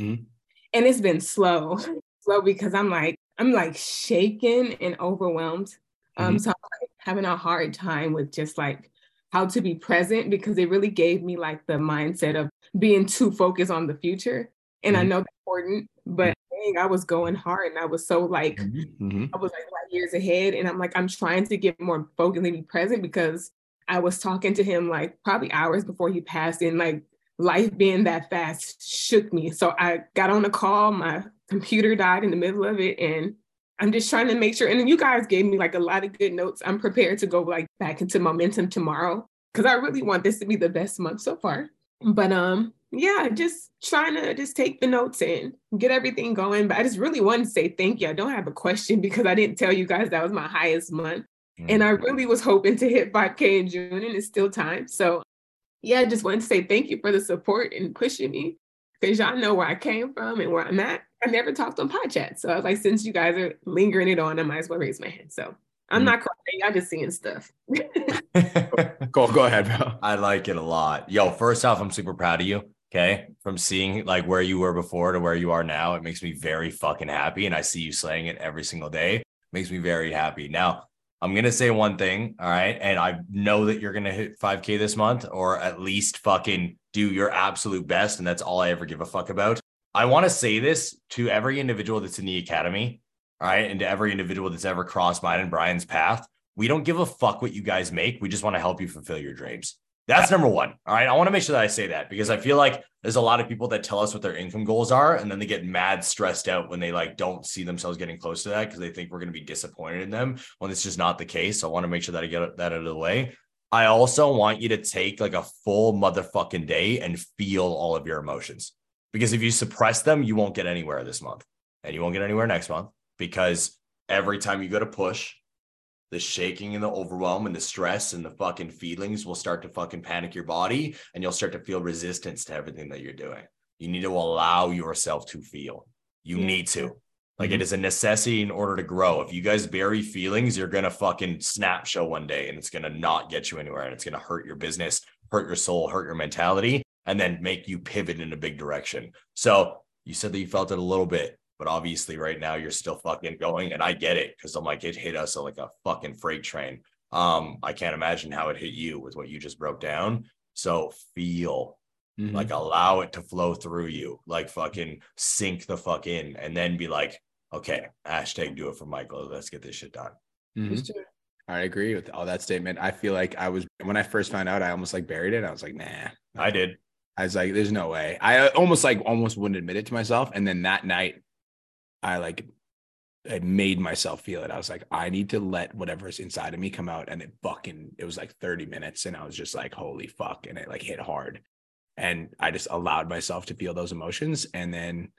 Mhm. And it's been slow, slow because I'm like, I'm like shaken and overwhelmed. Um, Mhm. so I'm like having a hard time with just like how to be present because it really gave me like the mindset of being too focused on the future. And I Mhm. know that's important, but dang, I was going hard and I was so like, Mhm. I was like light years ahead. And I'm like, I'm trying to get more focused and be present because I was talking to him like probably hours before he passed and like life being that fast shook me. So I got on a call, my computer died in the middle of it and I'm just trying to make sure. And you guys gave me like a lot of good notes. I'm prepared to go like back into momentum tomorrow because I really want this to be the best month so far. But um, yeah, just trying to just take the notes in, get everything going. But I just really wanted to say thank you. I don't have a question because I didn't tell you guys that was my highest month. And I really was hoping to hit 5K in June, and it's still time. So yeah, I just wanted to say thank you for the support and pushing me because y'all know where I came from and where I'm at. I never talked on pod chat. So I was like, since you guys are lingering it on, I might as well raise my hand. So I'm Mm. not crying. Y'all just seeing stuff. Go, go ahead, bro. I like it a lot. Yo, first off, I'm super proud of you. Okay. From seeing like where you were before to where you are now, it makes me very fucking happy. And I see you slaying it every single day. Makes me very happy. Now, I'm going to say one thing. All right. And I know that you're going to hit 5K this month or at least fucking do your absolute best. And that's all I ever give a fuck about. I want to say this to every individual that's in the academy. All right. And to every individual that's ever crossed mine and Brian's path. We don't give a fuck what you guys make. We just want to help you fulfill your dreams. That's number one. All right. I want to make sure that I say that because I feel like there's a lot of people that tell us what their income goals are and then they get mad stressed out when they like don't see themselves getting close to that because they think we're going to be disappointed in them when it's just not the case. So I want to make sure that I get that out of the way. I also want you to take like a full motherfucking day and feel all of your emotions because if you suppress them, you won't get anywhere this month and you won't get anywhere next month because every time you go to push, the shaking and the overwhelm and the stress and the fucking feelings will start to fucking panic your body and you'll start to feel resistance to everything that you're doing. You need to allow yourself to feel. You need to. Like it mm-hmm. is a necessity in order to grow. If you guys bury feelings, you're gonna fucking snap show one day and it's gonna not get you anywhere and it's gonna hurt your business, hurt your soul, hurt your mentality, and then make you pivot in a big direction. So you said that you felt it a little bit, but obviously right now you're still fucking going. And I get it because I'm like, it hit us like a fucking freight train. Um, I can't imagine how it hit you with what you just broke down. So feel Mm-hmm. like allow it to flow through you, like fucking sink the fuck in, and then be like, okay, hashtag do it for Michael. Let's get this shit done. Mhm. I agree with all that statement. I feel like I was when I first found out, I almost like buried it. I was like, nah. I did. I was like, there's no way. I uh, almost like almost wouldn't admit it to myself. And then that night, I like I made myself feel it. I was like, I need to let whatever's inside of me come out. And it fucking it was like 30 minutes. And I was just like, holy fuck. And it like hit hard. And I just allowed myself to feel those emotions. And then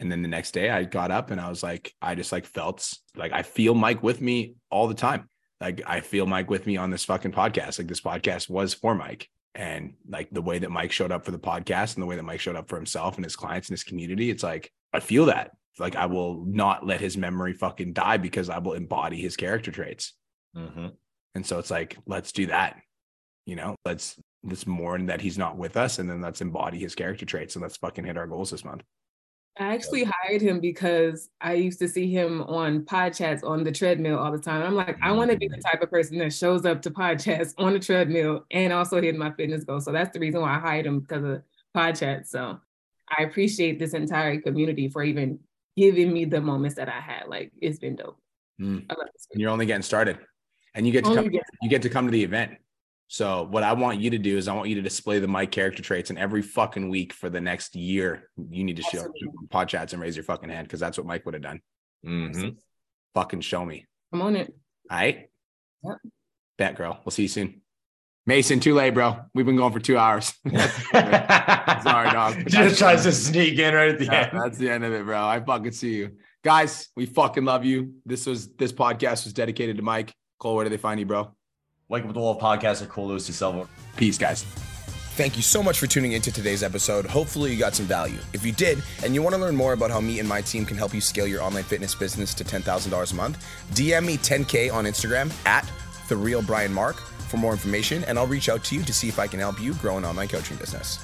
and then the next day I got up and I was like, I just like felt like I feel Mike with me all the time. Like I feel Mike with me on this fucking podcast. Like this podcast was for Mike. And like the way that Mike showed up for the podcast and the way that Mike showed up for himself and his clients and his community, it's like I feel that. Like I will not let his memory fucking die because I will embody his character traits. Mhm. And so it's like, let's do that. You know, let's let's mourn that he's not with us and then let's embody his character traits and let's fucking hit our goals this month. I actually hired him because I used to see him on pod chats on the treadmill all the time. I'm like, I want to be the type of person that shows up to pod chats on the treadmill and also hit my fitness goal. So that's the reason why I hired him because of pod chats. So I appreciate this entire community for even giving me the moments that I had. Like it's been dope. Mm. I love this. And you're only getting started and you get to Only come, getting you get to come to the event. So what I want you to do is I want you to display the Mike character traits and every fucking week for the next year, you need to show up to pod chats and raise your fucking hand because that's what Mike would have done. Mhm. Fucking show me. I'm on it. All right. Yep. Bet, girl. We'll see you soon. Mason, too late, bro. We've been going for two hours. Sorry, dog. Just tries to sneak in right at the Yeah, end. That's the end of it, bro. I fucking see you. Guys, we fucking love you. This was this podcast was dedicated to Mike. Cole, where do they find you, bro? Wake Up with the Wolf podcast at Cole Lewis DeSilva. Peace, guys. Thank you so much for tuning into today's episode. Hopefully, you got some value. If you did, and you want to learn more about how me and my team can help you scale your online fitness business to $10,000 a month, DM me 10K on Instagram at The Real Brian Mark for more information, and I'll reach out to you to see if I can help you grow an online coaching business.